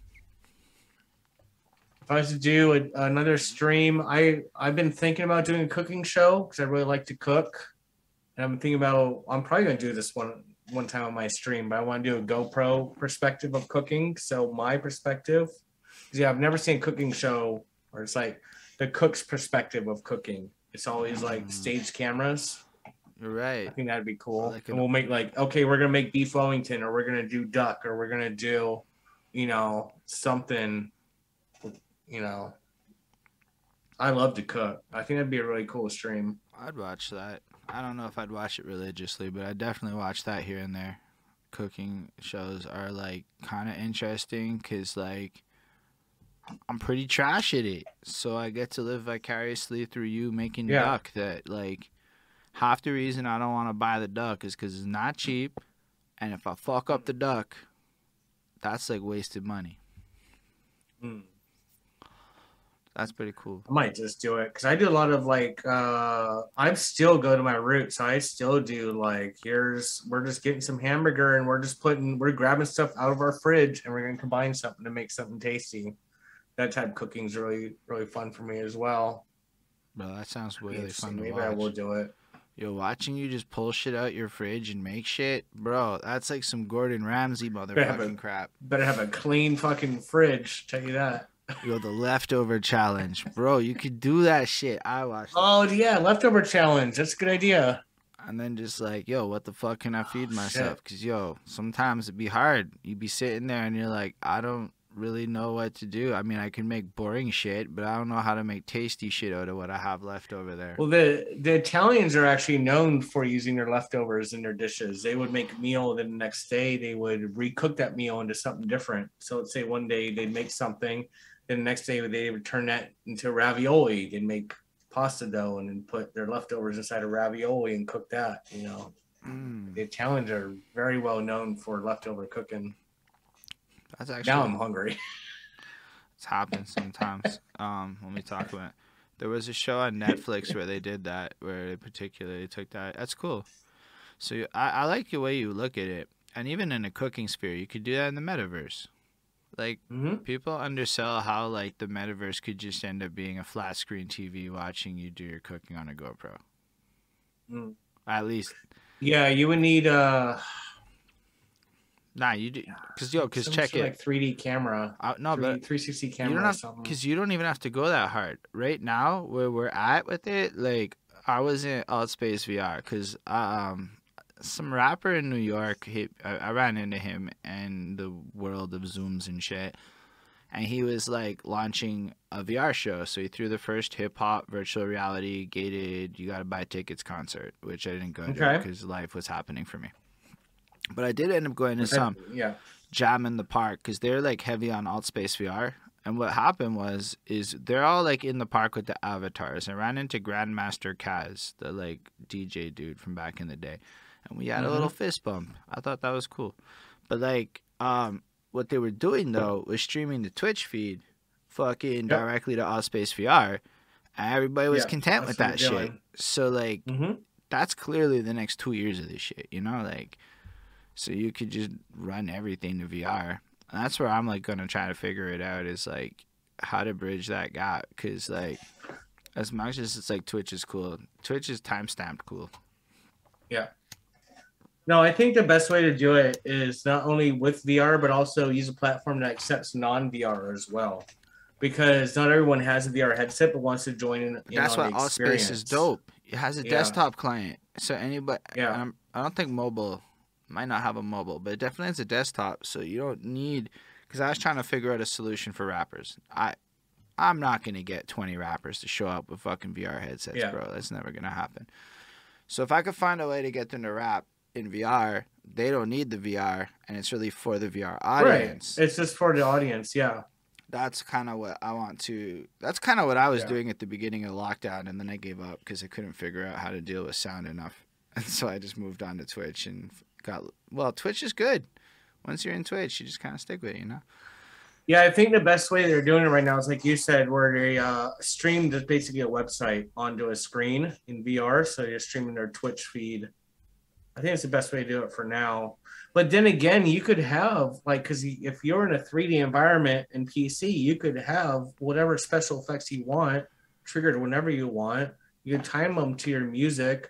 If I was to do a, another stream, I I've been thinking about doing a cooking show because I really like to cook, and I'm thinking about I'm probably gonna do this one one time on my stream, but I want to do a GoPro perspective of cooking. So my perspective, yeah, I've never seen a cooking show where it's like the cook's perspective of cooking. It's always like Mm. stage cameras. You're I think that'd be cool. Like and we'll make like, okay, we're gonna make beef Wellington, or we're gonna do duck, or we're gonna do, you know, something. You know, I love to cook. I think that'd be a really cool stream. I'd watch that. I don't know if I'd watch it religiously, but I definitely watch that here and there. Cooking shows are like kind of interesting because like I'm pretty trash at it, so I get to live vicariously through you making Yeah. duck. That like half the reason I don't want to buy the duck is because it's not cheap, and if I fuck up the duck, that's like wasted money. Mm. That's pretty cool. I might just do it because I do a lot of like uh I'm still go to my roots. So I still do like here's we're just getting some hamburger and we're just putting we're grabbing stuff out of our fridge and we're gonna combine something to make something tasty. That type of cooking is really really fun for me as well. Bro, that sounds really fun to Maybe watch. I will do it. Yo, watching you just pull shit out your fridge and make shit, bro, that's like some Gordon Ramsay have motherfucking it. crap. Better have a clean fucking fridge, tell you that. Yo, the leftover challenge, bro. You could do that shit. I watched. Oh yeah, leftover challenge. That's a good idea. and then just like, yo, what the fuck can I feed Oh, myself? Cause yo, sometimes it'd be hard. You'd be sitting there and you're like, I don't really know what to do. I mean, I can make boring shit, but I don't know how to make tasty shit out of what I have left over there. Well, the the Italians are actually known for using their leftovers in their dishes. They would make meal, then the next day they would recook that meal into something different. So let's say one day they'd make something, then the next day they would turn that into ravioli. They'd make pasta dough and then put their leftovers inside a ravioli and cook that. You know, Mm, the Italians are very well known for leftover cooking. that's actually Now I'm hungry. It's happened sometimes. um, when we talk about, there was a show on Netflix where they did that, where they particularly took that. That's cool. So you- I, I like the way you look at it, and even in a cooking sphere, you could do that in the metaverse. Like hmm people undersell how like the metaverse could just end up being a flat screen TV watching you do your cooking on a GoPro. Mm. At least, Yeah, you would need uh, nah, you do because yo, because check it. like 3D camera, I, no, three, but 360 you camera don't or have something. because you don't even have to go that hard right now where we're at with it like i was in AltspaceVR because um some rapper in new york he, I, I ran into him in the world of zooms and shit and he was like launching a vr show so he threw the first hip-hop virtual reality gated you gotta buy tickets concert which i didn't go to because life was happening for me but i did end up going to Okay, some Yeah. jam in the park because they're like heavy on AltspaceVR. And what happened was is they're all like in the park with the avatars. I ran into Grandmaster Caz, the like DJ dude from back in the day, and we had a little fist bump. I thought that was cool. But like, um, what they were doing though was streaming the Twitch feed, fucking Yep. directly to AltspaceVR, everybody was Yeah, content with that shit. doing. So like, Mm-hmm. that's clearly the next two years of this shit, you know, like so you could just run everything to VR. And that's where I'm like gonna try to figure it out is like how to bridge that gap because like as much as it's like Twitch is cool, Twitch is time stamped cool. No, I think the best way to do it is not only with VR, but also use a platform that accepts non-VR as well. Because not everyone has a VR headset, but wants to join in. that's why the Altspace is dope. It has a Yeah. desktop client, so anybody. Yeah. I'm, I don't think mobile might not have a mobile, but it definitely has a desktop. So you don't need. Because I was trying to figure out a solution for rappers. I, I'm not gonna get 20 rappers to show up with fucking VR headsets, Yeah. bro. That's never gonna happen. So if I could find a way to get them to rap in VR, they don't need the VR, and it's really for the VR audience Right. It's just for the audience. Yeah. that's kind of what I want to. That's kind of what I was Yeah. doing at the beginning of lockdown, and then I gave up because I couldn't figure out how to deal with sound enough, and so I just moved on to Twitch and got. Well, Twitch is good. Once you're in Twitch, you just kind of stick with it, you know. Yeah, I think the best way they're doing it right now is like you said, where they uh, stream just basically a website onto a screen in VR. So you're streaming their Twitch feed. I think it's the best way to do it for now. But then again, you could have like because if you're in a 3D environment in PC, you could have whatever special effects you want triggered whenever you want. You can time them to your music.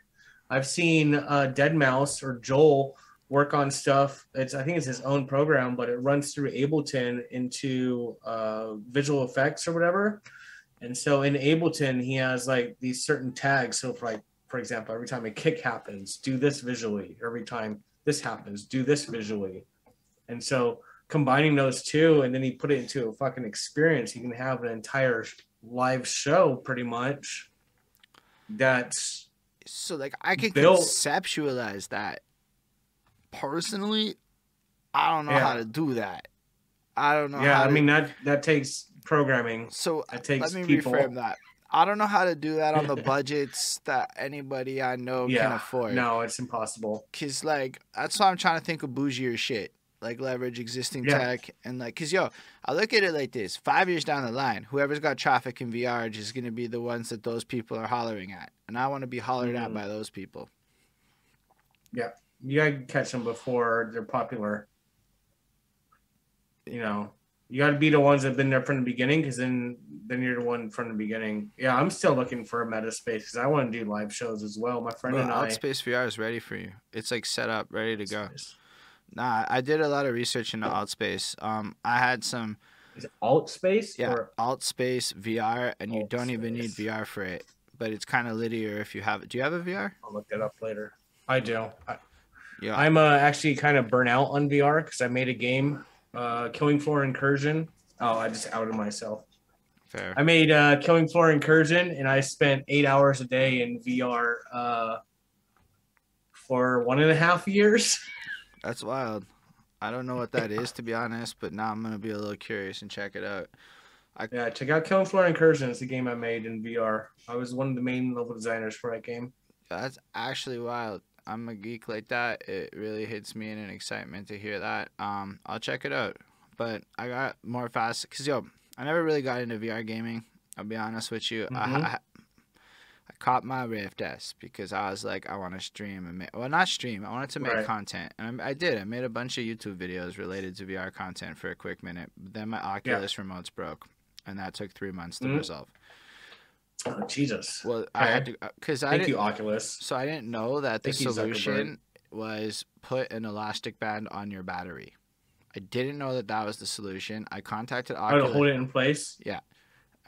I've seen uh, deadmau5 or Joel work on stuff. It's I think it's his own program, but it runs through Ableton into uh, visual effects or whatever. And so in Ableton, he has like these certain tags. So for like for example, every time a kick happens, do this visually. Every time this happens, do this visually. And so combining those two, and then he put it into a fucking experience. You can have an entire live show pretty much. That's So like I could Bill- conceptualize that. Personally, I don't know Yeah. how to do that. I don't know. yeah. how I to- mean that that takes programming. So That takes let me people. reframe that. I don't know how to do that on the budgets that anybody I know can Yeah, afford. No, it's impossible. Cause like that's why I'm trying to think of bougier shit. like leverage existing Yeah. tech and like because yo i look at it like this five years down the line whoever's got traffic in vr is going to be the ones that those people are hollering at and i want to be hollered at Mhm. by those people Yeah, You gotta catch them before they're popular. You know, you gotta be the ones that've been there from the beginning, because then then you're the one from the beginning. Yeah, I'm still looking for a meta space because I want to do live shows as well. My friend Bro, and I. outspace vr is ready for you it's like set up ready to go nah i did a lot of research into Altspace um i had some Is it Altspace? yeah Or, AltspaceVR and you don't even need vr for it but it's kind of linear if you have it do you have a vr I'll look that up later. I do. I, yeah I'm uh, actually kind of burnt out on VR because I made a game, uh, Killing Floor Incursion. Oh, I just outed myself. fair I made uh, Killing Floor Incursion, and I spent eight hours a day in VR uh, for one and a half years. That's wild. I don't know what that is to be honest, but now I'm gonna be a little curious and check it out. yeah, check out Killing Floor Incursion. It's the game I made in VR. I was one of the main level designers for that game. That's actually wild. I'm a geek like that. It really hits me in an excitement to hear that. Um, I'll check it out. But I got more fast because yo, I never really got into VR gaming. I'll be honest with you. I, Mhm. I I caught my Rift S because I was like, I want to stream and make, well, not stream. I wanted to make Right. content, and I, I did. I made a bunch of YouTube videos related to VR content for a quick minute. But then my Oculus remotes broke, and that took three months to Mhm. resolve. Oh, Jesus. Well, I had to uh, because I Thank didn't. you, Oculus. So I didn't know that the Thank solution was put an elastic band on your battery. I didn't know that that was the solution. I contacted oh, Oculus. How to hold it in place. Yeah,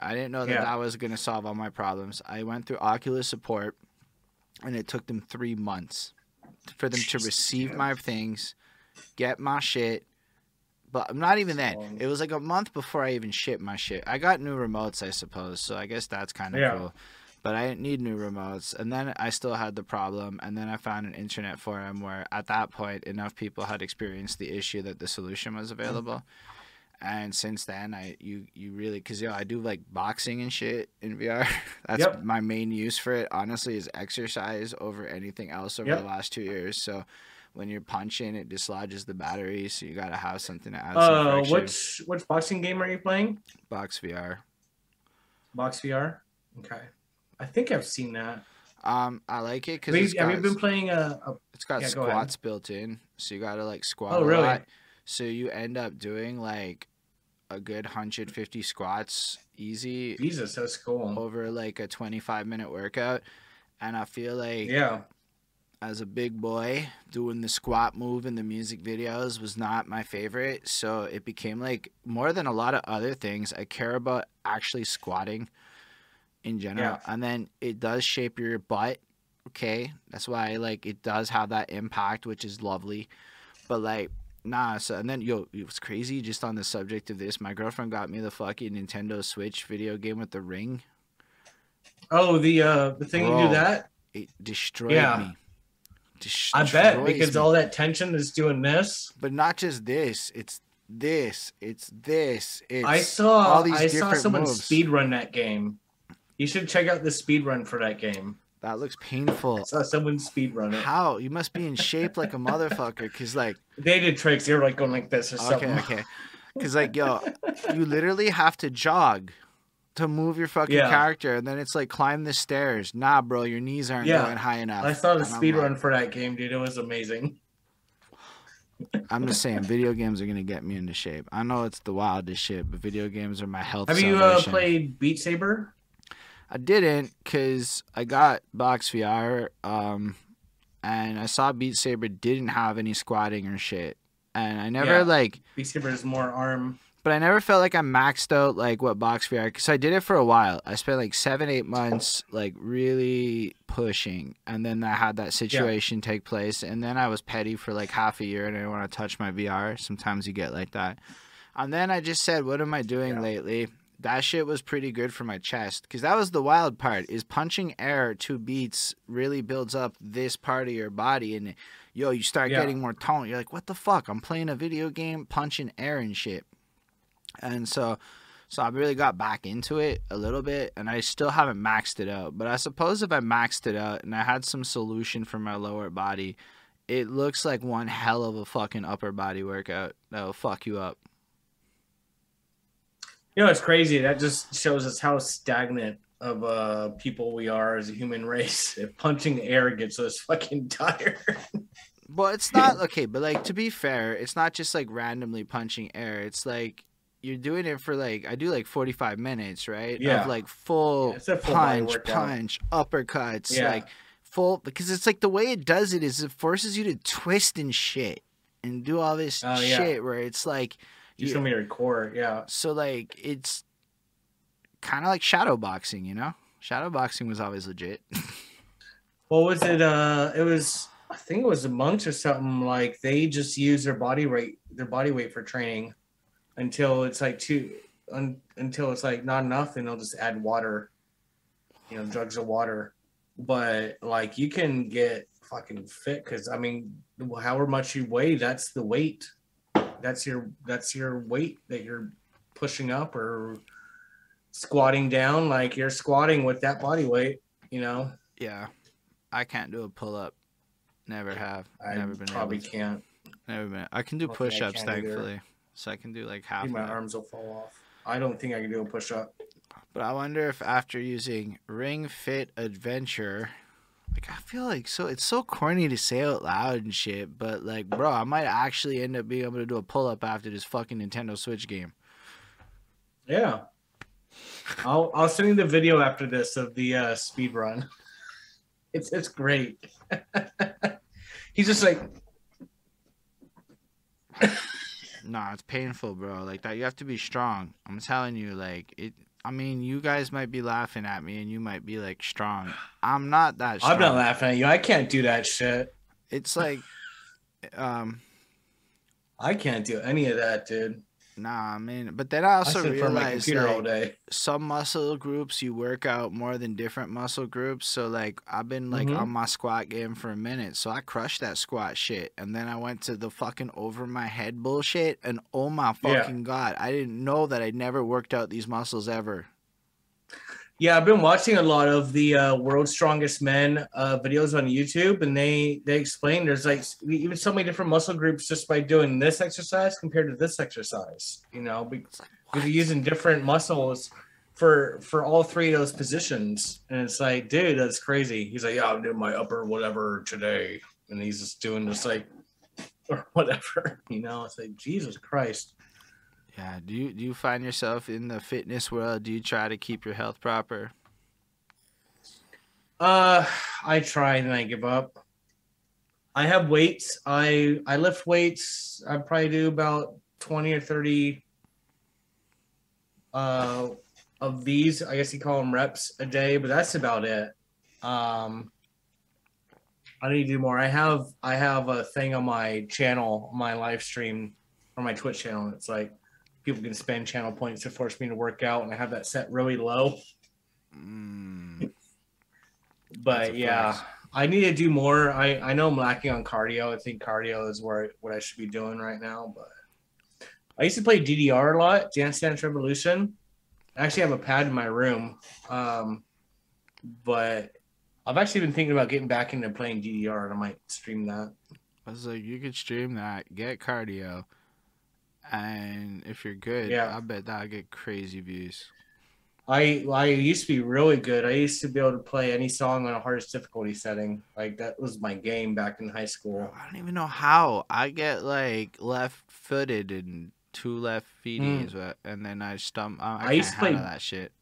I didn't know that Yeah. that was going to solve all my problems. I went through Oculus support, and it took them three months for them to receive man. my things, get my shit. But not even then. long. It was like a month before I even shipped my shit. I got new remotes, I suppose, so I guess that's kind of Yeah. cool. But I didn't need new remotes, and then I still had the problem. And then I found an internet forum where, at that point, enough people had experienced the issue that the solution was available and since then i you you really because yo i do like boxing and shit in vr that's Yep. my main use for it honestly is exercise over anything else over Yep. the last two years so when you're punching it dislodges the battery so you gotta have something to add Uh, friction. which which boxing game are you playing? box vr Box VR. Okay, I think I've seen that. um i like it because Have you've you been playing a, a it's got yeah, go squats built in so you gotta like squat Oh, a lot. so you end up doing like a good 150 squats easy Jesus? That's cool. over like a 25 minute workout and i feel like Yeah, as a big boy doing the squat move in the music videos was not my favorite. So it became like more than a lot of other things i care about actually squatting in general. And then it does shape your butt okay? That's why like it does have that impact which is lovely. But like nah so and then yo it was crazy just on the subject of this. My girlfriend got me the fucking nintendo switch video game with the ring. Oh, the uh the thing Bro. do that? it destroyed Yeah. me I bet because me. all that tension is doing this. But not just this. It's this. It's this. It's I saw all these I saw someone moves. speed run that game. You should check out the speed run for that game. That looks painful. I saw someone speed run it. How? You must be in shape like a motherfucker. Cause like, They did tricks. They were like going like this or okay, something. okay. Cause like, yo, you literally have to jog to move your fucking Yeah. character, and then it's like climb the stairs. Nah, bro, your knees aren't Yeah. going high enough. I saw the speed like- run for that game, dude. It was amazing. I'm just saying, video games are gonna get me into shape. I know it's the wildest shit, but video games are my health. Have you uh, played Beat Saber? I didn't because I got Box VR, um, and I saw Beat Saber didn't have any squatting or shit, and I never Yeah. like, Beat Saber is more arm. But I never felt like I maxed out like what Box VR because I did it for a while. I spent like seven, eight months like really pushing, and then I had that situation take place, and then I was petty for like half a year, and I didn't want to touch my VR. Sometimes you get like that, and then I just said, "What am I doing Yeah. lately?" That shit was pretty good for my chest because that was the wild part. Is punching air two beats really builds up this part of your body, and yo, you start Yeah. getting more tone. You're like, "What the fuck? I'm playing a video game, punching air and shit." And so, so I really got back into it a little bit, and I still haven't maxed it out. But I suppose if I maxed it out and I had some solution for my lower body, it looks like one hell of a fucking upper body workout that'll fuck you up. You know, it's crazy. That just shows us how stagnant of uh people we are as a human race. If punching air gets us fucking tired. Well, it's not okay, but like to be fair, it's not just like randomly punching air. It's like you're doing it for like I do like 45 minutes, right? Yeah. Of like full, Yeah, it's a full punch, punch, uppercuts, Yeah. like full because it's like the way it does it is it forces you to twist and shit and do all this yeah. shit where it's like Do you- some of your core, yeah. so like it's kind of like shadow boxing, you know? Shadow boxing was always legit. What was it? Uh, it was I think it was the monks or something. Like they just use their body weight, their body weight for training, until it's like too, un, until it's like not enough, and they'll just add water, you know, drugs of water. But like you can get fucking fit because I mean, however much you weigh, that's the weight. That's your that's your weight that you're pushing up or squatting down. Like you're squatting with that body weight, you know. yeah. I can't do a pull up. Never have. I Never been probably able to. can't. Never been. I can do I push ups, thankfully. either. So I can do like half. my arms will fall off. I don't think I can do a push up. But I wonder if after using Ring Fit Adventure, like I feel like so it's so corny to say out loud and shit, but like bro, I might actually end up being able to do a pull up after this fucking Nintendo Switch game. Yeah. I'll I'll send you the video after this of the uh, speed run. It's it's great. He's just like Nah, it's painful, bro. Like that, you have to be strong. I'm telling you, like it. I mean, you guys might be laughing at me, and you might be like strong. I'm not that. Strong. I'm not laughing at you. I can't do that shit. It's like, um, I can't do any of that, dude. Nah, I mean, but then I I also sit in front of my realized day. some muscle groups you work out more than different muscle groups. So like I've been like Mhm. on my squat game for a minute. So I crushed that squat shit. And then I went to the fucking over my head bullshit and oh my Yeah. fucking god. I didn't know that I'd never worked out these muscles ever. Yeah, I've been watching a lot of the uh, World's Strongest Men uh, videos on YouTube, and they they explain there's like even so many different muscle groups just by doing this exercise compared to this exercise. You know, because you're using different muscles for for all three of those positions, and it's like, dude, that's crazy. He's like, yeah, I'm doing my upper whatever today, and he's just doing just like or whatever. You know, it's like Jesus Christ. Yeah. Do you do you find yourself in the fitness world? Do you try to keep your health proper? Uh, I try and I give up. I have weights. I I lift weights. I probably do about twenty or thirty uh, of these. I guess you call them reps a day, but that's about it. Um, I need to do more. I have I have a thing on my channel, my live stream, on my Twitch channel. It's like people can spend channel points to force me to work out, and I have that set really low. Mm, But yeah, flex. I need to do more. I I know I'm lacking on cardio. I think cardio is where what I should be doing right now. But I used to play DDR a lot, Dance Dance Revolution. I actually have a pad in my room, um, but I've actually been thinking about getting back into playing DDR, and I might stream that. I was like, you could stream that, get cardio, and if you're good, Yeah. I bet that'll get crazy views. I I used to be really good. I used to be able to play any song on a hardest difficulty setting. Like that was my game back in high school. I don't even know how. I get like left footed and two left feeties, but and then I stump. I, I, I used to play- that shit.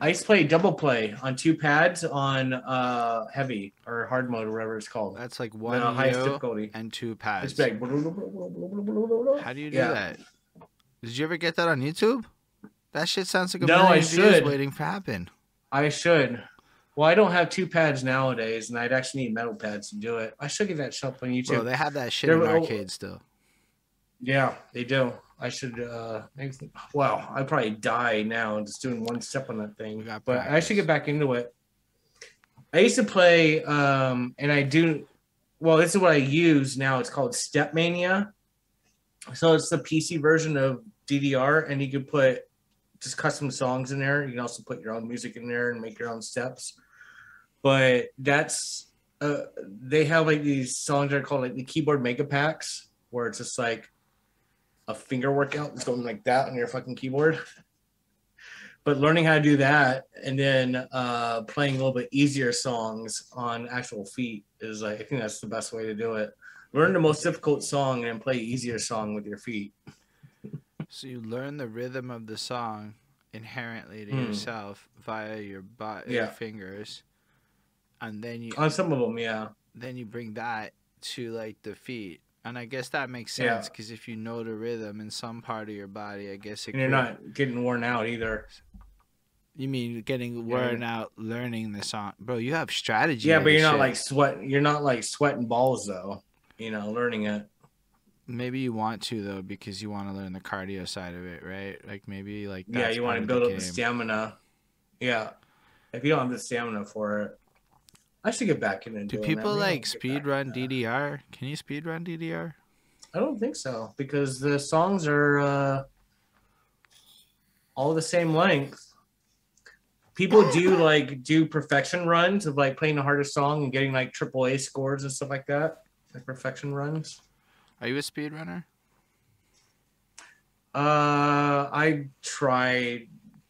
I used to play double play on two pads on uh heavy or hard mode or whatever it's called. That's like one highest difficulty. and two pads. It's big. How do you do Yeah. that? Did you ever get that on YouTube? That shit sounds like a No, I should. waiting for happen. I should. Well, I don't have two pads nowadays, and I'd actually need metal pads to do it. I should get that up on YouTube. Bro, they have that shit There in arcades still. yeah, they do. I should. uh Well, I'd probably die now just doing one step on that thing. But I should get back into it. I used to play, um and I do. Well, this is what I use now. It's called StepMania. So it's the PC version of DDR, and you can put just custom songs in there. You can also put your own music in there and make your own steps. But that's uh, they have like these songs that are called like the keyboard mega packs, where it's just like a finger workout that's going like that on your fucking keyboard. But learning how to do that and then uh, playing a little bit easier songs on actual feet is like I think that's the best way to do it. Learn the most difficult song and play easier song with your feet. So you learn the rhythm of the song inherently to Hmm. yourself via your butt, Yeah. your fingers, and then you On some of them, yeah. then you bring that to like the feet. And I guess that makes sense because if you know the rhythm in some part of your body, I guess it. And you're not getting worn out either. You mean getting Yeah. worn out learning the song, bro? You have strategy. Yeah, but you're this not shit. like sweat. You're not like sweating balls though. You know, learning it. Maybe you want to though because you want to learn the cardio side of it, right? Like maybe like yeah, you want to build up game. the stamina. Yeah, if you don't have the stamina for it, I should get back into. Do people that. Like speed run. DDR? Can you speed run DDR? I don't think so because the songs are uh, all the same length. People do like do perfection runs of like playing the hardest song and getting like triple A scores and stuff like that. Like perfection runs. Are you a speed runner? Uh, I try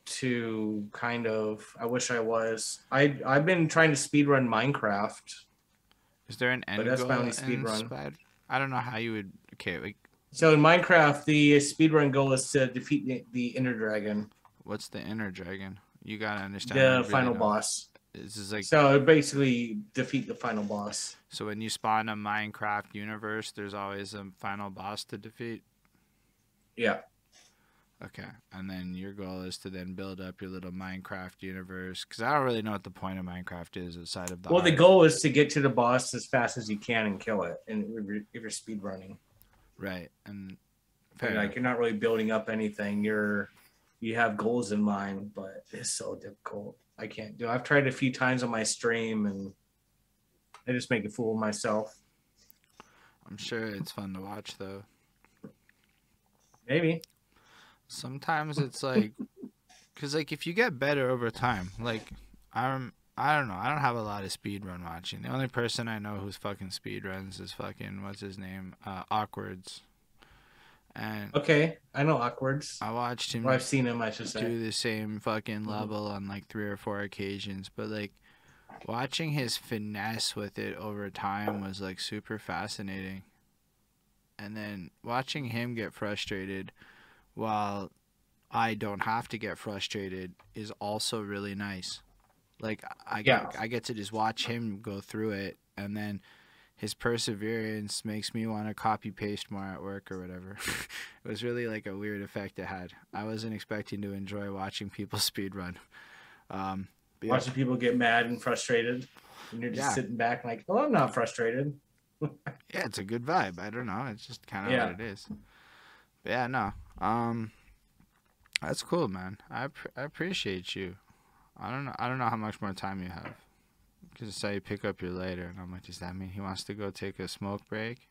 to kind of. I wish I was. I I've been trying to speed run Minecraft. Is there an end that's my goal only in speed run. Spad? I don't know how you would. Okay, like So in Minecraft, the speed run goal is to defeat the, the Ender Dragon, what's the Ender Dragon? You gotta understand. The really final don't- boss. This is like So basically, defeat the final boss. so when you spawn a Minecraft universe, there's always a final boss to defeat. Yeah, Okay, and then your goal is to then build up your little Minecraft universe. Because I don't really know what the point of Minecraft is outside of the. well, the goal is to get to the boss as fast as you can and kill it. And if you're, speed running, Right, and And, like you're not really building up anything. You're you have goals in mind, but it's so difficult. I can't do. it. I've tried a few times on my stream, and I just make a fool of myself. I'm sure it's fun to watch though. Maybe. Sometimes it's like, cause like if you get better over time, like I'm, I don't know, I don't have a lot of speed run watching. The only person I know who's fucking speed runs is fucking what's his name, uh, Awkwards, and Okay, I know awkwards. I watched him Or I've seen him. I should say. do the same fucking Mhm. level on like three or four occasions, but like watching his finesse with it over time was like super fascinating. And then watching him get frustrated while I don't have to get frustrated is also really nice. Like I Yeah. I get to just watch him go through it and then his perseverance makes me want to copy paste more at work or whatever. it was really like a weird effect it had. I wasn't expecting to enjoy watching people speed run. Um, yeah, Watching people get mad and frustrated, and you're just Yeah. sitting back like, "Oh, I'm not frustrated." yeah, it's a good vibe. I don't know. It's just kind of Yeah. what it is. But yeah, no. Um, that's cool, man. I I appreciate you. I don't know. I don't know how much more time you have. Because I saw you pick up your lighter, and I'm like, does that mean he wants to go take a smoke break?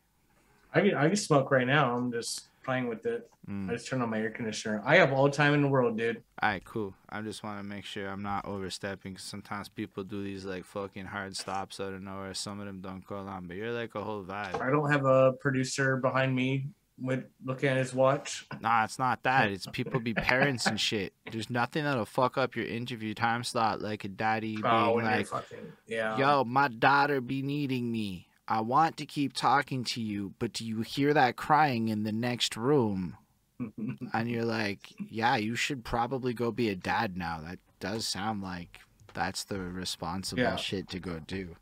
I can I can smoke right now. I'm just playing with it. Mm. I just turned on my air conditioner. I have all the time in the world, dude. All right, cool. I just want to make sure I'm not overstepping. 'cause sometimes people do these like fucking hard stops out of nowhere. Some of them don't go long, but you're like a whole vibe. I don't have a producer behind me with looking at his watch. Nah, it's not that. It's people be parents and shit. There's nothing that'll fuck up your interview time slot like a daddy oh, being Oh, you're like, fucking yeah. "Yo, my daughter be needing me. I want to keep talking to you, but do you hear that crying in the next room?" And you're like, "Yeah, you should probably go be a dad now. That does sound like that's the responsible Yeah. shit to go do."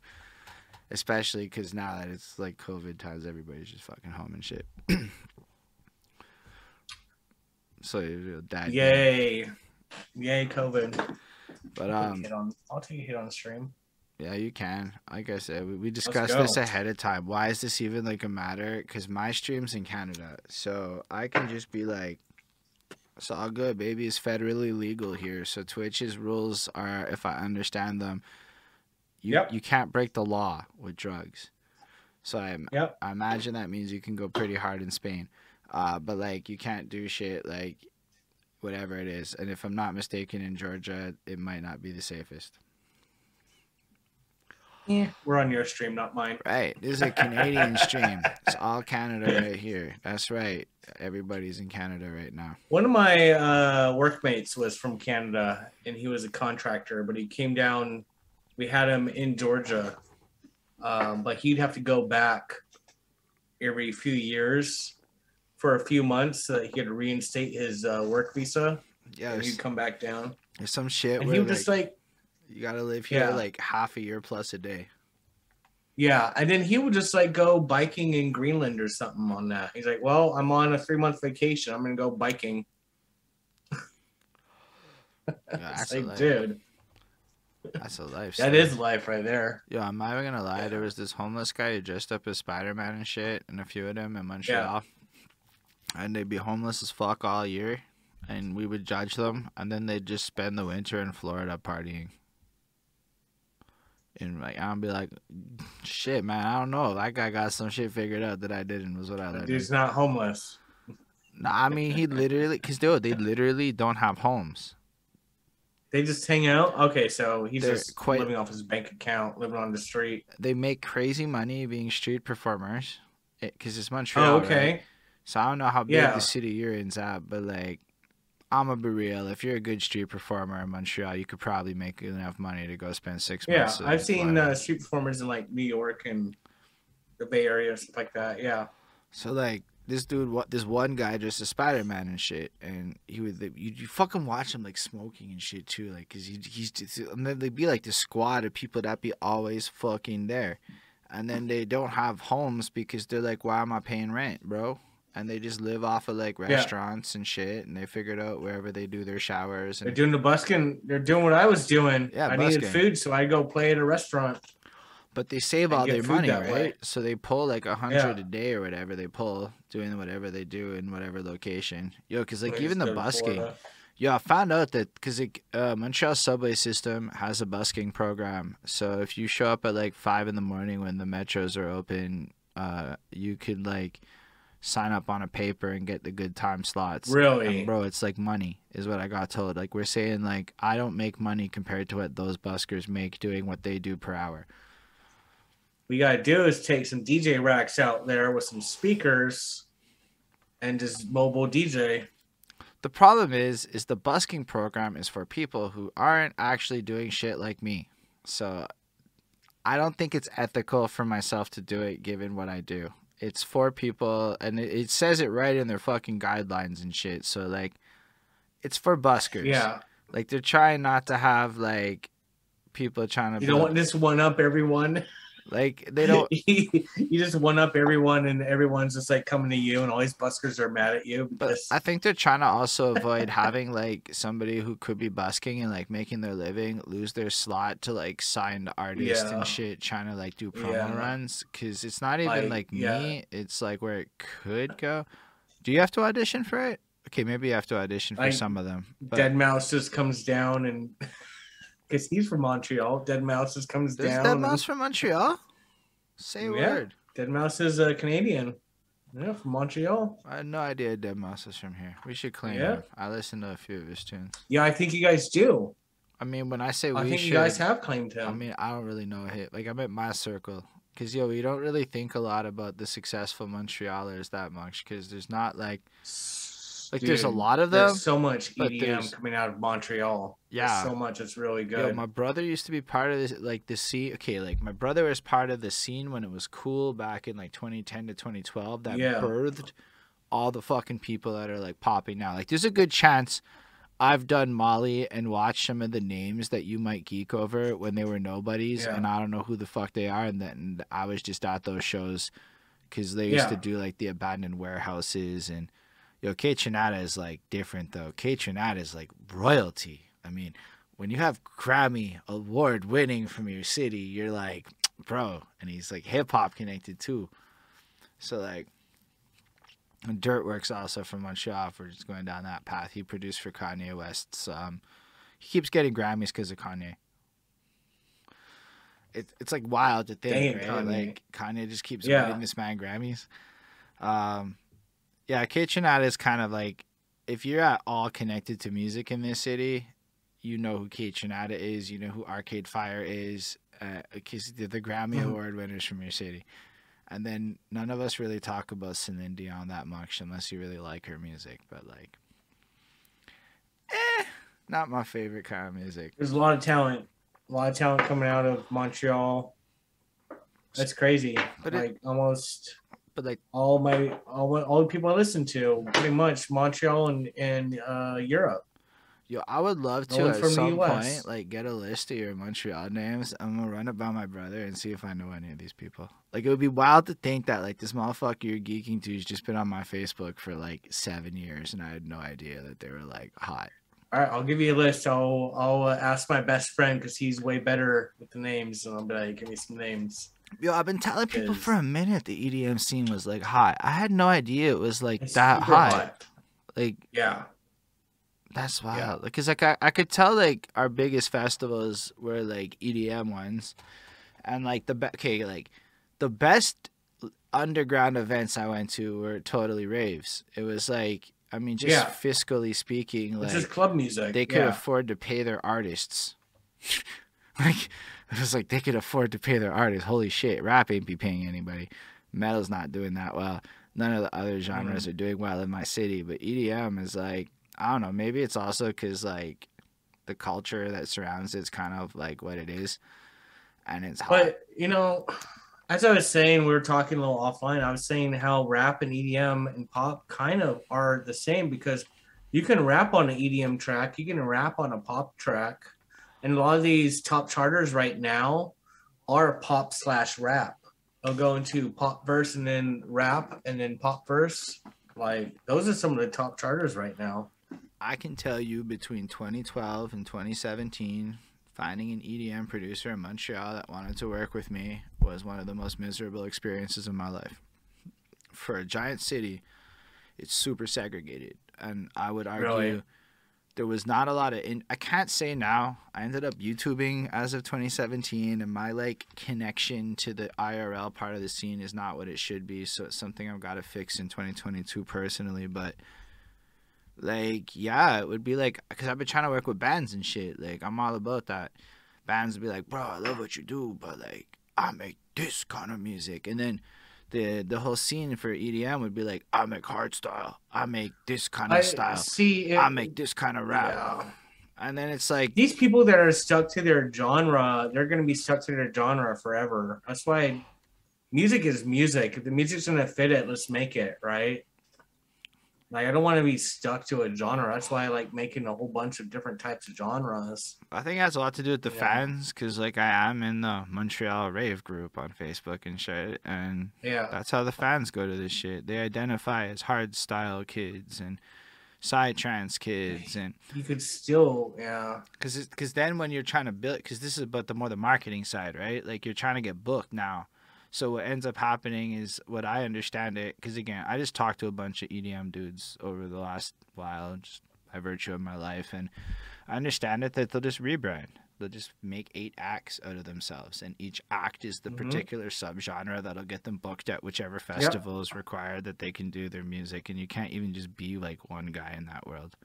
Especially because now that it's like COVID times, everybody's just fucking home and shit. so, dad. Yay. Yay, COVID. But I'll take a um, hit on- I'll take a hit on stream. yeah, you can. Like I said, we, we discussed this ahead of time. Why is this even like a matter? Because my stream's in Canada, so I can just be like, "It's all good, baby. It's federally legal here." So Twitch's rules are, if I understand them, you Yep. you can't break the law with drugs. So I Yep. I imagine that means you can go pretty hard in Spain, uh, but like you can't do shit like whatever it is. And if I'm not mistaken, in Georgia, it might not be the safest. Yeah, we're on your stream, not mine. Right. This is a Canadian stream. It's all Canada right here. That's right. Everybody's in Canada right now. One of my uh, workmates was from Canada, and he was a contractor, but he came down. We had him in Georgia, um, but he'd have to go back every few years for a few months so that he could reinstate his uh, work visa. Yeah, and he'd come back down, there's some shit and where he was like, just like, you gotta live here Yeah. like half a year plus a day. Yeah, and then he would just like go biking in Greenland or something on that. He's like, "Well, I'm on a three month vacation. I'm gonna go biking." Yeah, like, dude, That's a life. that is life right there. Yo, I'm not even gonna lie. There was this homeless guy who dressed up as Spider Man and shit, and a few of them in Montreal. And they'd be homeless as fuck all year, and we would judge them, and then they'd just spend the winter in Florida partying. And like I'd be like, shit, man, I don't know. That guy got some shit figured out that I didn't. Was what I That He's not homeless. Nah, I mean he literally, cause dude, they literally don't have homes. They just hang out. Okay, so he's They're just quite- living off his bank account, living on the street. They make crazy money being street performers, it, cause it's Montreal. Oh, right? okay. So I don't know how big Yeah. the city you're in's at, but like, I'm gonna be real. If you're a good street performer in Montreal, you could probably make enough money to go spend six Yeah, months. in I've seen uh, street performers in like New York and the Bay Area stuff like that. Yeah. So like this dude, what this one guy dressed as Spider Man and shit, and he would you, you fucking watch him like smoking and shit too, like cause he, he's just, and then they'd be like the squad of people that be always fucking there, and then they don't have homes because they're like, why am I paying rent, bro? And they just live off of like restaurants and shit, and they figured out wherever they do their showers They're doing the busking. They're doing what I was doing. Yeah, I needed food, so I go play at a restaurant. But they save all their money, right? way. So they pull like a hundred Yeah. a day or whatever they pull, doing whatever they do in whatever location. Yo, because like They even the busking, Florida. yeah, I found out that because uh, Montreal subway system has a busking program. So if you show up at like five in the morning when the metros are open, uh, you could like sign up on a paper and get the good time slots. Really? And bro, it's like money is what I got told. Like we're saying like I don't make money compared to what those buskers make doing what they do per hour. You gotta do is take some DJ racks out there with some speakers and just mobile DJ. The problem is, is the busking program is for people who aren't actually doing shit like me. So I don't think it's ethical for myself to do it given what I do. It's for people, and it, it says it right in their fucking guidelines and shit. So like, it's for buskers. Yeah. Like they're trying not to have like people trying to You don't want this one up everyone. like they don't you just one up everyone and everyone's just like coming to you and all these buskers are mad at you But I think they're trying to also avoid having like somebody who could be busking and like making their living lose their slot to like signed artists Yeah. and shit, trying to like do promo Yeah. runs. Cause it's not even Like, like yeah. me, it's like where it could go. Do you have to audition for it? Okay, maybe you have to audition for I- some of them. But Dead Mouse just comes down and because he's from Montreal, deadmau5 just comes there's down. and- mouse from Montreal? Say Yeah. word. deadmau5 is a Canadian. Yeah, from Montreal. I had no idea deadmau5 is from here. We should claim Yeah. him. I listened to a few of his tunes. Yeah, I think you guys do. I mean, when I say we I think should, you guys have claimed him. I mean, I don't really know a hit. Like I'm at my circle, cause yo, we don't really think a lot about the successful Montrealers that much, cause there's not like like there's a lot of them. There's so much EDM coming out of Montreal. There's Yeah. so much. It's really Yo, good. my brother used to be part of this, like the scene. Okay, like my brother was part of the scene when it was cool back in like 2010 to 2012 that Yeah. birthed all the fucking people that are like popping now. Like, there's a good chance I've done Molly and watched some of the names that you might geek over when they were nobodies, Yeah. and I don't know who the fuck they are, and then I was just at those shows because they used to do like the abandoned warehouses and. Yo, Kaytranada is like different though. Kaytranada is like royalty. I mean, when you have Grammy award winning from your city, you're like, bro. And he's like hip hop connected too. So like, and Dirtworks also from Montreal for just going down that path. He produced for Kanye West's. Um, he keeps getting Grammys because of Kanye. It, it's like wild to think, Dang, right? Kanye. Like Kanye just keeps Yeah. winning this man Grammys. Um, yeah, Kaytranada is kind of like if you're at all connected to music in this city, you know who Kaytranada is, you know who Arcade Fire is, because uh, the Grammy Mhm. Award winners from your city. And then none of us really talk about Celine Dion that much unless you really like her music. But like, eh, not my favorite kind of music. There's a lot of talent, a lot of talent coming out of Montreal. That's crazy. But it- like almost But like, all my all all the people I listen to, pretty much Montreal and and uh, Europe. yo, I would love to at some point like get a list of your Montreal names. I'm gonna run it by my brother and see if I know any of these people. Like, it would be wild to think that like this motherfucker you're geeking to has just been on my Facebook for like seven years, and I had no idea that they were like hot. All right, I'll give you a list. I'll I'll uh, ask my best friend because he's way better with the names, and I'll be like, give me some names. Yo, I've been telling people for a minute the EDM scene was like hot. I had no idea it was like that super hot. Like Yeah. that's Yeah. wild. Because like I, I could tell like our biggest festivals were like EDM ones, and like the be- okay like the best underground events I went to were totally raves. It was like I mean just Yeah. fiscally speaking, like club music. they could yeah. afford to pay their artists. like it was like they could afford to pay their artists. Holy shit, rap ain't be paying anybody. Metal's not doing that well. None of the other mm-hmm. genres are doing well in my city, but EDM is like I don't know. Maybe it's also because like the culture that surrounds it's kind of like what it is, and it's hot. But you know, as I was saying, we were talking a little offline. I was saying how rap and EDM and pop kind of are the same because you can rap on an EDM track, you can rap on a pop track, and a lot of these top charters right now are pop slash rap. I'll go into pop verse and then rap and then pop verse. Like those are some of the top charters right now. I can tell you between 2012 and 2017, finding an EDM producer in Montreal that wanted to work with me was one of the most miserable experiences of my life. For a giant city, it's super segregated, and I would argue Really? There was not a lot of. In- I can't say now. I ended up YouTubing as of 2017, and my like connection to the IRL part of the scene is not what it should be. So it's something I've got to fix in 2022 personally, but like yeah it would be like because i've been trying to work with bands and shit like i'm all about that bands would be like bro i love what you do but like i make this kind of music and then the the whole scene for edm would be like i make hard style i make this kind of I style see. It, i make this kind of rap Yeah. and then it's like these people that are stuck to their genre, they're going to be stuck to their genre forever. That's why music is music. If the music's going to fit it, let's make it, right? Like I don't want to be stuck to a genre. That's why I like making a whole bunch of different types of genres. i think it has a lot to do with the Yeah. fans because like i am in the montreal rave group on facebook and shit and Yeah. That's how the fans go to this shit. They identify as hard style kids and psytrance kids, and You could still, yeah. because because then when you're trying to build, because this is about the more the marketing side, right? Like you're trying to get booked now. So what ends up happening is what I understand it, because again, I just talked to a bunch of EDM dudes over the last while, just by virtue of my life, and I understand it that they'll just rebrand. They'll just make eight acts out of themselves, and each act is the Mhm. particular subgenre that'll get them booked at whichever festival is required that they can do their music, and you can't even just be like one guy in that world.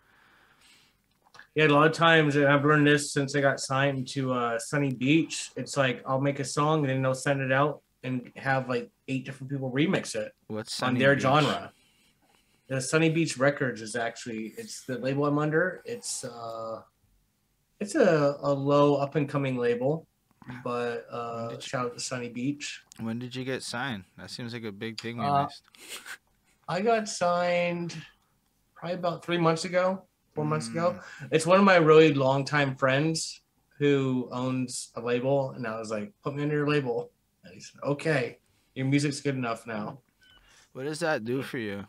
Yeah, a lot of times, and I've learned this since I got signed to uh, Sunny Beach. It's like I'll make a song and then they'll send it out and have like eight different people remix it. What's on their Beach? genre. The Sunny Beach Records is actually it's the label I'm under. It's uh it's a, a low up and coming label, but uh you- shout out to Sunny Beach. When did you get signed? That seems like a big thing we Uh, missed. I got signed probably about three months ago, four months ago. Mm. It's one of my really longtime friends who owns a label, and I was like, put me under your label. And he said, Okay, your music's good enough now. What does that do for you?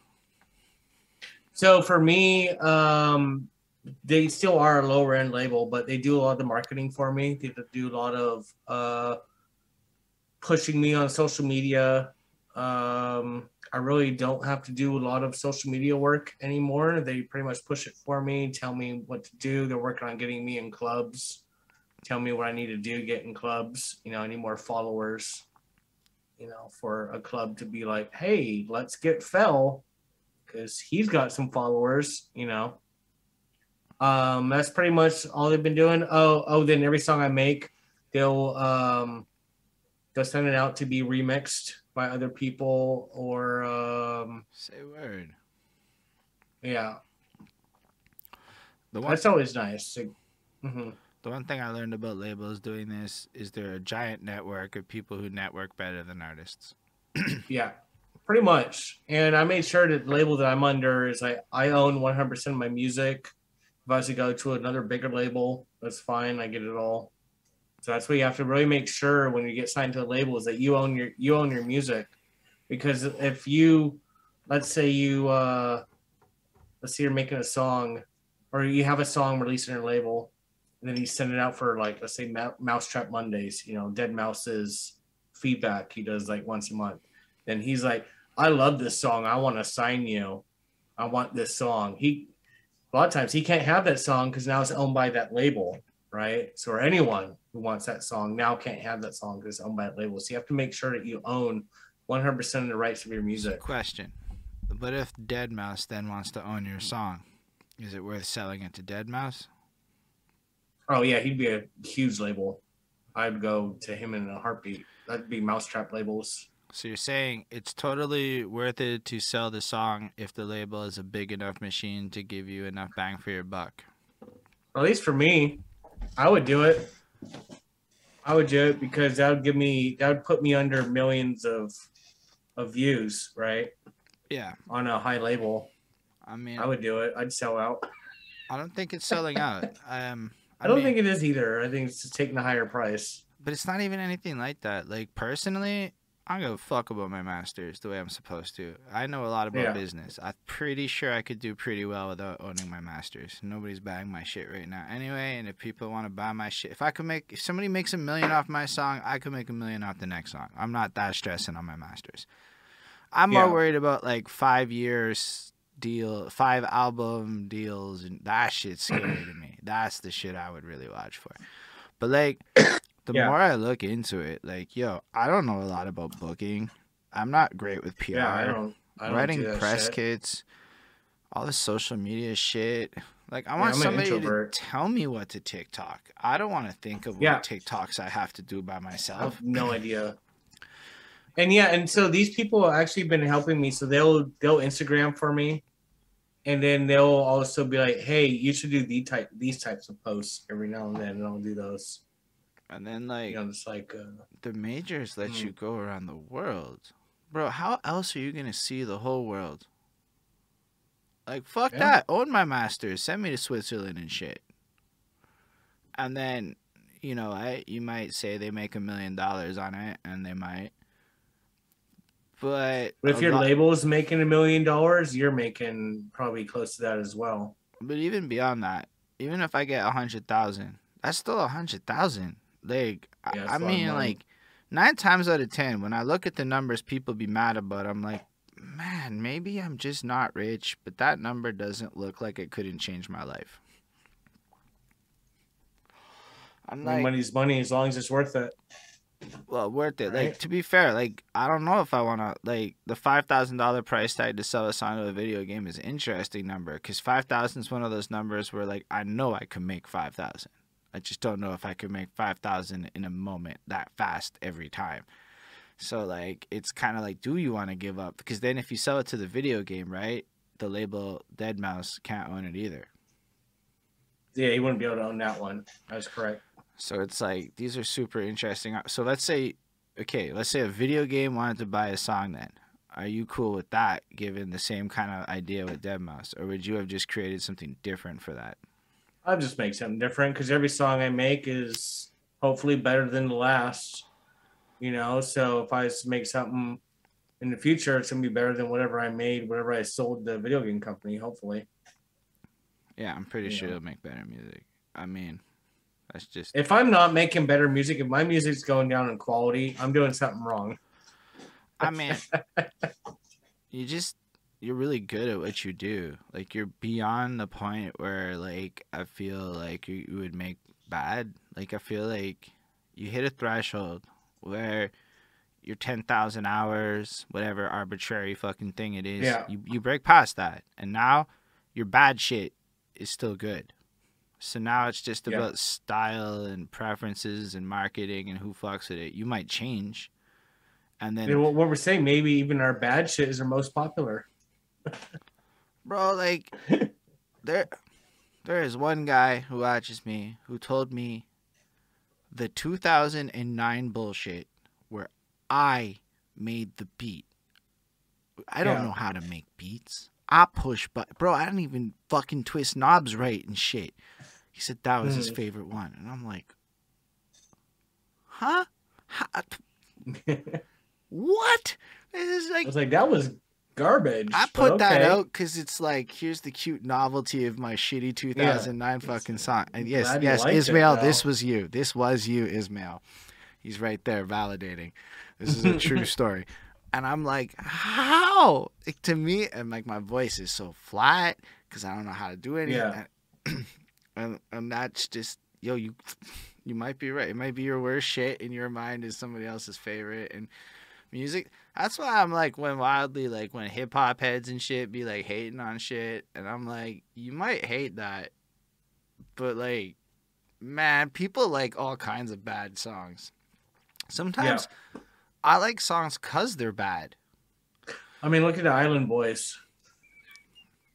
So for me, um, they still are a lower end label, but they do a lot of the marketing for me. They do a lot of uh, pushing me on social media. Um, I really don't have to do a lot of social media work anymore. They pretty much push it for me, tell me what to do. They're working on getting me in clubs, tell me what I need to do, get in clubs. You know, I need more followers. You know, for a club to be like, hey, let's get Fel because he's got some followers, you know. Um, that's pretty much all they've been doing. Oh, oh, then every song I make, they'll um they'll send it out to be remixed by other people or um Say word. yeah The one that's always nice hmm the one thing I learned about labels doing this is they're a giant network of people who network better than artists. yeah pretty much. And i made sure that the label that i'm under is i i own 100% of my music. If i was to go to another bigger label that's fine. I get it all. So that's what you have to really make sure when you get signed to a label is that you own your you own your music. Because if you let's say you uh let's say you're making a song or you have a song released in your label and then you send it out for like let's say Mou- mousetrap mondays you know deadmau5's feedback he does like once a month. Then he's like i love this song. I want to sign you. I want this song. He a lot of times he can't have that song because now it's owned by that label right? So anyone who wants that song now can't have that song because it's owned by that label. So you have to make sure that you own 100% of the rights of your music. Question. What if deadmau5 then wants to own your song? Is it worth selling it to deadmau5? Oh yeah he'd be a huge label i'd go to him in a heartbeat that'd be mau5trap labels So you're saying it's totally worth it to sell the song if the label is a big enough machine to give you enough bang for your buck. at least for me, I would do it. I would do it because that would give me that would put me under millions of of views, right? Yeah, On a high label. I mean, I would do it. I'd sell out. I don't think it's selling out. Um, I don't mean- think it is either. I think it's taking a higher price. but it's not even anything like that. Like personally, I don't give a fuck about my masters the way I'm supposed to. I know a lot about Yeah. business. I'm pretty sure I could do pretty well without owning my masters. Nobody's buying my shit right now anyway. And if people want to buy my shit, if I could make, if somebody makes a million off my song, I could make a million off the next song. I'm not that stressing on my masters. I'm more worried about like five years deal, five album deals, and that shit's scary to me. That's the shit I would really watch for. But like, the Yeah. more I look into it, like, yo, I don't know a lot about booking. I'm not great with PR. Yeah, I don't. I don't writing do press shit. kits, all the social media shit. Like, I want I'm somebody to tell me what to TikTok. I don't want to think of Yeah. what TikToks I have to do by I myself. have no idea. And yeah, and so these people have actually been helping me. So they'll they'll Instagram for me, and then they'll also be like, "Hey, you should do the type these types of posts every now and then," and I'll do those. And then, like, You know, just like uh, the majors let Mm. you go around the world. Bro, how else are you going to see the whole world? Like, fuck Yeah. that. Own my masters. Send me to Switzerland and shit. And then, you know, I, you might say they make a million dollars on it, and they might. But, But if your lot- label is making a million dollars, you're making probably close to that as well. but even beyond that, even if I get a hundred thousand, that's still a hundred thousand. Like, I- Yeah, I a lot of mean, like nine times out of ten, when I look at the numbers people be mad about, I'm like, man, maybe I'm just not rich, but that number doesn't look like it couldn't change my life. I'm like, money's money as long as it's worth it. Well, worth it. Like to be fair, like I don't know if I want to like the five thousand dollar price tag to sell a song of a video game is an interesting number because five thousand is one of those numbers where like I know I can make five thousand. I just don't know if I could make five thousand in a moment that fast every time. So like it's kind of like, do you want to give up? Because then if you sell it to the video game, right, the label deadmau5 can't own it either. Yeah, you wouldn't be able to own that one. That's correct. So it's like these are super interesting. Uh, so let's say, okay, let's say a video game wanted to buy a song. Then, are you cool with that? Given the same kind of idea with deadmau5, or would you have just created something different for that? I'll just make something different because every song I make is hopefully better than the last. You know, so if I make something in the future, it's gonna be better than whatever I made, whatever I sold the video game company. Hopefully, Yeah, I'm pretty sure Yeah. it'll make better music. I mean, that's just if I'm not making better music, if my music's going down in quality, I'm doing something wrong. I mean, you just you're really good at what you do. Like you're beyond the point where like I feel like you, you would make bad. Like I feel like you hit a threshold where your 10,000 hours, whatever arbitrary fucking thing it is, Yeah. you you break past that. And now your bad shit is still good. So now it's just Yeah. about style and preferences and marketing and who fucks with it. You might change, and then And what what we're saying, maybe even our bad shit is our most popular. bro like there there is one guy who watches me who told me the 2009 bullshit where i made the beat i don't Yeah. know how to make beats i push but bro i don't even fucking twist knobs right and shit he said that was his favorite one and i'm like huh what this is I like was like, that was garbage. I put that out because it's like here's the cute novelty of my shitty 2009 fucking song. And yes, yes, liked it, Ismail, this was you. This was you, Ismail. He's right there validating. This is a true story. And I'm like, how? Like, to me, and like my voice is so flat because I don't know how to do anything. Yeah. And, and that's just yo, you you might be right. It might be your worst shit in your mind is somebody else's favorite. And music. That's why I'm like when wildly like when hip hop heads and shit be like hating on shit, and I'm like, you might hate that, but like, man, people like all kinds of bad songs. Sometimes I like songs cause they're bad. I mean, look at the Island Boys.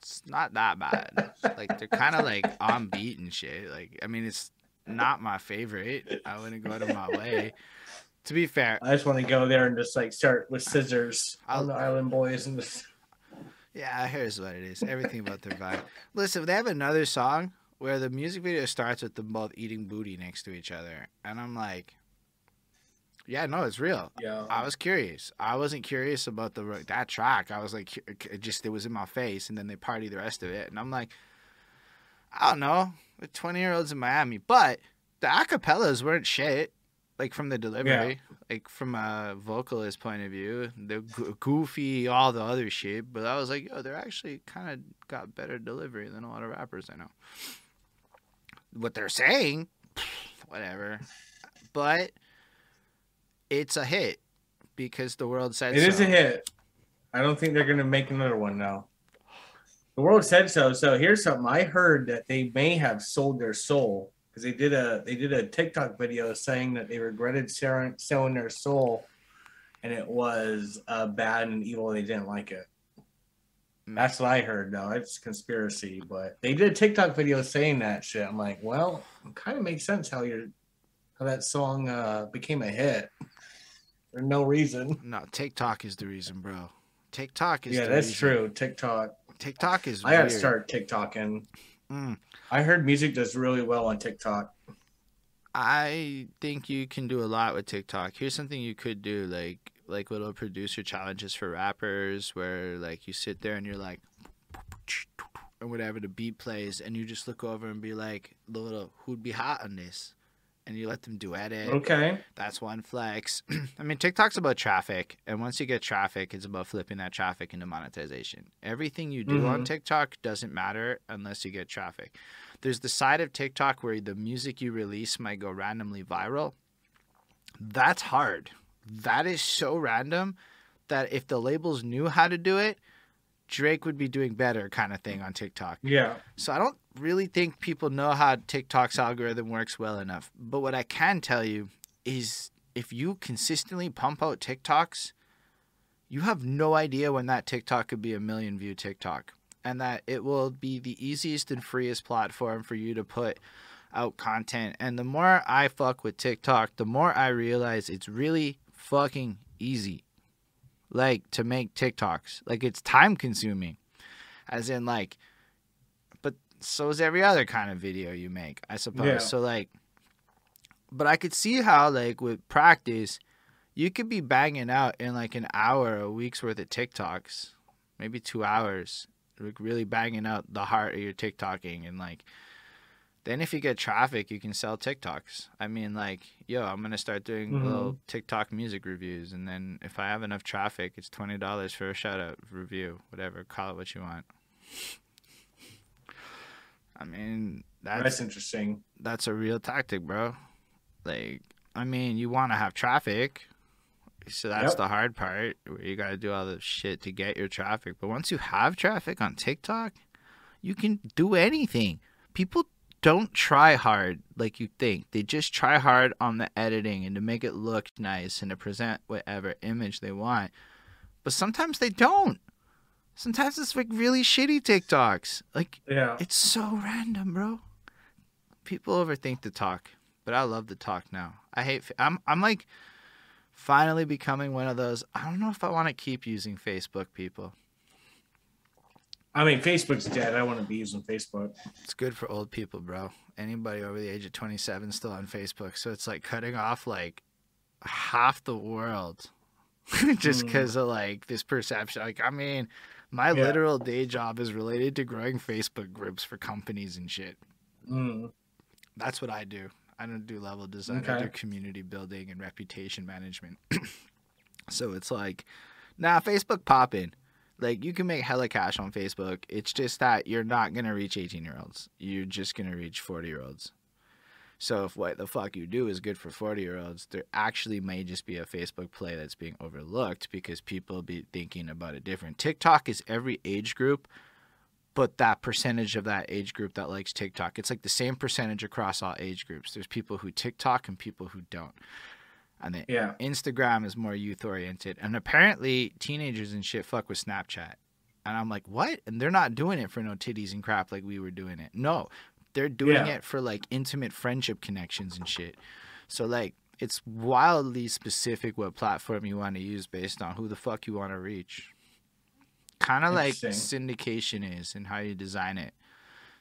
It's not that bad. like they're kind of like on beat and shit. Like I mean, it's not my favorite. I wouldn't go out of my way. To be fair, I just want to go there and just like start with scissors I'll- on the Island Boys and just Yeah, here's what it is. Everything about their vibe. Listen, they have another song where the music video starts with them both eating booty next to each other, and I'm like, yeah, no, it's real. yeah. I was curious. I wasn't curious about the that track. I was like, it just it was in my face, and then they party the rest of it, and I'm like, I don't know, we're 20 year olds in Miami, but the acapellas weren't shit. Like from the delivery, like from a vocalist point of view, they're goofy, all the other shit. But I was like, yo, they're actually kind of got better delivery than a lot of rappers I know. What they're saying, whatever. But it's a hit because the world said It so. is a hit. I don't think they're gonna make another one now. The world said so. So here's something I heard that they may have sold their soul because they did a they did a TikTok video saying that they regretted selling, selling their soul, and it was uh, bad and evil. They didn't like it. Mm. That's what I heard. though. it's conspiracy, but they did a TikTok video saying that shit. I'm like, well, it kind of makes sense how you're how that song uh, became a hit for no reason. No, TikTok is the reason, bro. TikTok is Yeah, that's reason. true. TikTok. TikTok is I gotta weird. start TikToking. Mm. I heard music does really well on TikTok. I think you can do a lot with TikTok. Here's something you could do, like like little producer challenges for rappers, where like you sit there and you're like, or whatever the beat plays, and you just look over and be like, little who'd be hot on this, and you let them duet it. Okay. That's one flex. I mean, TikTok's about traffic, and once you get traffic, it's about flipping that traffic into monetization. Everything you do on Mhm. TikTok doesn't matter unless you get traffic. There's the side of TikTok where the music you release might go randomly viral. That's hard. That is so random that if the labels knew how to do it, Drake would be doing better, kind of thing on TikTok. Yeah. So I don't really think people know how TikTok's algorithm works well enough. But what I can tell you is if you consistently pump out TikToks, you have no idea when that TikTok could be a million view TikTok. And that it will be the easiest and freest platform for you to put out content. And the more I fuck with TikTok, the more I realize it's really fucking easy. Like to make TikToks. Like it's time consuming. As in like so is every other kind of video you make, I suppose. Yeah. So like but I could see how like with practice you could be banging out in like an hour, a week's worth of TikToks, maybe two hours, like really banging out the heart of your TikToking, and like, then if you get traffic, you can sell TikToks. I mean, like, yo, I'm gonna start doing Mhm. little TikTok music reviews, and then if I have enough traffic, it's twenty dollars for a shout out review, whatever, call it what you want. I mean, That's, that's interesting. that's a real tactic, bro. Like, I mean, you want to have traffic, so that's Yep. the hard part. Where you got to do all the shit to get your traffic. But once you have traffic on TikTok, you can do anything. People don't try hard like you think. They just try hard on the editing and to make it look nice and to present whatever image they want. But sometimes they don't. Sometimes it's like really shitty TikToks. Like Yeah. it's so random, bro. People overthink the talk, but I love the talk now. I hate. I'm. I'm like, finally becoming one of those. I don't know if I want to keep using Facebook. People, I mean, Facebook's dead. I wouldn't be using Facebook. it's good for old people, bro. Anybody over the age of 27 still on Facebook, so it's like cutting off like half the world, just Mm. because of like this perception. Like, I mean, my Yeah. literal day job is related to growing Facebook groups for companies and shit. Mm. That's what I do. I don't do level design. I do community building and reputation management. so it's like, nah, Facebook popping. Like you can make hella cash on Facebook. It's just that you're not gonna reach 18 year olds. You're just gonna reach 40 year olds. So if what the fuck you do is good for 40 year olds, there actually may just be a Facebook play that's being overlooked because people be thinking about it different. TikTok is every age group, but that percentage of that age group that likes TikTok, it's like the same percentage across all age groups. There's people who TikTok and people who don't. And then Yeah. Instagram is more youth oriented. And apparently teenagers and shit fuck with Snapchat. And I'm like, what? And they're not doing it for no titties and crap like we were doing it. No, they're doing Yeah. it for like intimate friendship connections and shit. So like, it's wildly specific what platform you want to use based on who the fuck you want to reach. Kind of like syndication is and how you design it.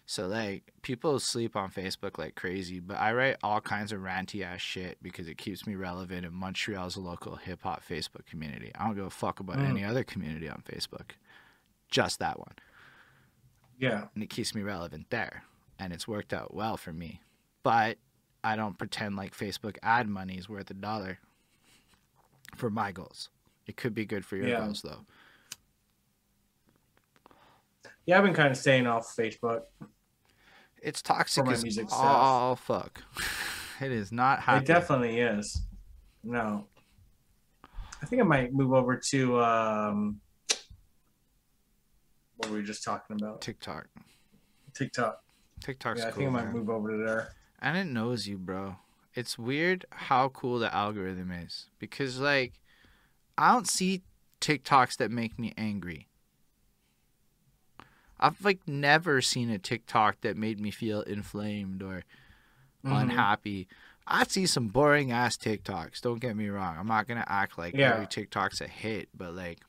So like people sleep on Facebook like crazy, but I write all kinds of ranty ass shit because it keeps me relevant in Montreal's local hip hop Facebook community. I don't give a fuck about Mm. any other community on Facebook. Just that one. Yeah. And it keeps me relevant there. And it's worked out well for me. But I don't pretend like Facebook ad money is worth a dollar for my goals. It could be good for your Yeah. goals though. Yeah, I've been kind of staying off Facebook. It's toxic as music stuff. fuck. It is not happy. It definitely is. No. I think I might move over to um what were we just talking about? TikTok. TikTok. TikTok's yeah, I cool. think I might man. move over to there. and it knows you, bro. It's weird how cool the algorithm is because, like, I don't see TikToks that make me angry. I've like never seen a TikTok that made me feel inflamed or Mhm. unhappy. I see some boring ass TikToks. Don't get me wrong. I'm not gonna act like Yeah. every TikTok's a hit, but like,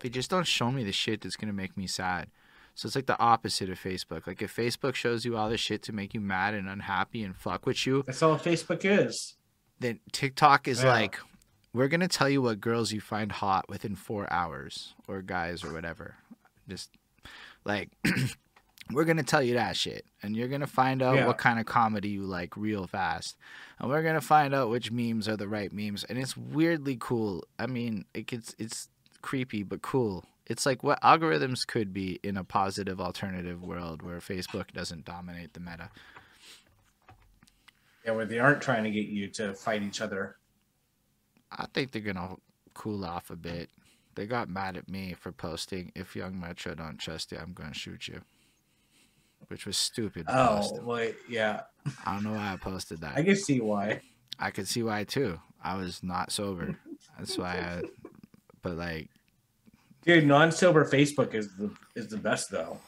they just don't show me the shit that's gonna make me sad. So it's like the opposite of Facebook. Like if Facebook shows you all the shit to make you mad and unhappy and fuck with you, That's all Facebook is. then TikTok is Yeah. like, we're gonna tell you what girls you find hot within four hours, or guys, or whatever. Just like we're gonna tell you that shit, and you're gonna find out Yeah. what kind of comedy you like real fast, and we're gonna find out which memes are the right memes, and it's weirdly cool. I mean, it gets it's creepy but cool. It's like what algorithms could be in a positive alternative world where Facebook doesn't dominate the meta. Yeah, where they aren't trying to get you to fight each other. I think they're gonna cool off a bit. They got mad at me for posting if Young Metro don't trust you, I'm gonna shoot you. Which was stupid. Oh, wait, yeah. I don't know why I posted that. I can see why. I could see why too. I was not sober. That's why I but like Dude, non-sober Facebook is the is the best though.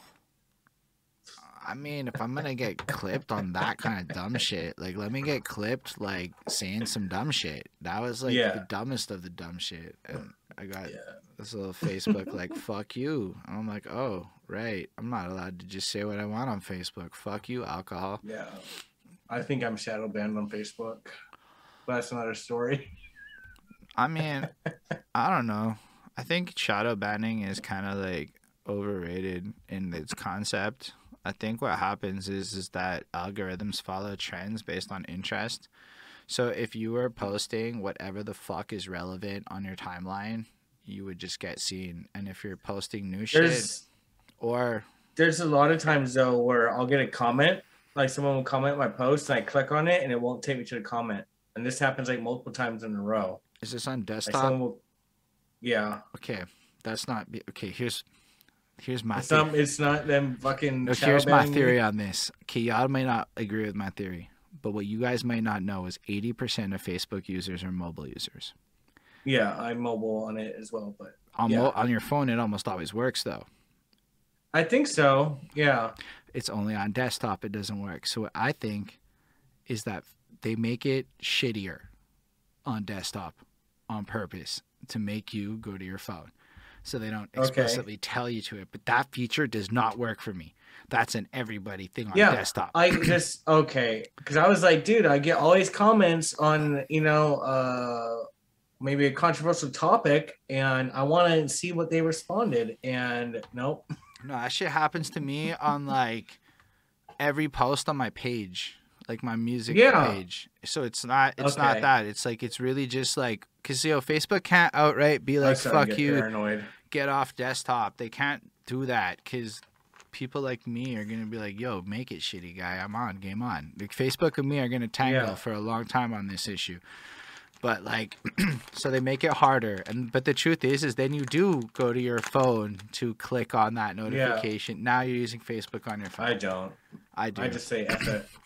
I mean, if I'm gonna get clipped on that kind of dumb shit, like let me get clipped like saying some dumb shit. That was like Yeah. the dumbest of the dumb shit. And I got Yeah. this little Facebook like fuck you. And I'm like, oh right, I'm not allowed to just say what I want on Facebook. Fuck you, alcohol. Yeah. I think I'm shadow banned on Facebook. But that's another story. I mean, I don't know. I think shadow banning is kind of like overrated in its concept. I think what happens is is that algorithms follow trends based on interest. So if you were posting whatever the fuck is relevant on your timeline, you would just get seen. And if you're posting new shit or there's a lot of times though where I'll get a comment, like someone will comment my post and I click on it and it won't take me to the comment. And this happens like multiple times in a row. is this on desktop? will Yeah. okay, that's not okay. Here's Here's my It's not, it's not them fucking. No, here's my me. theory on this. Okay, y'all might not agree with my theory, but what you guys might not know is 80% of Facebook users are mobile users. Yeah, I'm mobile on it as well, but On, Yeah. mo- on your phone, it almost always works though. I think so. Yeah. It's only on desktop it doesn't work. So what I think is that they make it shittier on desktop on purpose to make you go to your phone. So they don't Okay. explicitly tell you to it. But that feature does not work for me. That's an everybody thing on Yeah, desktop. I just okay because I was like, dude, I get all these comments on you know uh maybe a controversial topic, and I want to see what they responded, and nope. No, that shit happens to me on like every post on my page, like my music Yeah. page. So it's not it's Okay. not that. It's like it's really just like cuz you know Facebook can't outright be like fuck get you, Paranoid. get off desktop. They can't do that cuz people like me are going to be like, "Yo, make it shitty guy. I'm on, game on." Like Facebook and me are going to tangle Yeah. for a long time on this issue. But like so they make it harder and but the truth is is then you do go to your phone to click on that notification. Now you're using Facebook on your phone. I don't. I do. I just say F it.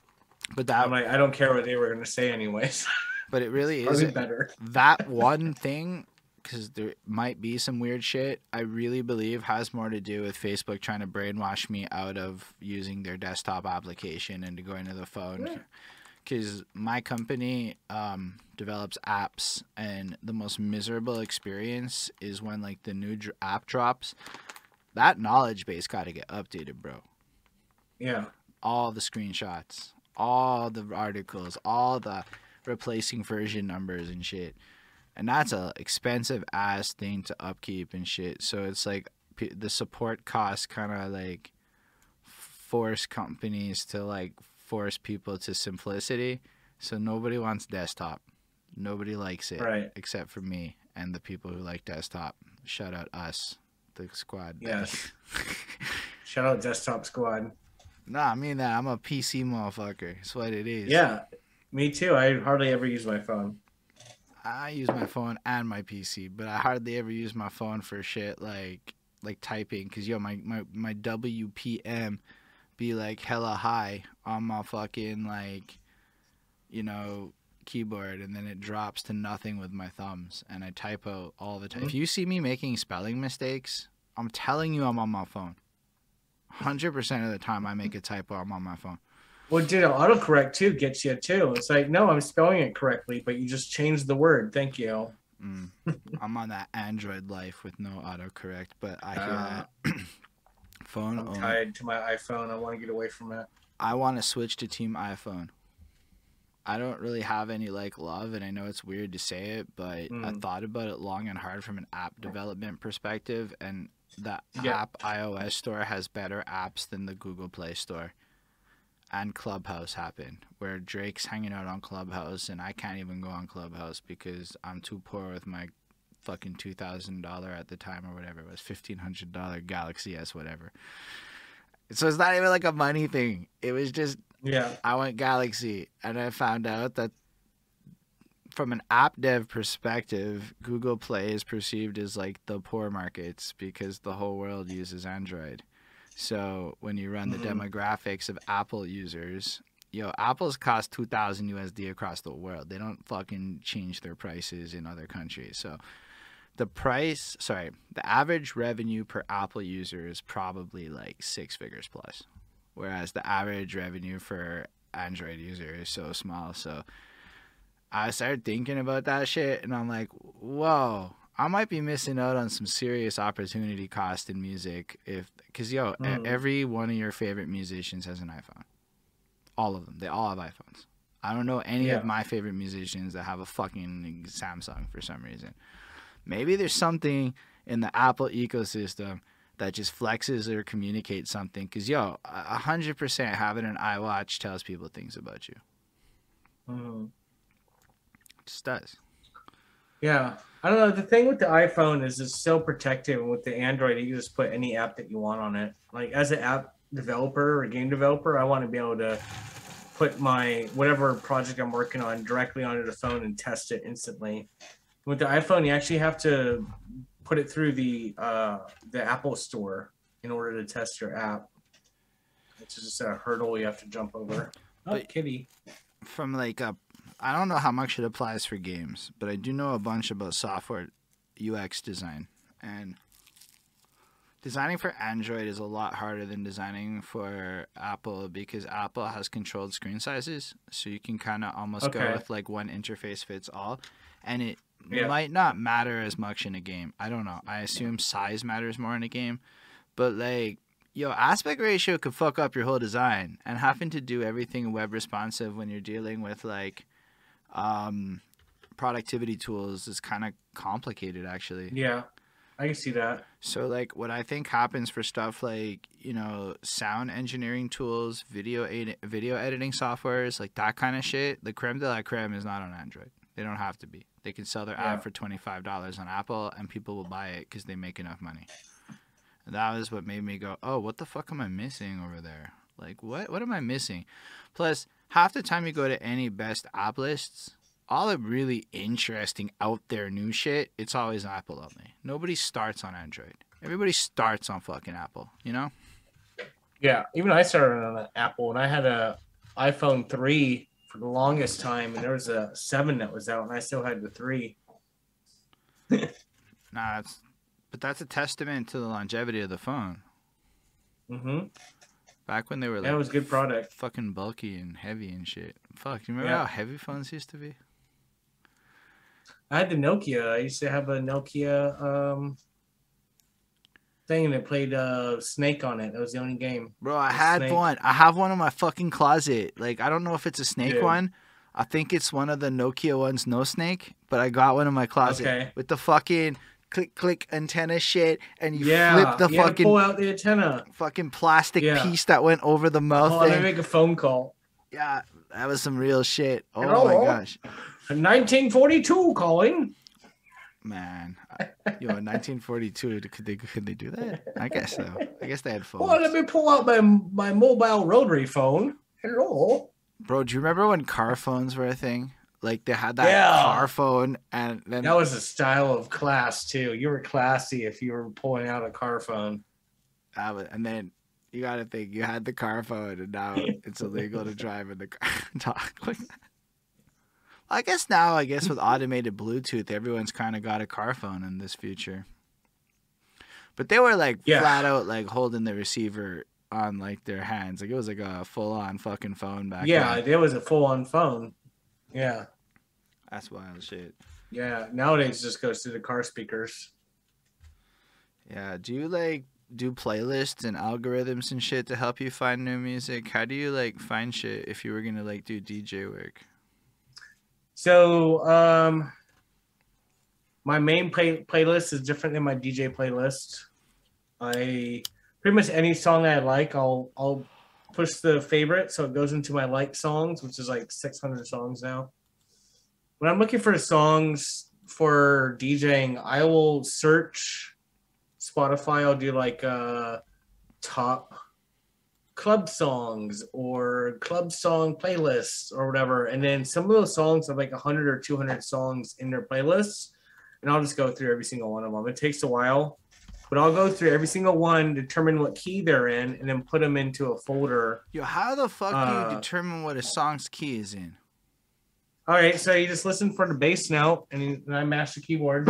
but that I'm like, I don't care what they were gonna say anyways. but it really is better. that one thing because there might be some weird shit i really believe has more to do with facebook trying to brainwash me out of using their desktop application and to going to the phone Yeah. because my company um, develops apps and the most miserable experience is when like the new dr- app drops that knowledge base got to get updated bro Yeah. all the screenshots, all the articles, all the replacing version numbers and shit. And that's a expensive ass thing to upkeep and shit. So it's like p- the support costs kind of like force companies to like force people to simplicity. So nobody wants desktop. Nobody likes it Right. except for me and the people who like desktop. Shout out us, the squad. Yes. Shout out Desktop Squad. Nah, I mean that. I'm a PC motherfucker. That's what it is. Yeah. Me too. I hardly ever use my phone. I use my phone and my PC, but I hardly ever use my phone for shit like like typing. Cause yo, my my my WPM be like hella high on my fucking like, you know, keyboard, and then it drops to nothing with my thumbs, and I typo all the time. Mm-hmm. If you see me making spelling mistakes, I'm telling you, I'm on my phone. Hundred percent of the time, I make a typo. I'm on my phone. Well, dude, autocorrect too gets you too. It's like, no, I'm spelling it correctly, but you just changed the word. Thank you. Mm. I'm on that Android life with no autocorrect, but I hear Uh, that. Phone. I'm only. tied to my iPhone. I want to get away from it. I want to switch to Team iPhone. I don't really have any like love, and I know it's weird to say it, but I Mm. thought about it long and hard from an app development perspective, and the Yeah. app iOS store has better apps than the Google Play Store. And Clubhouse happened, where Drake's hanging out on Clubhouse, and I can't even go on Clubhouse because I'm too poor with my fucking two thousand dollar at the time or whatever it was, fifteen hundred dollar Galaxy S whatever. So it's not even like a money thing. It was just Yeah. I went Galaxy, and I found out that from an app dev perspective, Google Play is perceived as like the poor markets because the whole world uses Android. So when you run the Mhm. demographics of Apple users, yo, Apple's cost two thousand USD across the world. They don't fucking change their prices in other countries. So the price, sorry, the average revenue per Apple user is probably like six figures plus whereas the average revenue for Android user is so small. So I started thinking about that shit, and I'm like, whoa, I might be missing out on some serious opportunity cost in music if, because yo, Mm. every one of your favorite musicians has an iPhone. All of them, they all have iPhones. I don't know any Yeah. of my favorite musicians that have a fucking Samsung for some reason. Maybe there's something in the Apple ecosystem that just flexes or communicates something. Because, yo, a hundred percent having an iWatch tells people things about you. Mhm. Just does. Yeah. I don't know. The thing with the iPhone is it's so protective, and with the Android, you can just put any app that you want on it. Like as an app developer or game developer, I want to be able to put my whatever project I'm working on directly onto the phone and test it instantly. With the iPhone, you actually have to put it through the uh, the Apple Store in order to test your app. It's just a hurdle you have to jump over. Oh, But- kitty. from like a I don't know how much it applies for games, but I do know a bunch about software UX design and designing for Android is a lot harder than designing for Apple because Apple has controlled screen sizes, so you can kind of almost go with like one interface fits all and it Yeah. might not matter as much in a game. I don't know. I assume size matters more in a game, but like yo, aspect ratio could fuck up your whole design, and having to do everything web responsive when you're dealing with like um, productivity tools is kind of complicated, actually. Yeah, I can see that. So, like, what I think happens for stuff like you know sound engineering tools, video ed- video editing softwares, like that kind of shit. The creme de la creme is not on Android. They don't have to be. They can sell their Yeah. app for twenty five dollars on Apple, and people will buy it because they make enough money. And that was what made me go, "Oh, what the fuck am I missing over there? Like, what what am I missing?" Plus, half the time you go to any best app lists, all the really interesting out there new shit, it's always Apple only. Nobody starts on Android. Everybody starts on fucking Apple, you know? Yeah, even I started on Apple, and I had a iPhone three for the longest time, and there was a seven that was out, and I still had the three. Nah, that's but that's a testament to the longevity of the phone. hmm Back when they were like That was good product. fucking bulky and heavy and shit. Fuck, you remember Yeah. how heavy phones used to be? I had the Nokia. I used to have a Nokia um, thing that played uh, Snake on it. That was the only game. Bro, I had snake. one. I have one in my fucking closet. Like I don't know if it's a snake Dude. one. I think it's one of the Nokia ones, no snake. But I got one in my closet Okay. with the fucking click click antenna shit, and you yeah, flip the you fucking pull out the antenna. fucking plastic Yeah. piece that went over the mouth Oh, thing. make a phone call. Yeah, that was some real shit. Oh Hello? my gosh, 1942 calling. man. I- Yo, in 1942, could they could they do that? I guess so. I guess they had phones. Well, let me pull out my my mobile rotary phone. Hello. Bro, do you remember when car phones were a thing? Like they had that Yeah. car phone, and then That was a style of class too. You were classy if you were pulling out a car phone. that was- and then you got to think you had the car phone, and now it's illegal to drive in the car. Talk like that. I guess now, I guess with automated Bluetooth, everyone's kind of got a car phone in this future. But they were like Yeah. flat out like holding the receiver on like their hands, like it was like a full on fucking phone back yeah, then. it was a full on phone. Yeah. That's wild shit. Yeah. Nowadays it just goes through the car speakers. Yeah. Do you like do playlists and algorithms and shit to help you find new music? How do you like find shit if you were gonna like do DJ work? So um my main play playlist is different than my DJ playlist. I pretty much any song I like, I'll I'll push the favorite so it goes into my like songs, which is like 600 songs now. When I'm looking for songs for DJing, I will search Spotify. I'll do like uh top club songs or club song playlists or whatever. And then some of those songs have like 100 or 200 songs in their playlists. And I'll just go through every single one of them. It takes a while, but I'll go through every single one, determine what key they're in, and then put them into a folder. Yo, how the fuck do Uh, you determine what a song's key is in? All right, so you just listen for the bass note, and, you- and I match the keyboard.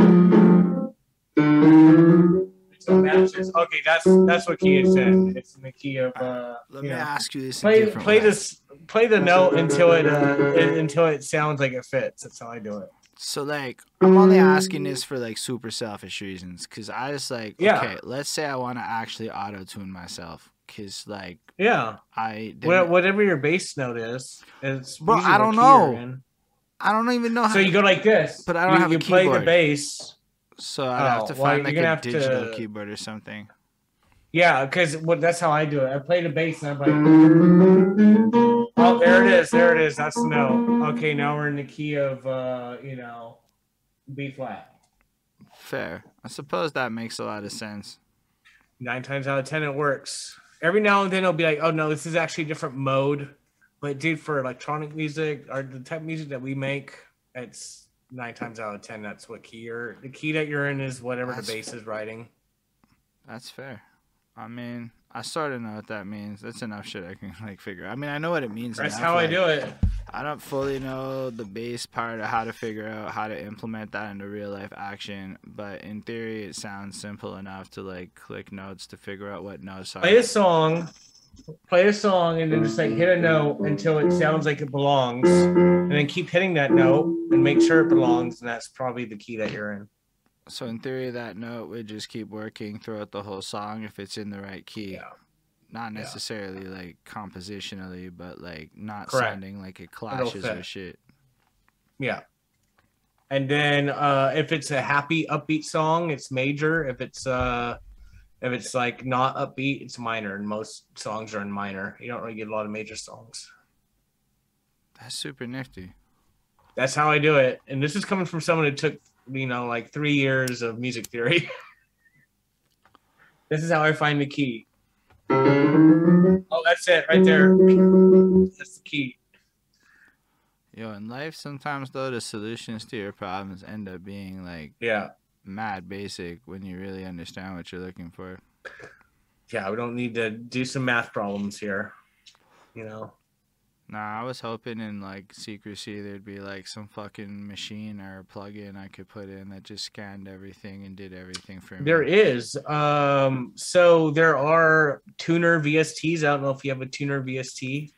So matches. Okay, that's that's what key it's in. It's in the key of. Uh, Let me know. ask you this. play play way. this play the note until it uh, until it sounds like it fits. That's how I do it. So like, I'm only asking this for like super selfish reasons, cause I just like, Yeah. okay, let's say I want to actually auto tune myself, cause like Yeah, I whatever your bass note is, it's Bro, I don't know. I don't even know how. So you go like this, But I don't you, have a keyboard. you play the bass. so I have Oh, to well, find like a have to- digital keyboard or something. Yeah, because what that's how I do it. I play the bass and I'm like, oh, there it is, there it is. That's the note. Okay, now we're in the key of uh, you know, B flat. Fair. I suppose that makes a lot of sense. Nine times out of ten, it works. Every now and then, it'll be like, oh no, this is actually a different mode. But dude, for electronic music or the type of music that we make, it's nine times out of ten that's what key you're. The key that you're in is whatever That's- the bass is writing. That's fair. I mean, I sort of know what that means. That's enough shit I can like figure. I mean, I know what it means. That's enough, how I do it. I don't fully know the bass part of how to figure out how to implement that into real life action, but in theory, it sounds simple enough to like click notes to figure out what notes are. Play a song, play a song, and then just like hit a note until it sounds like it belongs, and then keep hitting that note and make sure it belongs. And that's probably the key that you're in. So in theory, that note would just keep working throughout the whole song if it's in the right key. Yeah. Not Yeah. necessarily like compositionally, but like not Correct. sounding like it clashes fit. with shit. Yeah. And then uh, if it's a happy upbeat song, it's major. If it's uh, if it's like not upbeat, it's minor. And most songs are in minor. You don't really get a lot of major songs. That's super nifty. That's how I do it. And this is coming from someone who took, you know, like three years of music theory. this is how I find the key. Oh, that's it right there. That's the key. Yo, in life, sometimes though, the solutions to your problems end up being like Yeah. Mad basic when you really understand what you're looking for. Yeah. We don't need to do some math problems here. You know, Nah, I was hoping in like secrecy there'd be like some fucking machine or plug-in I could put in that just scanned everything and did everything for me. there is. Um, so there are tuner VSTs. I don't know if you have a tuner VST.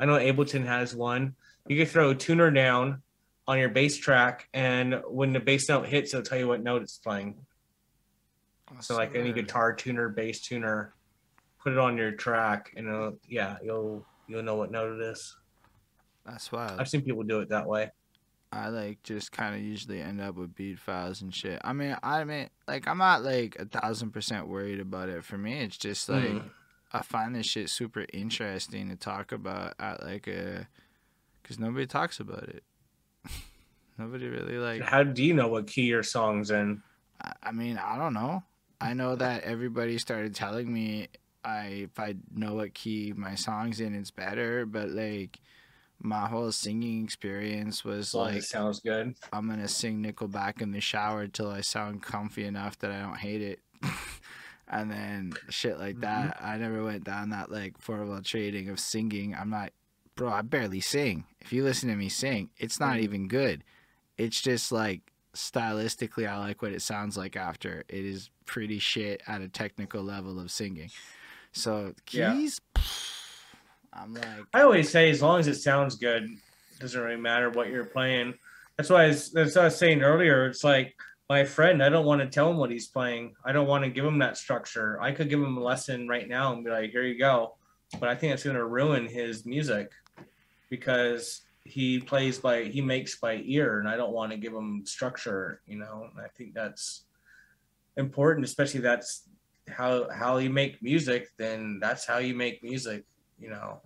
I know Ableton has one. You can throw a tuner down on your bass track, and when the bass note hits, it'll tell you what note it's playing. So like any guitar tuner, bass tuner, put it on your track, and it'll, yeah, you'll you'll know what note it is. That's wild. I've seen people do it that way. I like just kind of usually end up with beat files and shit. I mean, I mean, like I'm not like a thousand percent worried about it. For me, it's just like Mm. I find this shit super interesting to talk about at like a, cause nobody talks about it. nobody really like. How do you know what key your song's in? I, mean, I don't know. I know that everybody started telling me I if I know what key my song's in, it's better. But like, my whole singing experience was as like sounds good. I'm gonna sing Nickelback in the shower till I sound comfy enough that I don't hate it. and then shit like that. Mm-hmm. I never went down that like horrible trading of singing. I'm not bro, I barely sing. If you listen to me sing, it's not Mhm. even good. It's just like stylistically I like what it sounds like after. It is pretty shit at a technical level of singing. So Yeah. keys I'm like I always say as long as it sounds good, it doesn't really matter what you're playing. That's why I was, that's what I was saying earlier. It's like my friend, I don't want to tell him what he's playing. I don't want to give him that structure. I could give him a lesson right now and be like, here you go. But I think it's going to ruin his music because he plays by, he makes by ear, and I don't want to give him structure, you know. I think that's important, especially that's how how you make music. Then that's how you make music you know,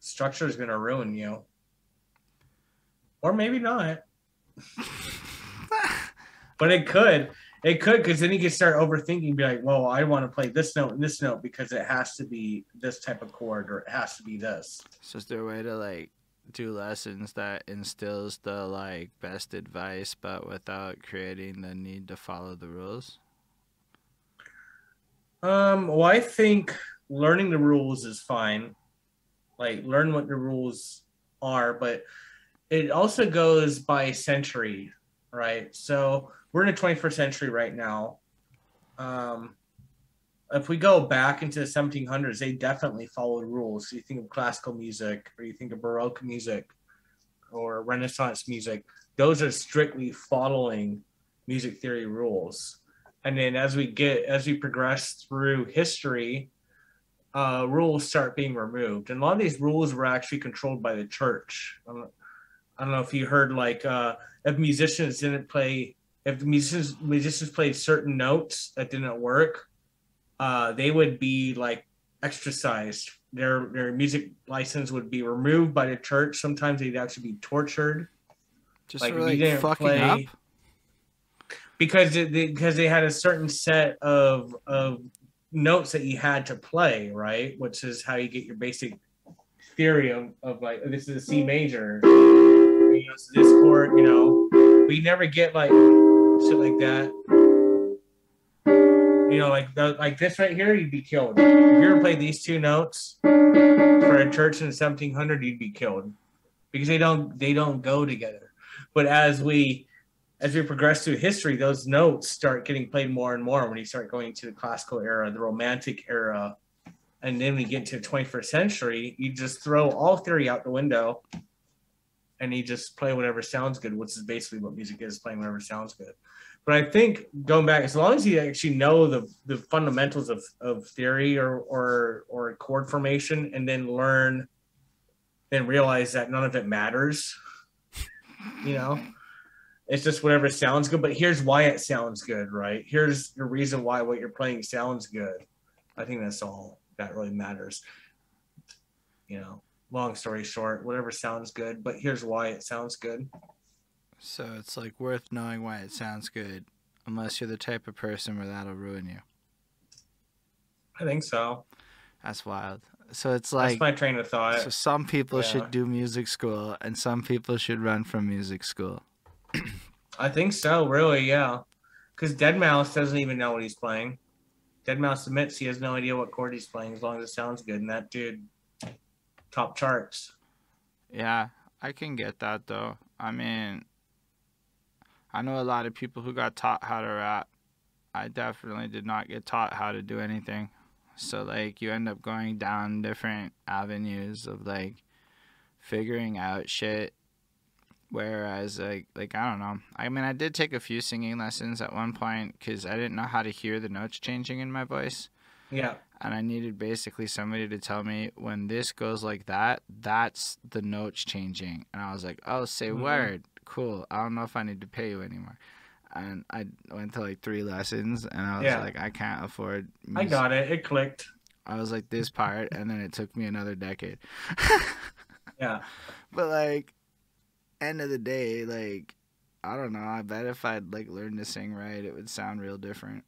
structure is going to ruin you. Or maybe not, but it could. It could because then you can start overthinking, be like, "Well, I want to play this note and this note because it has to be this type of chord or it has to be this." So is there a way to like do lessons that instills the like best advice but without creating the need to follow the rules? Um, well, I think learning the rules is fine. Like, learn what the rules are, but it also goes by century, right? So we're in the 21st century right now. Um, if we go back into the 1700s, they definitely followed rules. So you think of classical music, or you think of Baroque music, or Renaissance music. Those are strictly following music theory rules and then as we get as we progress through history uh, rules start being removed and a lot of these rules were actually controlled by the church i don't, I don't know if you heard like uh, if musicians didn't play if the musicians musicians played certain notes that didn't work uh, they would be like exorcised. their their music license would be removed by the church sometimes they'd actually be tortured Just Like, for if you like didn't fucking play- up? because it, they, because they had a certain set of of notes that you had to play, right? Which is how you get your basic theory of, of like this is a C major, you know, so this chord, you know, we never get like shit like that. You know, like the, like this right here, you'd be killed. If you ever played these two notes for a church in the 1700, you'd be killed because they don't they don't go together. But as we as we progress through history, those notes start getting played more and more when you start going to the classical era, the romantic era, and then we get to the 21st century, you just throw all theory out the window and you just play whatever sounds good, which is basically what music is playing whatever sounds good. But I think going back, as long as you actually know the, the fundamentals of, of theory or, or or chord formation and then learn then realize that none of it matters. You know? It's just whatever sounds good, but here's why it sounds good, right? Here's the reason why what you're playing sounds good. I think that's all that really matters. You know, long story short, whatever sounds good, but here's why it sounds good. So it's like worth knowing why it sounds good, unless you're the type of person where that'll ruin you. I think so. That's wild. So it's like That's my train of thought. so some people Yeah. should do music school and some people should run from music school. I think so, really, yeah. Because deadmau5 doesn't even know what he's playing. deadmau5 admits he has no idea what chord he's playing as long as it sounds good, and that dude top charts. Yeah, I can get that though. I mean, I know a lot of people who got taught how to rap. I definitely did not get taught how to do anything. So like you end up going down different avenues of like figuring out shit whereas like like I don't know. I mean, I did take a few singing lessons at one point cuz I didn't know how to hear the notes changing in my voice Yeah, and I needed basically somebody to tell me when this goes like that, that's the notes changing. And I was like, oh, say Mhm. word. Cool. I don't know if I need to pay you anymore. And I went to like three lessons, and I was Yeah. like, I can't afford. I got it. It clicked. I was like this part, and then it took me another decade. Yeah. But like, end of the day, like, I don't know. I bet if I'd like learned to sing right, it would sound real different.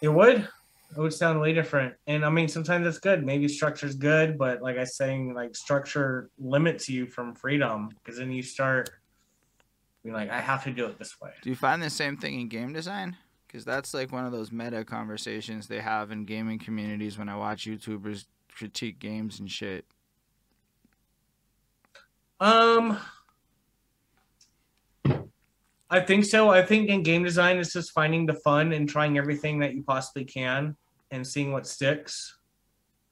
It would. It would sound way different. And I mean, sometimes it's good. Maybe structure's good, but like I was saying, like structure limits you from freedom because then you start being like, I have to do it this way. Do you find the same thing in game design? Because that's like one of those meta conversations they have in gaming communities when I watch YouTubers critique games and shit. Um, I think so. I think in game design, it's just finding the fun and trying everything that you possibly can and seeing what sticks.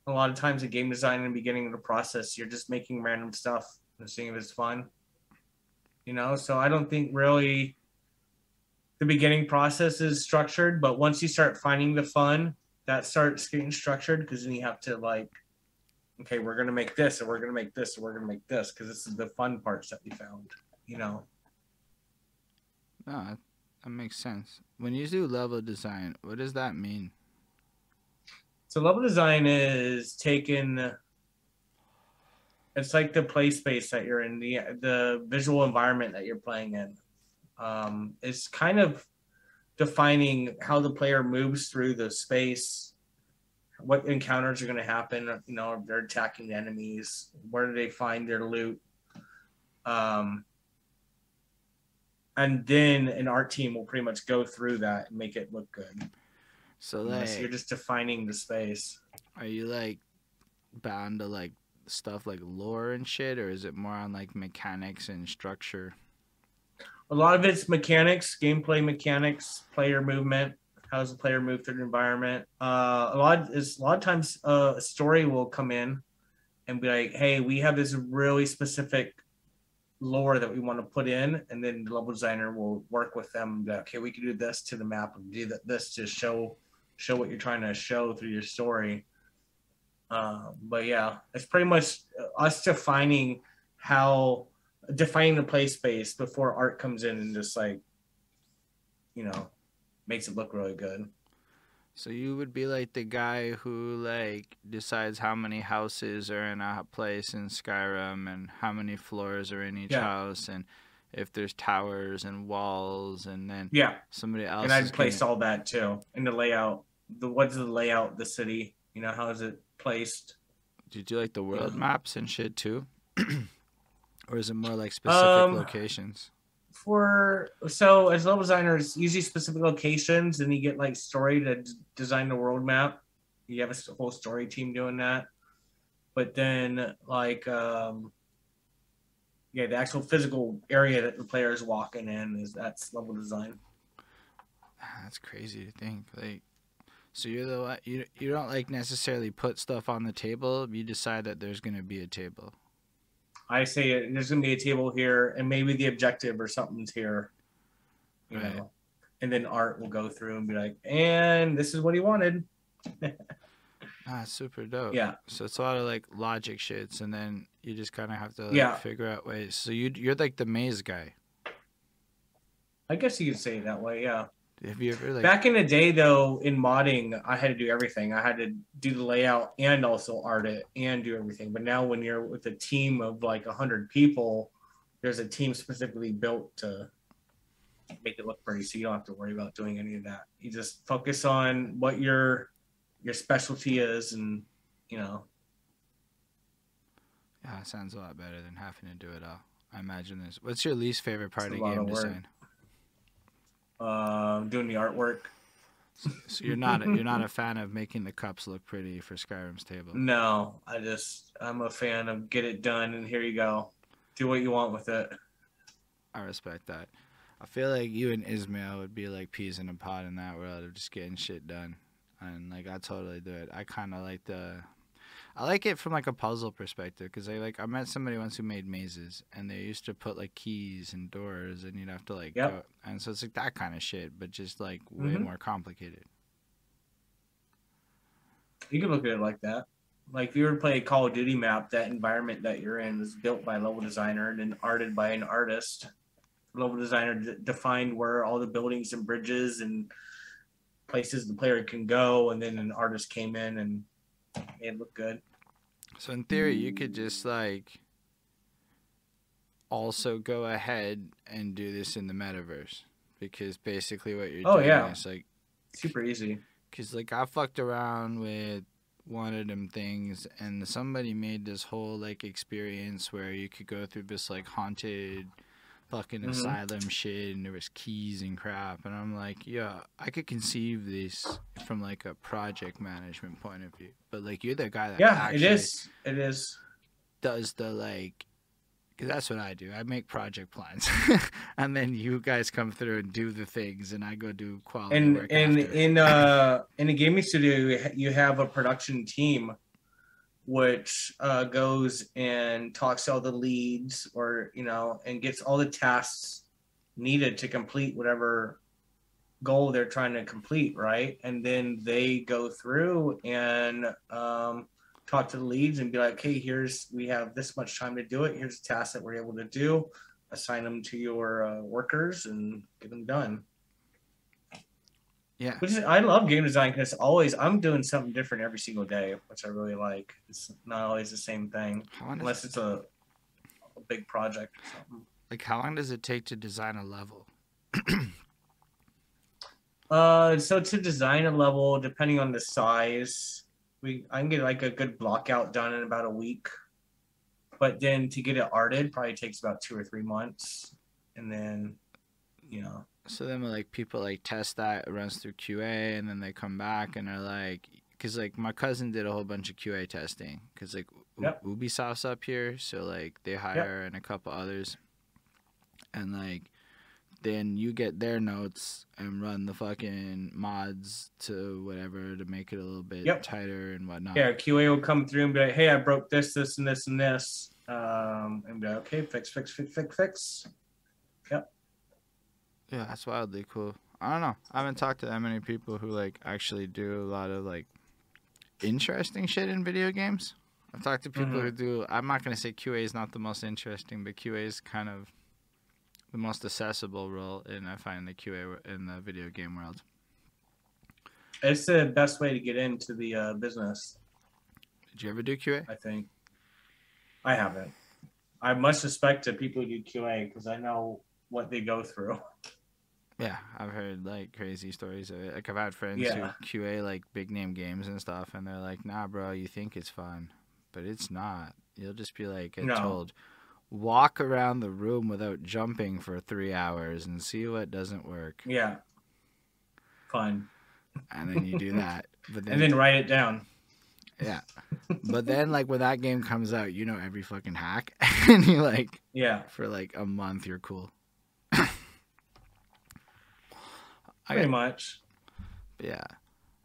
A lot of times in game design, in the beginning of the process, you're just making random stuff and seeing if it's fun. You know, so I don't think really the beginning process is structured, but once you start finding the fun, that starts getting structured because then you have to like okay, we're gonna make this, and we're gonna make this, and we're gonna make this, because this is the fun parts that we found. You know, No, that, makes sense. When you do level design, what does that mean? so level design is taken. It's like the play space that you're in, the the visual environment that you're playing in. Um, it's kind of defining how the player moves through the space, what encounters are going to happen. You know, if they're attacking enemies, where do they find their loot? Um, and then an art team will pretty much go through that and make it look good. So like, you're just defining the space. are you like bound to like stuff like lore and shit, or is it more on like mechanics and structure? A lot of it's mechanics, gameplay mechanics, player movement. How does the player move through the environment? Uh, a lot is a lot of times uh, a story will come in and be like, "Hey, we have this really specific lore that we want to put in," and then the level designer will work with them. That, okay, we can do this to the map and do this to show show what you're trying to show through your story. Uh, but yeah, it's pretty much us defining how defining the play space before art comes in and just like you know makes it look really good So you would be like the guy who like decides how many houses are in a place in Skyrim and how many floors are in each Yeah. house and if there's towers and walls and then yeah somebody else and i'd place gonna- all that too in the layout the what's the layout of the city you know how is it placed Do you do like the world maps and shit too? or is it more like specific Um, locations? For so as level designers, usually specific locations, and you get like story to d- design the world map. You have a whole story team doing that, but then like um, yeah, the actual physical area that the player is walking in is that's level design. Ah, That's crazy to think. Like, so you're the you you don't like necessarily put stuff on the table. You decide that there's gonna be a table. I say there's gonna be a table here, and maybe the objective or something's here, you Right. know. And then Art will go through and be like, "And this is what he wanted." Ah, super dope. Yeah, So it's a lot of like logic shits, and then you just kind of have to like, Yeah. figure out ways. So you you're like the maze guy. I guess you could say it that way. Yeah. Have you ever like? Back in the day, though, in modding, I had to do everything. I had to do the layout and also art it and do everything. But now, when you're with a team of like hundred people, there's a team specifically built to make it look pretty, so you don't have to worry about doing any of that. You just focus on what your your specialty is, and you know, yeah, sounds a lot better than having to do it all. I imagine this. What's your least favorite part It's of game of work. design? Um, doing the artwork. So you're not you're not a fan of making the cups look pretty for Skyrim's table. No, I just I'm a fan of get it done, and here you go. Do what you want with it. I respect that. I feel like you and Ismail would be like peas in a pod in that world of just getting shit done, and like I totally do it. I kind of like the, I like it from like a puzzle perspective because I like I met somebody once who made mazes and they used to put like keys and doors and you'd have to like Yep. go, and so it's like that kind of shit, but just like way Mhm. more complicated. You can look at it like that. Like if you were to play a Call of Duty map, that environment that you're in was built by a level designer and then arted by an artist. Level designer d- defined where all the buildings and bridges and places the player can go, and then an artist came in and made it look good. So in theory, you could just like also go ahead and do this in the metaverse because basically what you're Oh, doing yeah. is like Super easy. Cause like I fucked around with one of them things, and somebody made this whole like experience where you could go through this like haunted fucking Mhm. asylum shit, and there was keys and crap, and I'm like, yeah, I could conceive this from like a project management point of view, but like you're the guy that Yeah, it is. It is. does the like. Cause that's what I do. I make project plans, and then you guys come through and do the things, and I go do quality and work. and after. in uh in a gaming studio you have a production team which uh goes and talks to all the leads or you know and gets all the tasks needed to complete whatever goal they're trying to complete right? And then they go through and um talk to the leads and be like hey here's we have this much time to do it. Here's the tasks that we're able to do. Assign them to your uh, workers and get them done yeah, which is, I love game design because always I'm doing something different every single day, which I really like. It's not always the same thing How long does unless it's a, a big project or something. Like, how long does it take to design a level? Uh, so to design a level, depending on the size, we I can get like a good block out done in about a week. But then to get it arted probably takes about two or three months, and then, you know, So then, like, people like test that, it runs through QA, and then they come back and they're like, because like my cousin did a whole bunch of QA testing, because like U- Yep. Ubisoft's up here, so like they hire and a couple others, and like then you get their notes and run the fucking mods to whatever to make it a little bit Yep. tighter and whatnot. yeah, QA will come through and be like, hey, I broke this, this, and this, and this, um, and be like, okay, fix, fix, fix, fix, fix. Yeah, that's wildly cool. I don't know. I haven't talked to that many people who like actually do a lot of like interesting shit in video games. I've talked to people who do. I'm not gonna say QA is not the most interesting, but QA is kind of the most accessible role in I find the QA in the video game world. It's the best way to get into the uh, business, Did you ever do QA? I think. I haven't. I must respect to people who do QA because I know what they go through. Yeah, I've heard like crazy stories of it. Like I've had friends Yeah. who QA like big name games and stuff, and they're like, "Nah, bro, you think it's fun, but it's not. You'll just be like No. told, walk around the room without jumping for three hours and see what doesn't work. Yeah. Fun. And then you do that. But then, And then write it down. yeah. But then like when that game comes out, you know every fucking hack. and you like Yeah. for like a month you're cool. I Pretty got- much. yeah.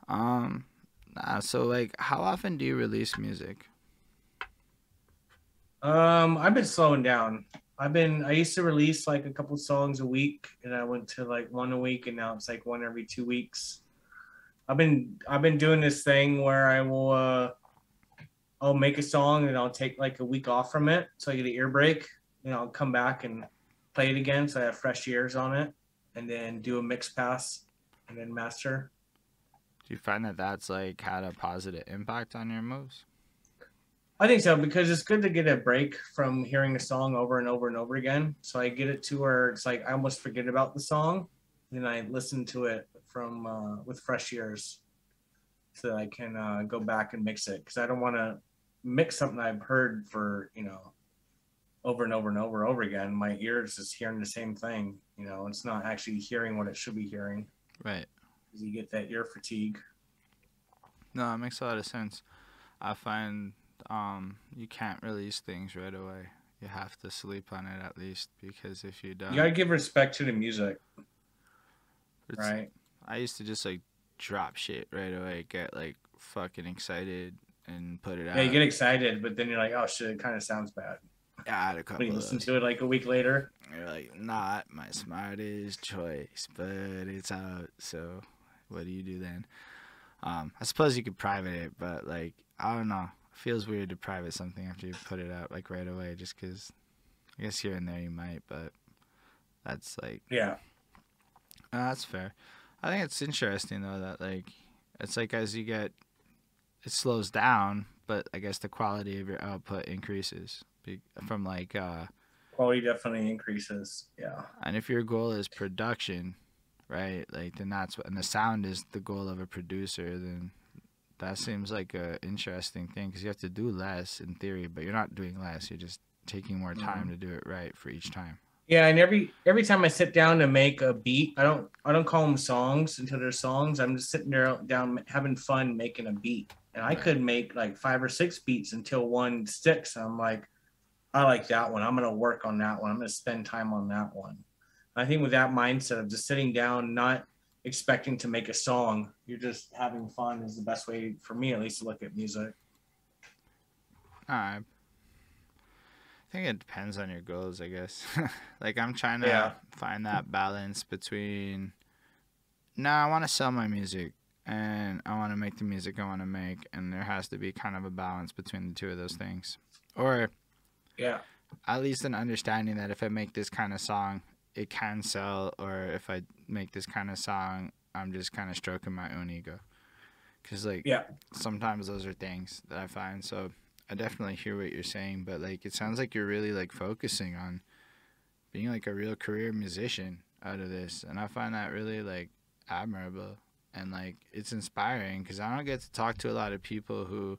Um nah, so like how often do you release music? Um, I've been slowing down. I've been I used to release like a couple songs a week and I went to like one a week and now it's like one every two weeks. I've been I've been doing this thing where I will uh I'll make a song and I'll take like a week off from it so I get an ear break and I'll come back and play it again so I have fresh ears on it and then do a mix pass and then master. Do you find that that's like had a positive impact on your moves? I think so because it's good to get a break from hearing a song over and over and over again. So I get it to where it's like I almost forget about the song, then I listen to it from uh, with fresh ears, so that I can uh, go back and mix it because I don't want to mix something I've heard for you know over and over and over and over again. My ears is hearing the same thing. You know, it's not actually hearing what it should be hearing Right. because you get that ear fatigue. No, it makes a lot of sense. I find um you can't release things right away. You have to sleep on it at least because if you don't, You gotta give respect to the music, right? I used to just like drop shit right away, get like fucking excited and put it out. Yeah, you get excited, but then you're like, oh shit, it kind of sounds bad. I had a couple When you listen to it like a week later, You're like, not my smartest choice, but it's out. So, what do you do then? Um, I suppose you could private it, but like, I don't know. It feels weird to private something after you put it out like right away, just because. I guess here and there you might, but that's like, yeah, uh, that's fair. I think it's interesting though that like, it's like as you get, it slows down, but I guess the quality of your output increases from like. uh quality definitely increases. Yeah, And if your goal is production, right? Like then that's what and the sound is the goal of a producer, then that seems like a interesting thing because you have to do less in theory, but you're not doing less. You're just taking more time to do it right for each time. yeah. And every every time I sit down to make a beat, I don't I don't call them songs until they're songs. I'm just sitting there down having fun making a beat, and I Right. could make like five or six beats until one sticks. I'm like, I like that one. I'm gonna work on that one. I'm gonna spend time on that one. I think with that mindset of just sitting down, not expecting to make a song, you're just having fun is the best way for me at least to look at music. Uh, I think it depends on your goals, I guess. like I'm trying to Yeah. find that balance between no, I want to sell my music and I want to make the music I want to make and there has to be kind of a balance between the two of those things. Or Yeah. at least an understanding that if I make this kind of song, it can sell, or if I make this kind of song, I'm just kind of stroking my own ego. Cause like, Yeah. sometimes those are things that I find. So I definitely hear what you're saying, but like, it sounds like you're really like focusing on being like a real career musician out of this, and I find that really like admirable and like it's inspiring because I don't get to talk to a lot of people who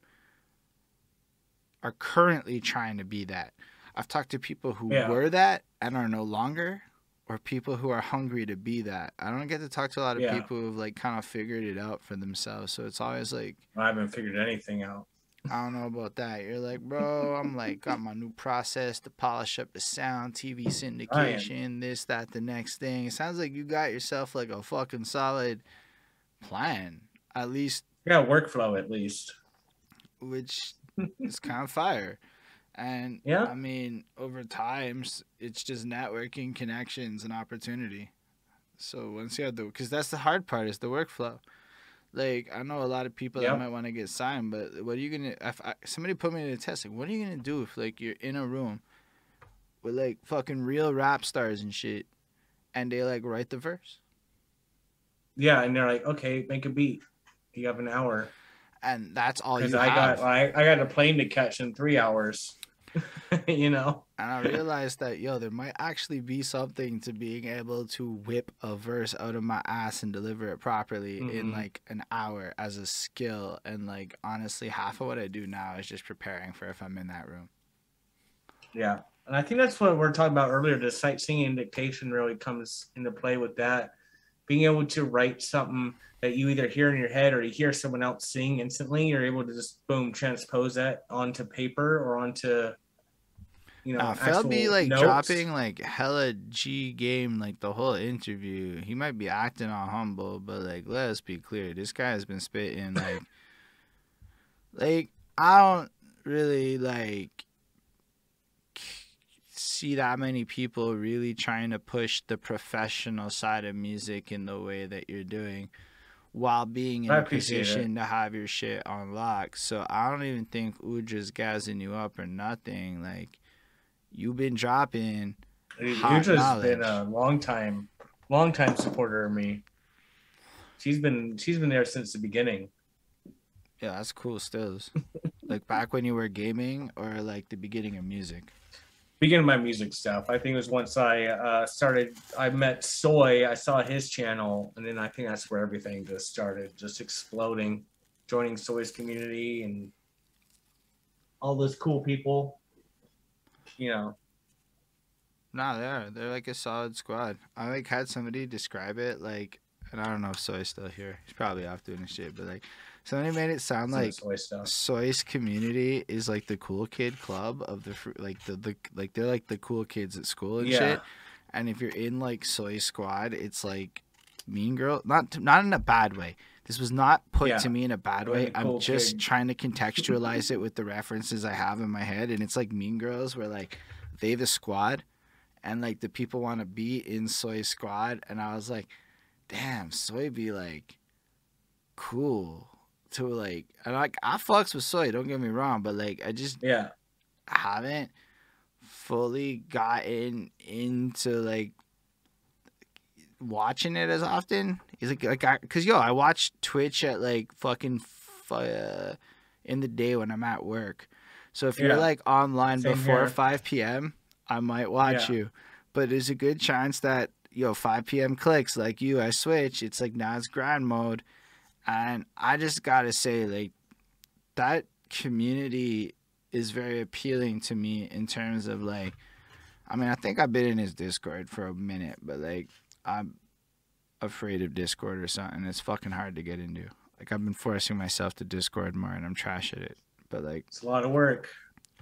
are currently trying to be that. I've talked to people who Yeah. were that and are no longer, or people who are hungry to be that. I don't get to talk to a lot of Yeah. people who've like kind of figured it out for themselves. So it's always like, I haven't figured anything out. I don't know about that. You're like, bro, I'm like, got my new process to polish up the sound, TV syndication, this, that, the next thing. It sounds like you got yourself like a fucking solid plan, at least, Yeah, workflow at least. which is kind of fire. And Yeah. I mean, over time, it's just networking, connections, and opportunity. So once you have the, because that's the hard part is the workflow. Like I know a lot of people Yep. that might want to get signed, but what are you gonna? If I, somebody put me to the test, like, what are you gonna do if like you're in a room with like fucking real rap stars and shit, and they like write the verse, Yeah, and they're like, okay, make a beat. You have an hour. And that's all you Because I have. got I, I got a plane to catch in three hours. you know? And I realized that yo, there might actually be something to being able to whip a verse out of my ass and deliver it properly in Mhm. like an hour as a skill. And like honestly, half of what I do now is just preparing for if I'm in that room. Yeah. And I think that's what we're talking about earlier. The sight singing dictation really comes into play with that. Being able to write something that you either hear in your head or you hear someone else sing instantly, you're able to just boom transpose that onto paper or onto you know. Uh, Phil be like notes. dropping like hella G game like the whole interview. He might be acting all humble, but like let's be clear, this guy has been spitting like like I don't really like see that many people really trying to push the professional side of music in the way that you're doing while being in a position it. to have your shit on lock. So I don't even think Udra's gassing you up or nothing. Like you've been dropping. Udra's been a long time, long time supporter of me. She's been she's been there since the beginning. Yeah, that's cool stills. like back when you were gaming or like the beginning of music beginning my music stuff. I think it was once I uh, started, I met Soy, I saw his channel, and then I think that's where everything just started, just exploding, joining Soy's community and all those cool people. You know. Nah, they're they're like a solid squad. I like had somebody describe it like, and I don't know if Soy's still here. He's probably off doing his shit, but like Somebody made it sound like soy Soy's community is like the cool kid club of the like the, the like they're like the cool kids at school and yeah. shit. And if you're in like Soy Squad, it's like Mean Girl, not not in a bad way. This was not put yeah. to me in a bad way. Cool I'm just trying to contextualize it with the references I have in my head, and it's like Mean Girls, where like they have a squad, and like the people want to be in Soy Squad, and I was like, damn, Soy be like cool to like and like I fucks with soy, don't get me wrong, but like I just yeah haven't fully gotten into like watching it as often. Is like like I, cause yo, I watch Twitch at like fucking uh, in the day when I'm at work. So if yeah. you're like online Same before here. 5 p.m., I might watch yeah. you. But there's a good chance that yo 5 p.m. clicks like you. I switch. It's like now it's grind mode and I just gotta say, like, that community is very appealing to me in terms of like, I mean, I think I've been in his Discord for a minute, but like, I'm afraid of Discord or something. It's fucking hard to get into. Like, I've been forcing myself to Discord more, and I'm trash at it. But like, it's a lot of work.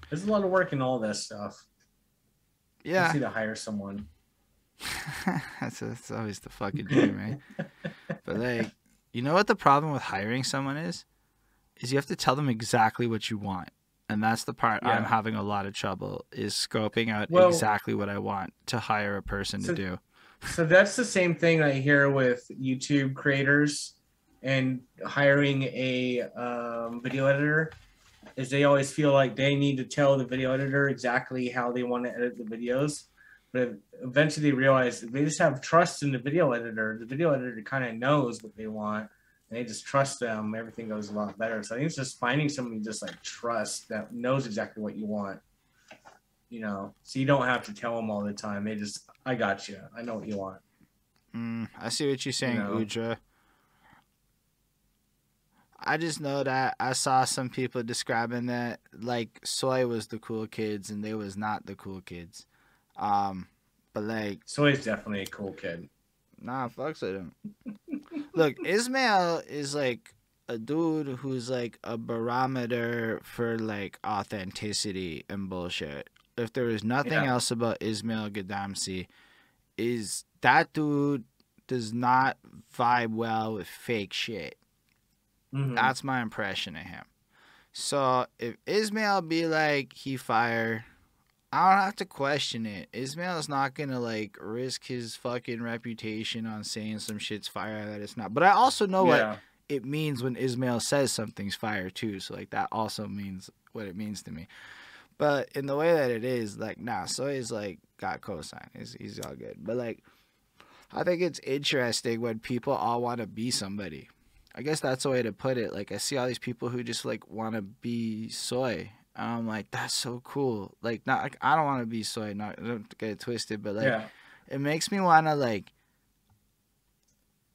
There's a lot of work in all this stuff. Yeah, you need to hire someone. that's, that's always the fucking dream, right? but like, you know what the problem with hiring someone is? Is you have to tell them exactly what you want. And that's the part yeah. I'm having a lot of trouble is scoping out well, exactly what I want to hire a person so, to do. so that's the same thing I hear with YouTube creators and hiring a um, video editor is they always feel like they need to tell the video editor exactly how they want to edit the videos but eventually they realize they just have trust in the video editor. The video editor kind of knows what they want, and they just trust them. Everything goes a lot better. So I think it's just finding somebody you just like trust that knows exactly what you want. You know, so you don't have to tell them all the time. They just, I got you. I know what you want. Mm, I see what you're saying, you know? Udra. I just know that I saw some people describing that like Soy was the cool kids and they was not the cool kids. Um, but like, so he's definitely a cool kid. Nah, fucks with him. Look, Ismail is like a dude who's like a barometer for like authenticity and bullshit. If there is nothing yeah. else about Ismail Gadamsi, is that dude does not vibe well with fake shit. Mm-hmm. That's my impression of him. So if Ismail be like he fire, I don't have to question it. Ismail's not gonna like risk his fucking reputation on saying some shit's fire that it's not. But I also know yeah. what it means when Ismail says something's fire too. So like that also means what it means to me. But in the way that it is, like nah, so he's like got cosign. He's he's all good. But like I think it's interesting when people all want to be somebody. I guess that's the way to put it. Like I see all these people who just like want to be soy I'm like, that's so cool. Like, not like I don't want to be soy, not don't get it twisted, but like, yeah. it makes me want to like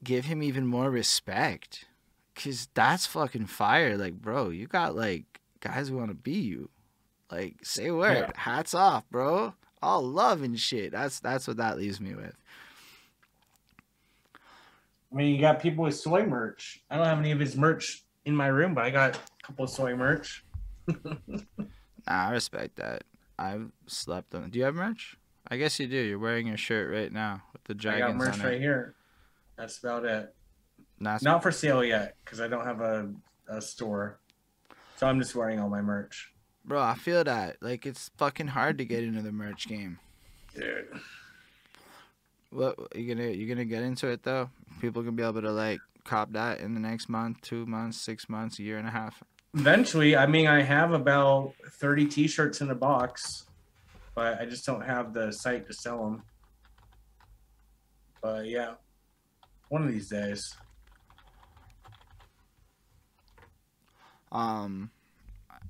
give him even more respect, cause that's fucking fire. Like, bro, you got like guys who want to be you, Like, say word. Yeah. Hats off, bro. All love and shit. That's that's what that leaves me with. I mean, you got people with soy merch. I don't have any of his merch in my room, but I got a couple of soy merch. Nah, I respect that. I've slept on. Do you have merch? I guess you do. You're wearing your shirt right now with the I got merch right here. That's about it. That's Not for sale yet because I don't have a, a store. So I'm just wearing all my merch. Bro, I feel that. Like it's fucking hard to get into the merch game. Dude. What you gonna you gonna get into it though? People can be able to like cop that in the next month, two months, six months, a year and a half. Eventually, I mean, I have about 30 t shirts in a box, but I just don't have the site to sell them. But yeah, one of these days. Um,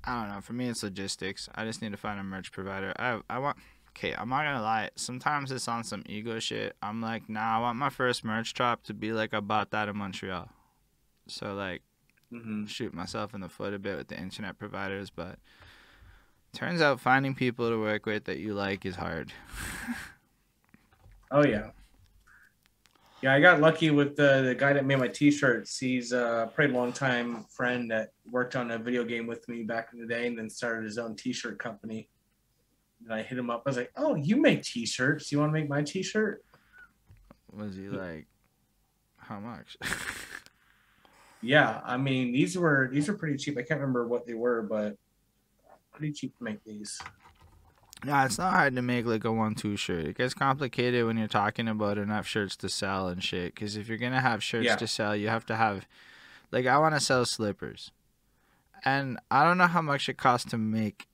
I don't know. For me, it's logistics. I just need to find a merch provider. I I want. Okay, I'm not gonna lie. Sometimes it's on some ego shit. I'm like, nah, I want my first merch drop to be like I bought that in Montreal. So like, hmm shoot myself in the foot a bit with the internet providers, but turns out finding people to work with that you like is hard. Oh yeah. Yeah, I got lucky with the, the guy that made my t-shirts. He's uh, a pretty long time friend that worked on a video game with me back in the day, and then started his own t-shirt company. And I hit him up. I was like, "Oh, you make t-shirts? You want to make my t-shirt?" Was he like, how much? Yeah, I mean these were these were pretty cheap. I can't remember what they were, but pretty cheap to make these. Yeah, it's not hard to make like a one-two shirt. It gets complicated when you're talking about enough shirts to sell and shit. Because if you're gonna have shirts Yeah. to sell, you have to have, like, I want to sell slippers, and I don't know how much it costs to make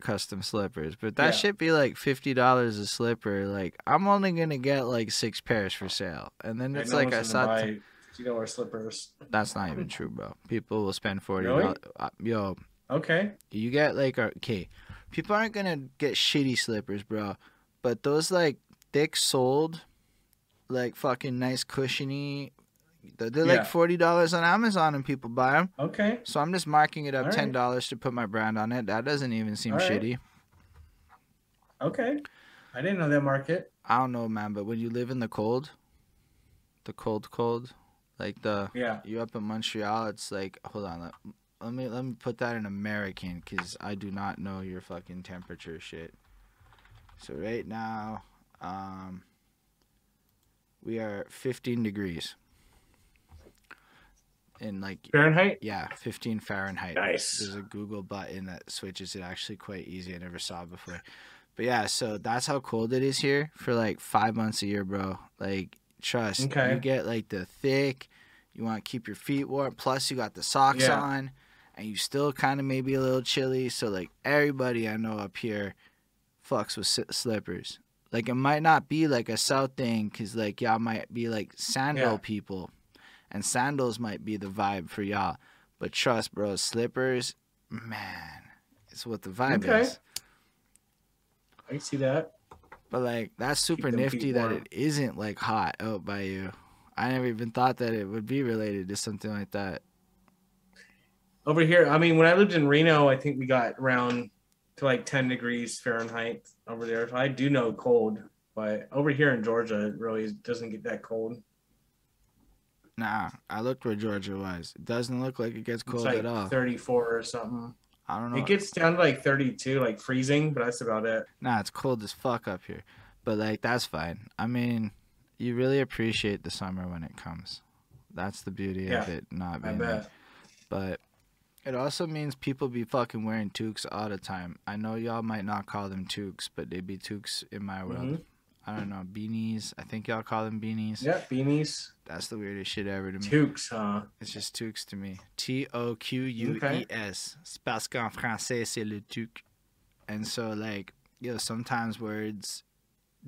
custom slippers, but that Yeah. should be like fifty dollars a slipper. Like, I'm only gonna get like six pairs for sale, and then it's know like I saw. buy fifty dollar slippers. That's not even true, bro. People will spend forty. Really? Uh, yo, Okay, you get like okay, people aren't gonna get shitty slippers, bro. But those like thick soled, like fucking nice cushiony, they're, they're Yeah. like forty dollars on Amazon and people buy them. okay, So I'm just marking it up All ten dollars to put my brand on it. That doesn't even seem All right. shitty. okay. I didn't know that market. I don't know, man. But when you live in the cold, the cold, cold, like the Yeah, you up in Montreal, it's like hold on. Let, let me let me put that in American because I do not know your fucking temperature shit. So right now, um, we are 15 degrees. In like Fahrenheit. yeah, 15 Fahrenheit. Nice. There's a Google button that switches it actually quite easy. I never saw it before. But yeah, so that's how cold it is here for like five months a year, bro. Like, trust. Okay. You get like the thick, you want to keep your feet warm. Plus, you got the socks Yeah. on, and you still kind of maybe a little chilly. So, like, everybody I know up here fucks with slippers. Like, it might not be like a South thing, because, like, y'all might be like sandal Yeah. people, and sandals might be the vibe for y'all. But trust, bro, slippers, man, it's what the vibe Okay. is. I see that. But like that's super nifty that it isn't like hot out by you. I never even thought that it would be related to something like that. Over here, I mean, when I lived in Reno, I think we got around to like 10 degrees Fahrenheit over there. So I do know cold, but over here in Georgia, it really doesn't get that cold. Nah, I looked where Georgia was. It doesn't look like it gets cold like at all. 34 or something. I don't know. It gets down to like 32, like freezing, but that's about it. nah, it's cold as fuck up here. But like that's fine. I mean, you really appreciate the summer when it comes. That's the beauty of it not I being there. bet. But it also means people be fucking wearing toques all the time. I know y'all might not call them toques, but they be toques in my world. Mhm. I don't know beanies. I think y'all call them beanies. Yeah, beanies, That's the weirdest shit ever to me. toques, huh? It's just toques to me. T O Q U E S. C'est parce qu'en français c'est le toque. And so like, you know, sometimes words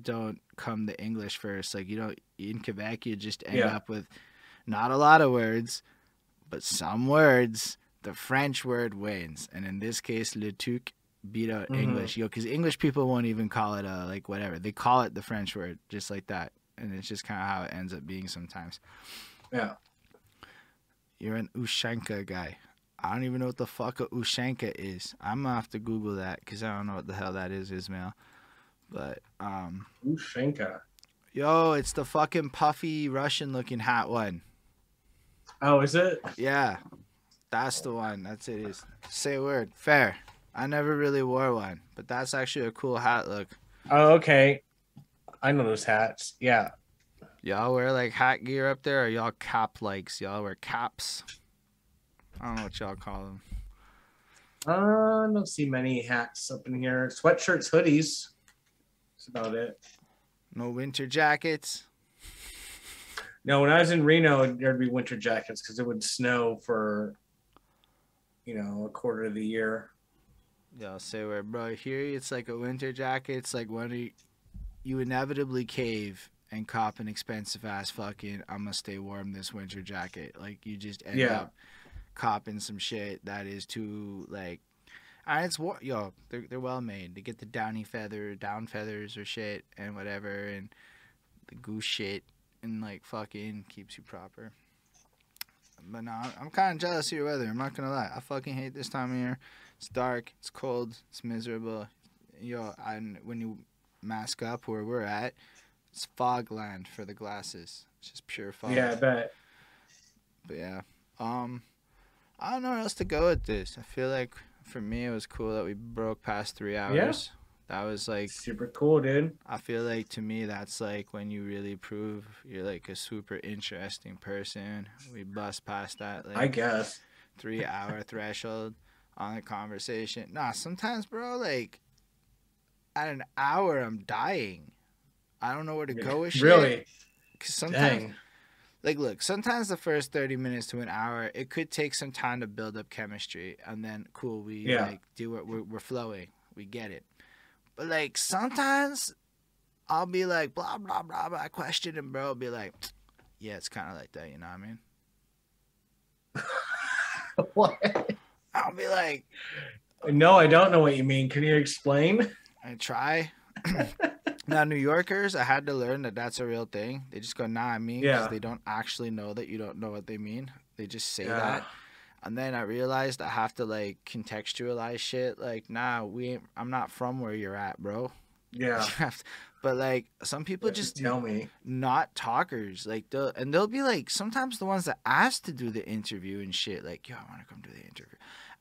don't come to English first. Like you don't in Quebec you just end Yeah. up with not a lot of words, but some words. The French word wins, and in this case, le toque beat out Mhm. English. Yo, because English people won't even call it a like whatever. They call it the French word just like that, and it's just kind of how it ends up being sometimes. Yeah. You're an Ushanka guy. I don't even know what the fuck a Ushanka is. I'm gonna have to Google that because I don't know what the hell that is, Ismail. But um, Ushanka. yo, it's the fucking puffy Russian looking hat one. Oh, is it? Yeah, that's the one. That's it. Is say a word. Fair. I never really wore one, but that's actually a cool hat look. Oh, okay. I know those hats. Yeah. Y'all wear like hat gear up there, or y'all cap likes? Y'all wear caps? I don't know what y'all call them. Uh, I don't see many hats up in here. Sweatshirts, hoodies. That's about it. No winter jackets. No, when I was in Reno, there'd be winter jackets because it would snow for, you know, a quarter of the year. Y'all say where, bro. Here it's like a winter jacket. It's like when you, you inevitably cave and cop an expensive ass fucking I'm gonna stay warm this winter jacket. Like you just end Yeah. up copping some shit that is too like. And it's war- yo, they're they're well made. They get the downy feather, down feathers or shit and whatever, and the goose shit and like fucking keeps you proper. But no, I'm kind of jealous of your weather. I'm not gonna lie. I fucking hate this time of year. It's dark. It's cold. It's miserable. Yo, and when you mask up where we're at, it's fog land for the glasses. It's just pure fog. Yeah, I bet. But yeah, um, I don't know where else to go with this. I feel like for me it was cool that we broke past three hours. Yeah. That was like Super cool, dude. I feel like to me that's like when you really prove you're like a super interesting person. We bust past that like I guess. three hour threshold on the conversation. Nah, sometimes, bro, like at an hour, I'm dying. I don't know where to go with shit. Really? Cause sometimes, Dang. like, look, sometimes the first thirty minutes to an hour, it could take some time to build up chemistry, and then cool, we Yeah. like do it. We're, we're flowing. We get it. But like sometimes, I'll be like blah blah blah blah. I question him, bro. I'll be like, yeah, it's kind of like that. You know what I mean? what? I'll be like. No, I don't know what you mean. Can you explain? I try. now, New Yorkers, I had to learn that that's a real thing. They just go, nah, I mean, Yeah. they don't actually know that you don't know what they mean. They just say Yeah. that. And then I realized I have to like contextualize shit. Like, nah, we ain't, I'm not from where you're at, bro. Yeah. You have to- but like, some people Yeah, just tell me. not talkers. Like, they'll, and they'll be like, sometimes the ones that ask to do the interview and shit, like, yo, I want to come do the interview.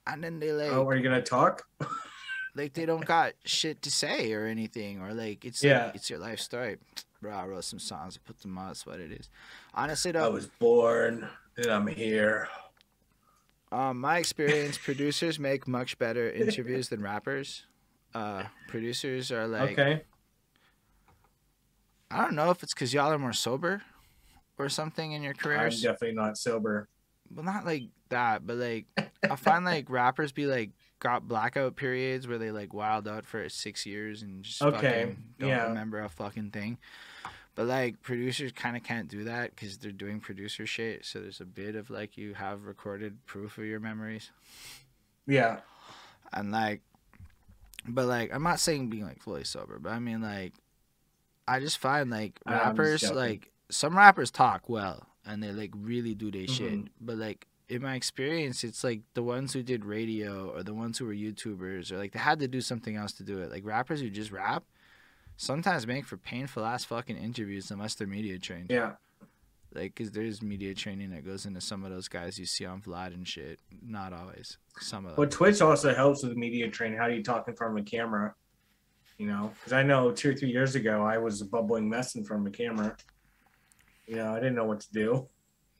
And then they like, Oh, are you gonna talk? like they don't got shit to say or anything or like it's Yeah. like, it's your life story bro i wrote some songs i put them out that's what it is honestly though, I was born and I'm here. um my experience producers make much better interviews than rappers uh producers are like okay. I don't know if it's because y'all are more sober or something in your careers. I'm definitely not sober. well not like that but like i find like rappers be like got blackout periods where they like wild out for six years and just Okay, don't yeah. remember a fucking thing but like producers kind of can't do that because they're doing producer shit so there's a bit of like you have recorded proof of your memories Yeah. and like but like i'm not saying being like fully sober but i mean like i just find like rappers like some rappers talk well and they like really do their shit Mhm. but like in my experience it's like the ones who did radio or the ones who were youtubers or like they had to do something else to do it like rappers who just rap sometimes make for painful ass fucking interviews unless they're media trained Yeah. like because there's media training that goes into some of those guys you see on vlad and shit not always some of them But Twitch also helps with media training. How do you talk in front of a camera? You know, because I know two or three years ago I was a bubbling mess in front of a camera. You know, I didn't know what to do.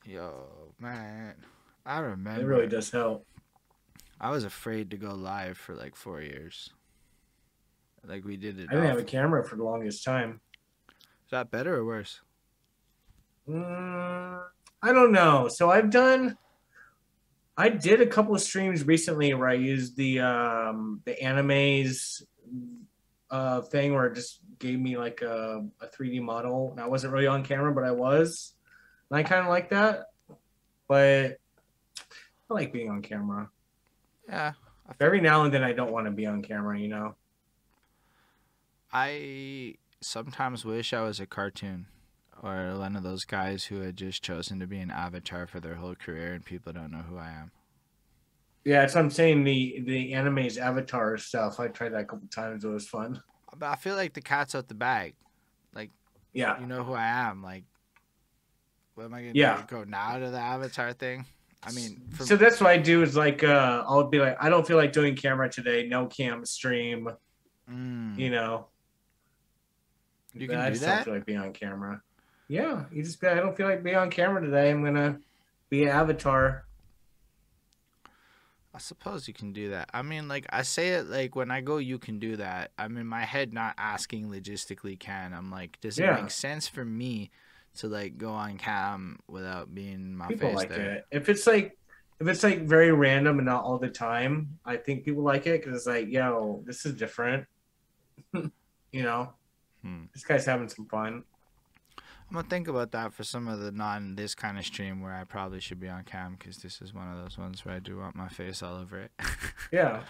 Yo, man, I remember. It really does help. I was afraid to go live for like four years. Like we did it. I didn't have a camera for the longest time. Is that better or worse? Mm, I don't know. So I've done. I did a couple of streams recently where I used the um, the Animaze uh, thing where it just gave me like a, a 3D model. And I wasn't really on camera, but I was. And I kind of like that. But I like being on camera. Yeah. Every now and then I don't want to be on camera, you know? I sometimes wish I was a cartoon or one of those guys who had just chosen to be an avatar for their whole career and people don't know who I am. Yeah, what I'm saying. The the Animaze Avatar stuff. I tried that a couple times. It was fun. But I feel like the cat's out the bag. Like, yeah, You know who I am. Like, what am I gonna Yeah. do? Go now to the Avatar thing? I mean, for, so that's what I do. Is like uh, I'll be like, I don't feel like doing camera today. No cam stream. mm, You know. You can I do just that? don't feel like being on camera. Yeah, you just be. I don't feel like being on camera today. I'm gonna be an Avatar. I suppose you can do that. I mean, like I say it like when I go, you can do that. I'm in my head not asking logistically can. I'm like, does it make sense for me to like go on cam without being my people face like there? it. If it's like if it's like very random and not all the time, I think people like it because it's like, yo, this is different. you know, Hmm. this guy's having some fun. I'm gonna think about that for some of the non this kind of stream where I probably should be on cam because this is one of those ones where I do want my face all over it. Yeah,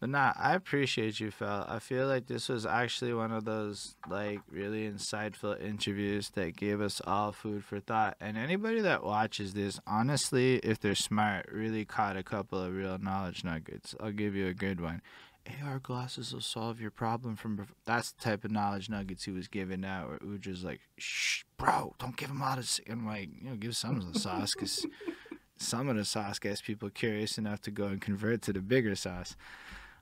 But nah, I appreciate you, Phil. I feel like this was actually one of those like really insightful interviews that gave us all food for thought. And anybody that watches this, honestly, if they're smart, really caught a couple of real knowledge nuggets. I'll give you a good one. AR glasses will solve your problem from. That's the type of knowledge nuggets he was giving out. Where Uja's like, "Shh, bro, don't give him all the." s-" I'm like, you know, give some of the sauce because some of the sauce gets people curious enough to go and convert to the bigger sauce.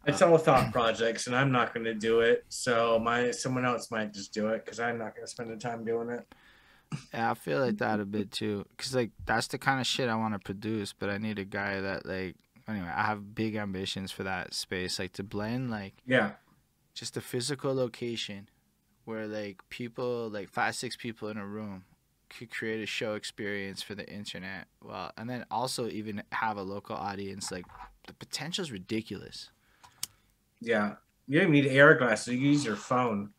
it's uh, all thought projects, and I'm not going to do it. So my someone else might just do it because I'm not going to spend the time doing it. Yeah, I feel like that a bit too, cause like that's the kind of shit I want to produce, but I need a guy that like. Anyway, I have big ambitions for that space, like to blend like Yeah, just a physical location where like people, like five, six people in a room, could create a show experience for the internet. Well, and then also even have a local audience. Like the potential is ridiculous. yeah. You don't even need AR glasses. You use your phone,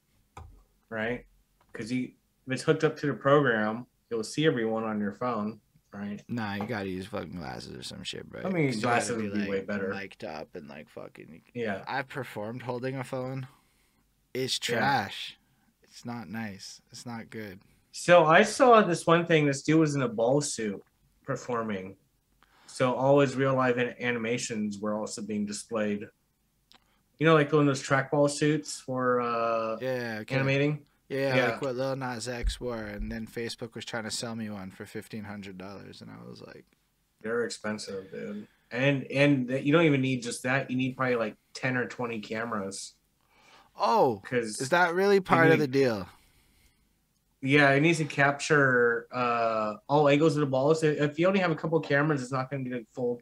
right? Because you if it's hooked up to the program, you'll see everyone on your phone, right? Nah, you gotta use fucking glasses or some shit, bro. I mean, glasses gotta would be way better. Mic'd up and like fucking. Yeah. I've performed holding a phone. It's Yeah. trash. It's not nice. It's not good. So I saw this one thing. This dude was in a ball suit performing. So all his real life animations were also being displayed. You know, like one of those trackball suits for uh, Yeah, okay. animating. Yeah, Yeah. like what Lil Nas X wore, and then Facebook was trying to sell me one for fifteen hundred dollars, and I was like, They're expensive, dude. And and that- you don't even need just that. You need probably like ten or twenty cameras "Oh, because is that really part of the deal?" yeah, it needs to capture uh, all angles of the ball. So if you only have a couple cameras, it's not going to get a full,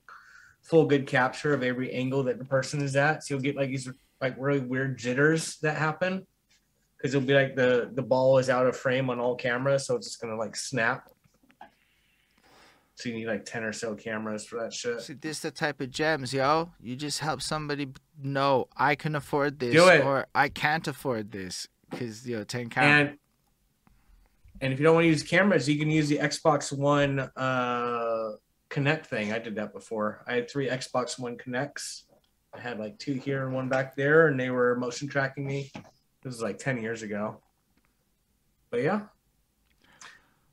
full good capture of every angle that the person is at. So you'll get like these like really weird jitters that happen because it'll be like the the ball is out of frame on all cameras, so it's just going to like snap. So you need like ten or so cameras for that shit. See, this the type of gems, yo. You just help somebody know I can afford this, or I can't afford this, because yo, ten cameras. And and if you don't want to use cameras, you can use the Xbox One uh, Kinect thing. I did that before. I had three Xbox One Kinects. I had like two here and one back there, and they were motion tracking me. This is like ten years ago. But yeah,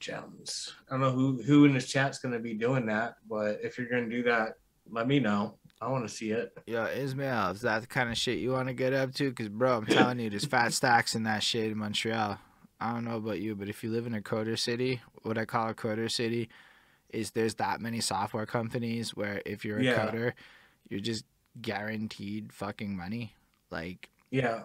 gems. I don't know who who in this chat's going to be doing that, but if you're going to do that, let me know. I want to see it. Yo, Ismail, is that the kind of shit you want to get up to? Because, bro, I'm telling you, there's fat stacks in that shit in Montreal. I don't know about you, but if you live in a coder city, what I call a coder city is there's that many software companies where if you're a Yeah. coder, you're just guaranteed fucking money. Like, Yeah,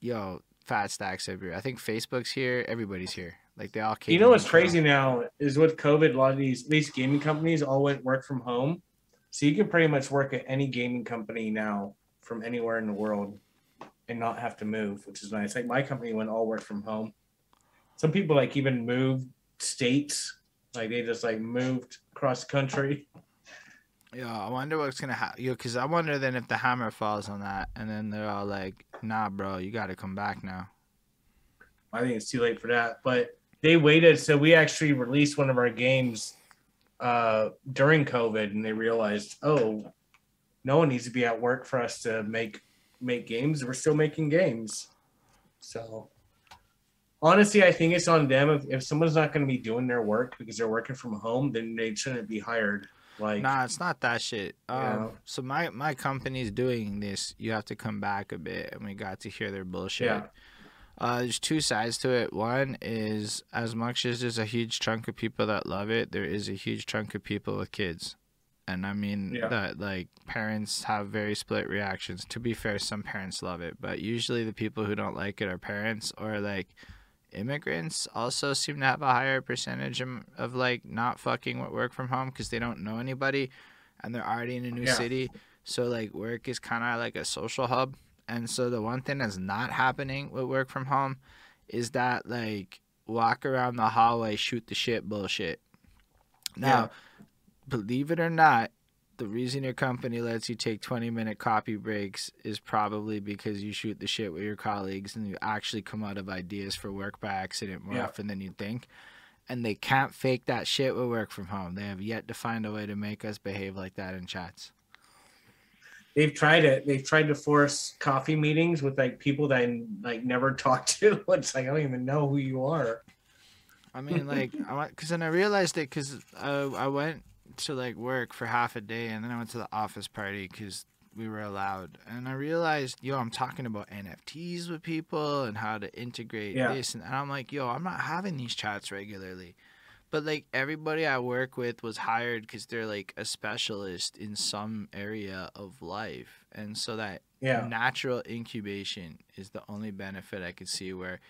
yo, fat stacks everywhere. I think Facebook's here. Everybody's here. Like, they all came. You know what's crazy now is with COVID, a lot of these these gaming companies all went work from home. So you can pretty much work at any gaming company now from anywhere in the world and not have to move, which is nice. Like my company went all work from home. Some people like even moved states, like they just like moved across the country. Yo, I wonder what's gonna happen. Yo, cause I wonder then if the hammer falls on that, and then they're all like, "Nah, bro, you got to come back now." I think it's too late for that. But they waited, so we actually released one of our games uh, during COVID, and they realized, oh, no one needs to be at work for us to make make games. We're still making games. So honestly, I think it's on them. If, if someone's not going to be doing their work because they're working from home, then they shouldn't be hired. Like, Nah, it's not that shit. Um, Yeah. so my my company's doing this. You have to come back a bit, and we got to hear their bullshit. Yeah. Uh, there's two sides to it. One is as much as there's a huge chunk of people that love it, there is a huge chunk of people with kids, and I mean Yeah. that like parents have very split reactions. To be fair, some parents love it, but usually the people who don't like it are parents or like immigrants also seem to have a higher percentage of, of like not fucking with work from home because they don't know anybody and they're already in a new Yeah. city. So like work is kind of like a social hub. And so the one thing that's not happening with work from home is that like walk around the hallway shoot the shit bullshit. Now believe it or not the reason your company lets you take 20 minute copy breaks is probably because you shoot the shit with your colleagues and you actually come out of ideas for work by accident more Yeah. often than you think. And they can't fake that shit with work from home. They have yet to find a way to make us behave like that in chats. they've tried it. They've tried to force coffee meetings with like people that I like never talk to. It's like I don't even know who you are. I mean, like, I because then I realized it because uh, I went to like work for half a day and then I went to the office party because we were allowed. And I realized, yo, I'm talking about NFTs with people and how to integrate Yeah. this. And I'm like, yo, I'm not having these chats regularly. But like everybody I work with was hired because they're like a specialist in some area of life. And so that Yeah. natural incubation is the only benefit I could see where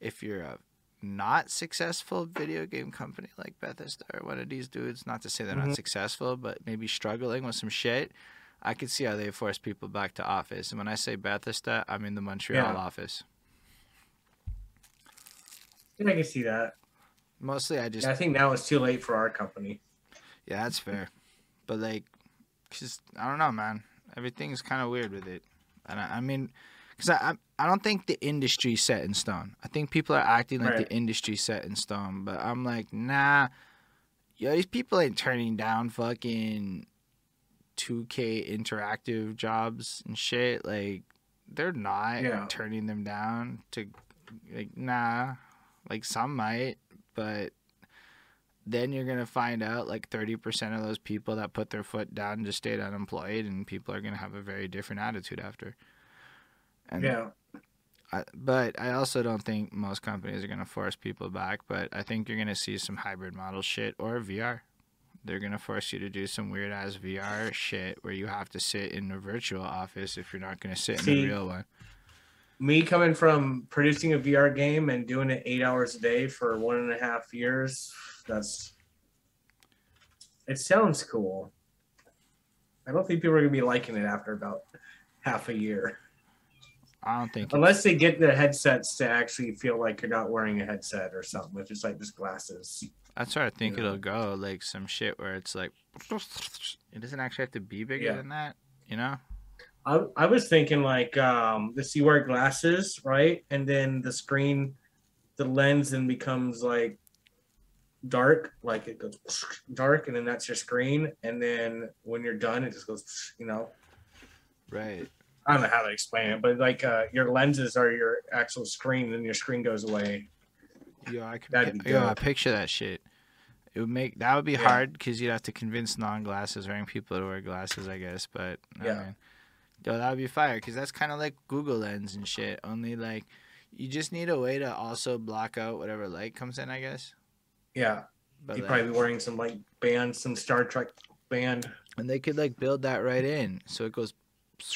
if you're a not successful video game company like Bethesda or one of these dudes, not to say they're Mhm. not successful, but maybe struggling with some shit, I could see how they force people back to office. And when I say Bethesda, I mean the Montreal Yeah. office. I can see that. Mostly I just Yeah, I think now it's too late for our company. Yeah, that's fair. But like, cause I don't know, man. Everything's kind of weird with it, and I, I mean, cause I, I I don't think the industry's set in stone. I think people are acting like Right. the industry's set in stone, but I'm like, nah. Yo, these people ain't turning down fucking 2K interactive jobs and shit. Like, they're not Yeah. turning them down to, like, nah. Like some might, but then you're gonna find out like 30% of those people that put their foot down just stayed unemployed and people are gonna have a very different attitude after and Yeah. I, but i also don't think most companies are gonna force people back but i think you're gonna see some hybrid model shit or vr they're gonna force you to do some weird ass vr shit where you have to sit in a virtual office if you're not gonna sit in See, the real one Me coming from producing a VR game and doing it eight hours a day for one and a half years, that's it sounds cool. I don't think people are gonna be liking it after about half a year. I don't think Unless they get the headsets to actually feel like you're not wearing a headset or something, if it's like just glasses. That's where I think Yeah. it'll go. Like some shit where it's like it doesn't actually have to be bigger Yeah. than that, you know? I, I was thinking like um this you wear glasses, right? And then the screen, the lens then becomes like dark, like it goes dark, and then that's your screen. And then when you're done, it just goes, you know. Right. I don't know how to explain it, but like uh your lenses are your actual screen, and your screen goes away. Yeah, I could yo, I picture that shit. It would make that would be Yeah. hard because you'd have to convince non-glasses wearing people to wear glasses, I guess. But I Yeah. mean, yo, that would be fire because that's kind of like Google Lens and shit. Only like you just need a way to also block out whatever light comes in, I guess. Yeah, But you'd like, probably be wearing some like band, some Star Trek band. and they could like build that right in so it goes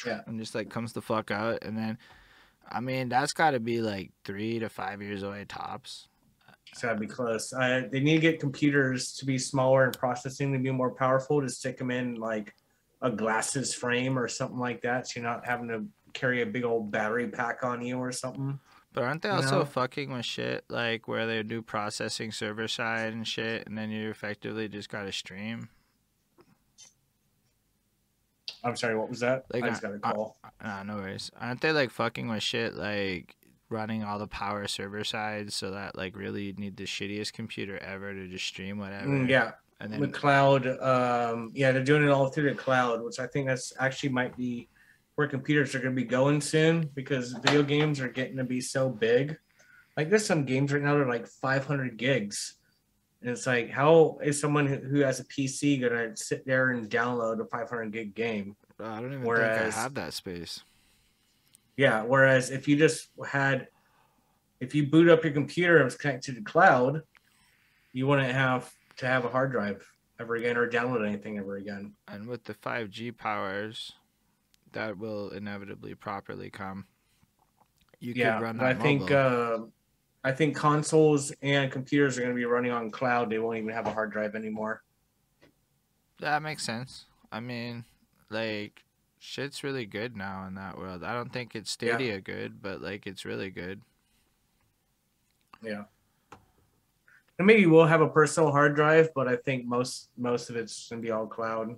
Yeah. and just like comes the fuck out and then i mean that's got to be like three to five years away tops It's gotta be close. Uh, they need to get computers to be smaller and processing to be more powerful to stick them in like a glasses frame or something like that. So you're not having to carry a big old battery pack on you or something. but aren't they also know? fucking with shit like where they do processing server side and shit and then you effectively just got to stream I'm sorry, what was that? Like, I just got a call. Ah, no worries aren't they like fucking with shit like running all the power server side so that like really you'd need the shittiest computer ever to just stream whatever Mm, yeah, and then the cloud. Um, yeah, they're doing it all through the cloud, which I think that's actually might be where computers are going to be going soon because video games are getting to be so big. Like there's some games right now that are like 500 gigs, And it's like, how is someone who, has a PC gonna sit there and download a 500 gig game? I don't even Whereas- think I have that space. Yeah. Whereas if you just had, if you boot up your computer and it was connected to the cloud, you wouldn't have to have a hard drive ever again or download anything ever again. And with the 5G powers, that will inevitably properly come. You yeah, could run but I that think uh, I think consoles and computers are going to be running on cloud. They won't even have a hard drive anymore. that makes sense. I mean, like shit's really good now in that world. I don't think it's Yeah. Good, but like it's really good. Yeah. And maybe we'll have a personal hard drive, but I think most most of it's going to be all cloud.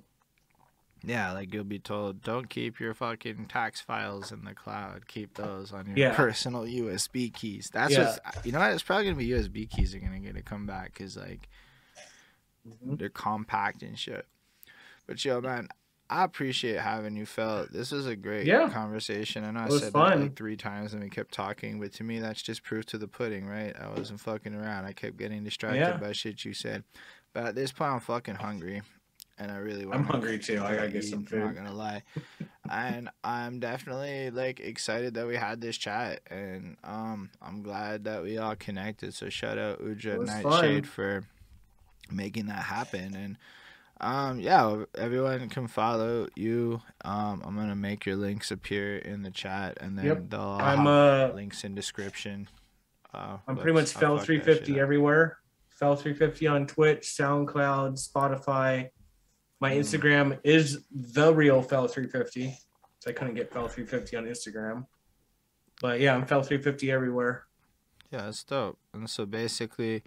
Yeah, like you'll be told, don't keep your fucking tax files in the cloud. Keep those on your Yeah. personal USB keys. That's Yeah. what's, you know what? It's probably gonna be USB keys are gonna get to come back because like Mhm. they're compact and shit. But yo, man, I appreciate having you, Phil. This was a great Yeah. conversation. I know I said that like three times and we kept talking, but to me, that's just proof to the pudding, right? I wasn't fucking around. I kept getting distracted Yeah. by shit you said. But at this point, I'm fucking hungry, and I really want. I'm hungry too. I gotta get some food. I'm not gonna lie, and I'm definitely like excited that we had this chat, and um, I'm glad that we all connected. So shout out Uja Nightshade fun. for making that happen, and um, yeah, everyone can follow you. Um, I'm gonna make your links appear in the chat, and then Yep. they'll all I'm have uh links in description. Uh, I'm pretty much I'll Fel fuck that 350 everywhere. Fel 350 on Twitch, SoundCloud, Spotify. My. Instagram is the real Fel 350. So I couldn't get Fel 350 on Instagram. But yeah, I'm Fel 350 everywhere. Yeah, that's dope. And so basically,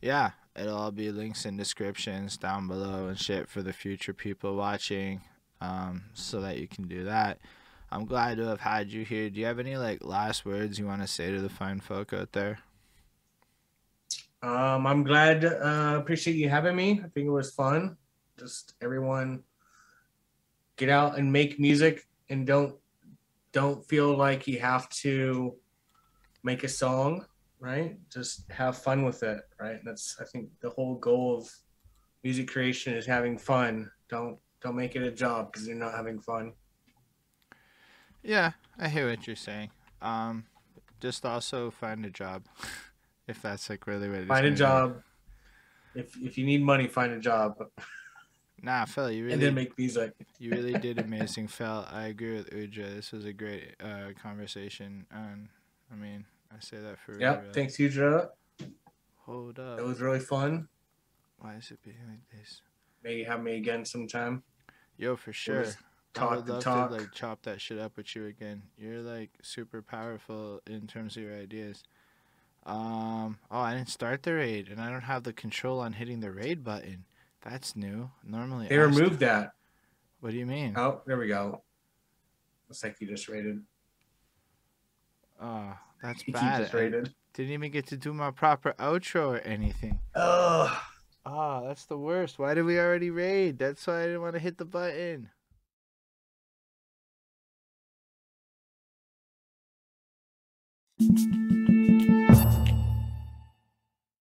yeah, it'll all be links in descriptions down below and shit for the future people watching, um, so that you can do that. I'm glad to have had you here. Do you have any like last words you want to say to the fine folk out there? Um, I'm glad. Uh, appreciate you having me. I think it was fun. Just everyone get out and make music, and don't don't feel like you have to make a song, right? Just have fun with it, right? That's I think the whole goal of music creation is having fun. Don't don't make it a job because you're not having fun. Yeah, I hear what you're saying. Um, just also find a job, if that's like really what. it's Find a gonna be. job. If if you need money, find a job, Nah, Phil, you really and then make music. You really did amazing, Phil. I agree with Uja. This was a great uh, conversation, and I mean, I say that for Yep. real. Thanks, Udra. Hold up. It was really fun. Why is it being like this? Maybe have me again sometime. Yo, for sure. just I talk would the love talk. to like chop that shit up with you again. You're like super powerful in terms of your ideas. Um. Oh, I didn't start the raid, and I don't have the control on hitting the raid button. That's new. Normally, They removed that. What do you mean? Oh, there we go. Looks like you just raided. Oh, that's You bad. just I raided. didn't even get to do my proper outro or anything. Oh, Ah, that's the worst. Why did we already raid? That's why I didn't want to hit the button.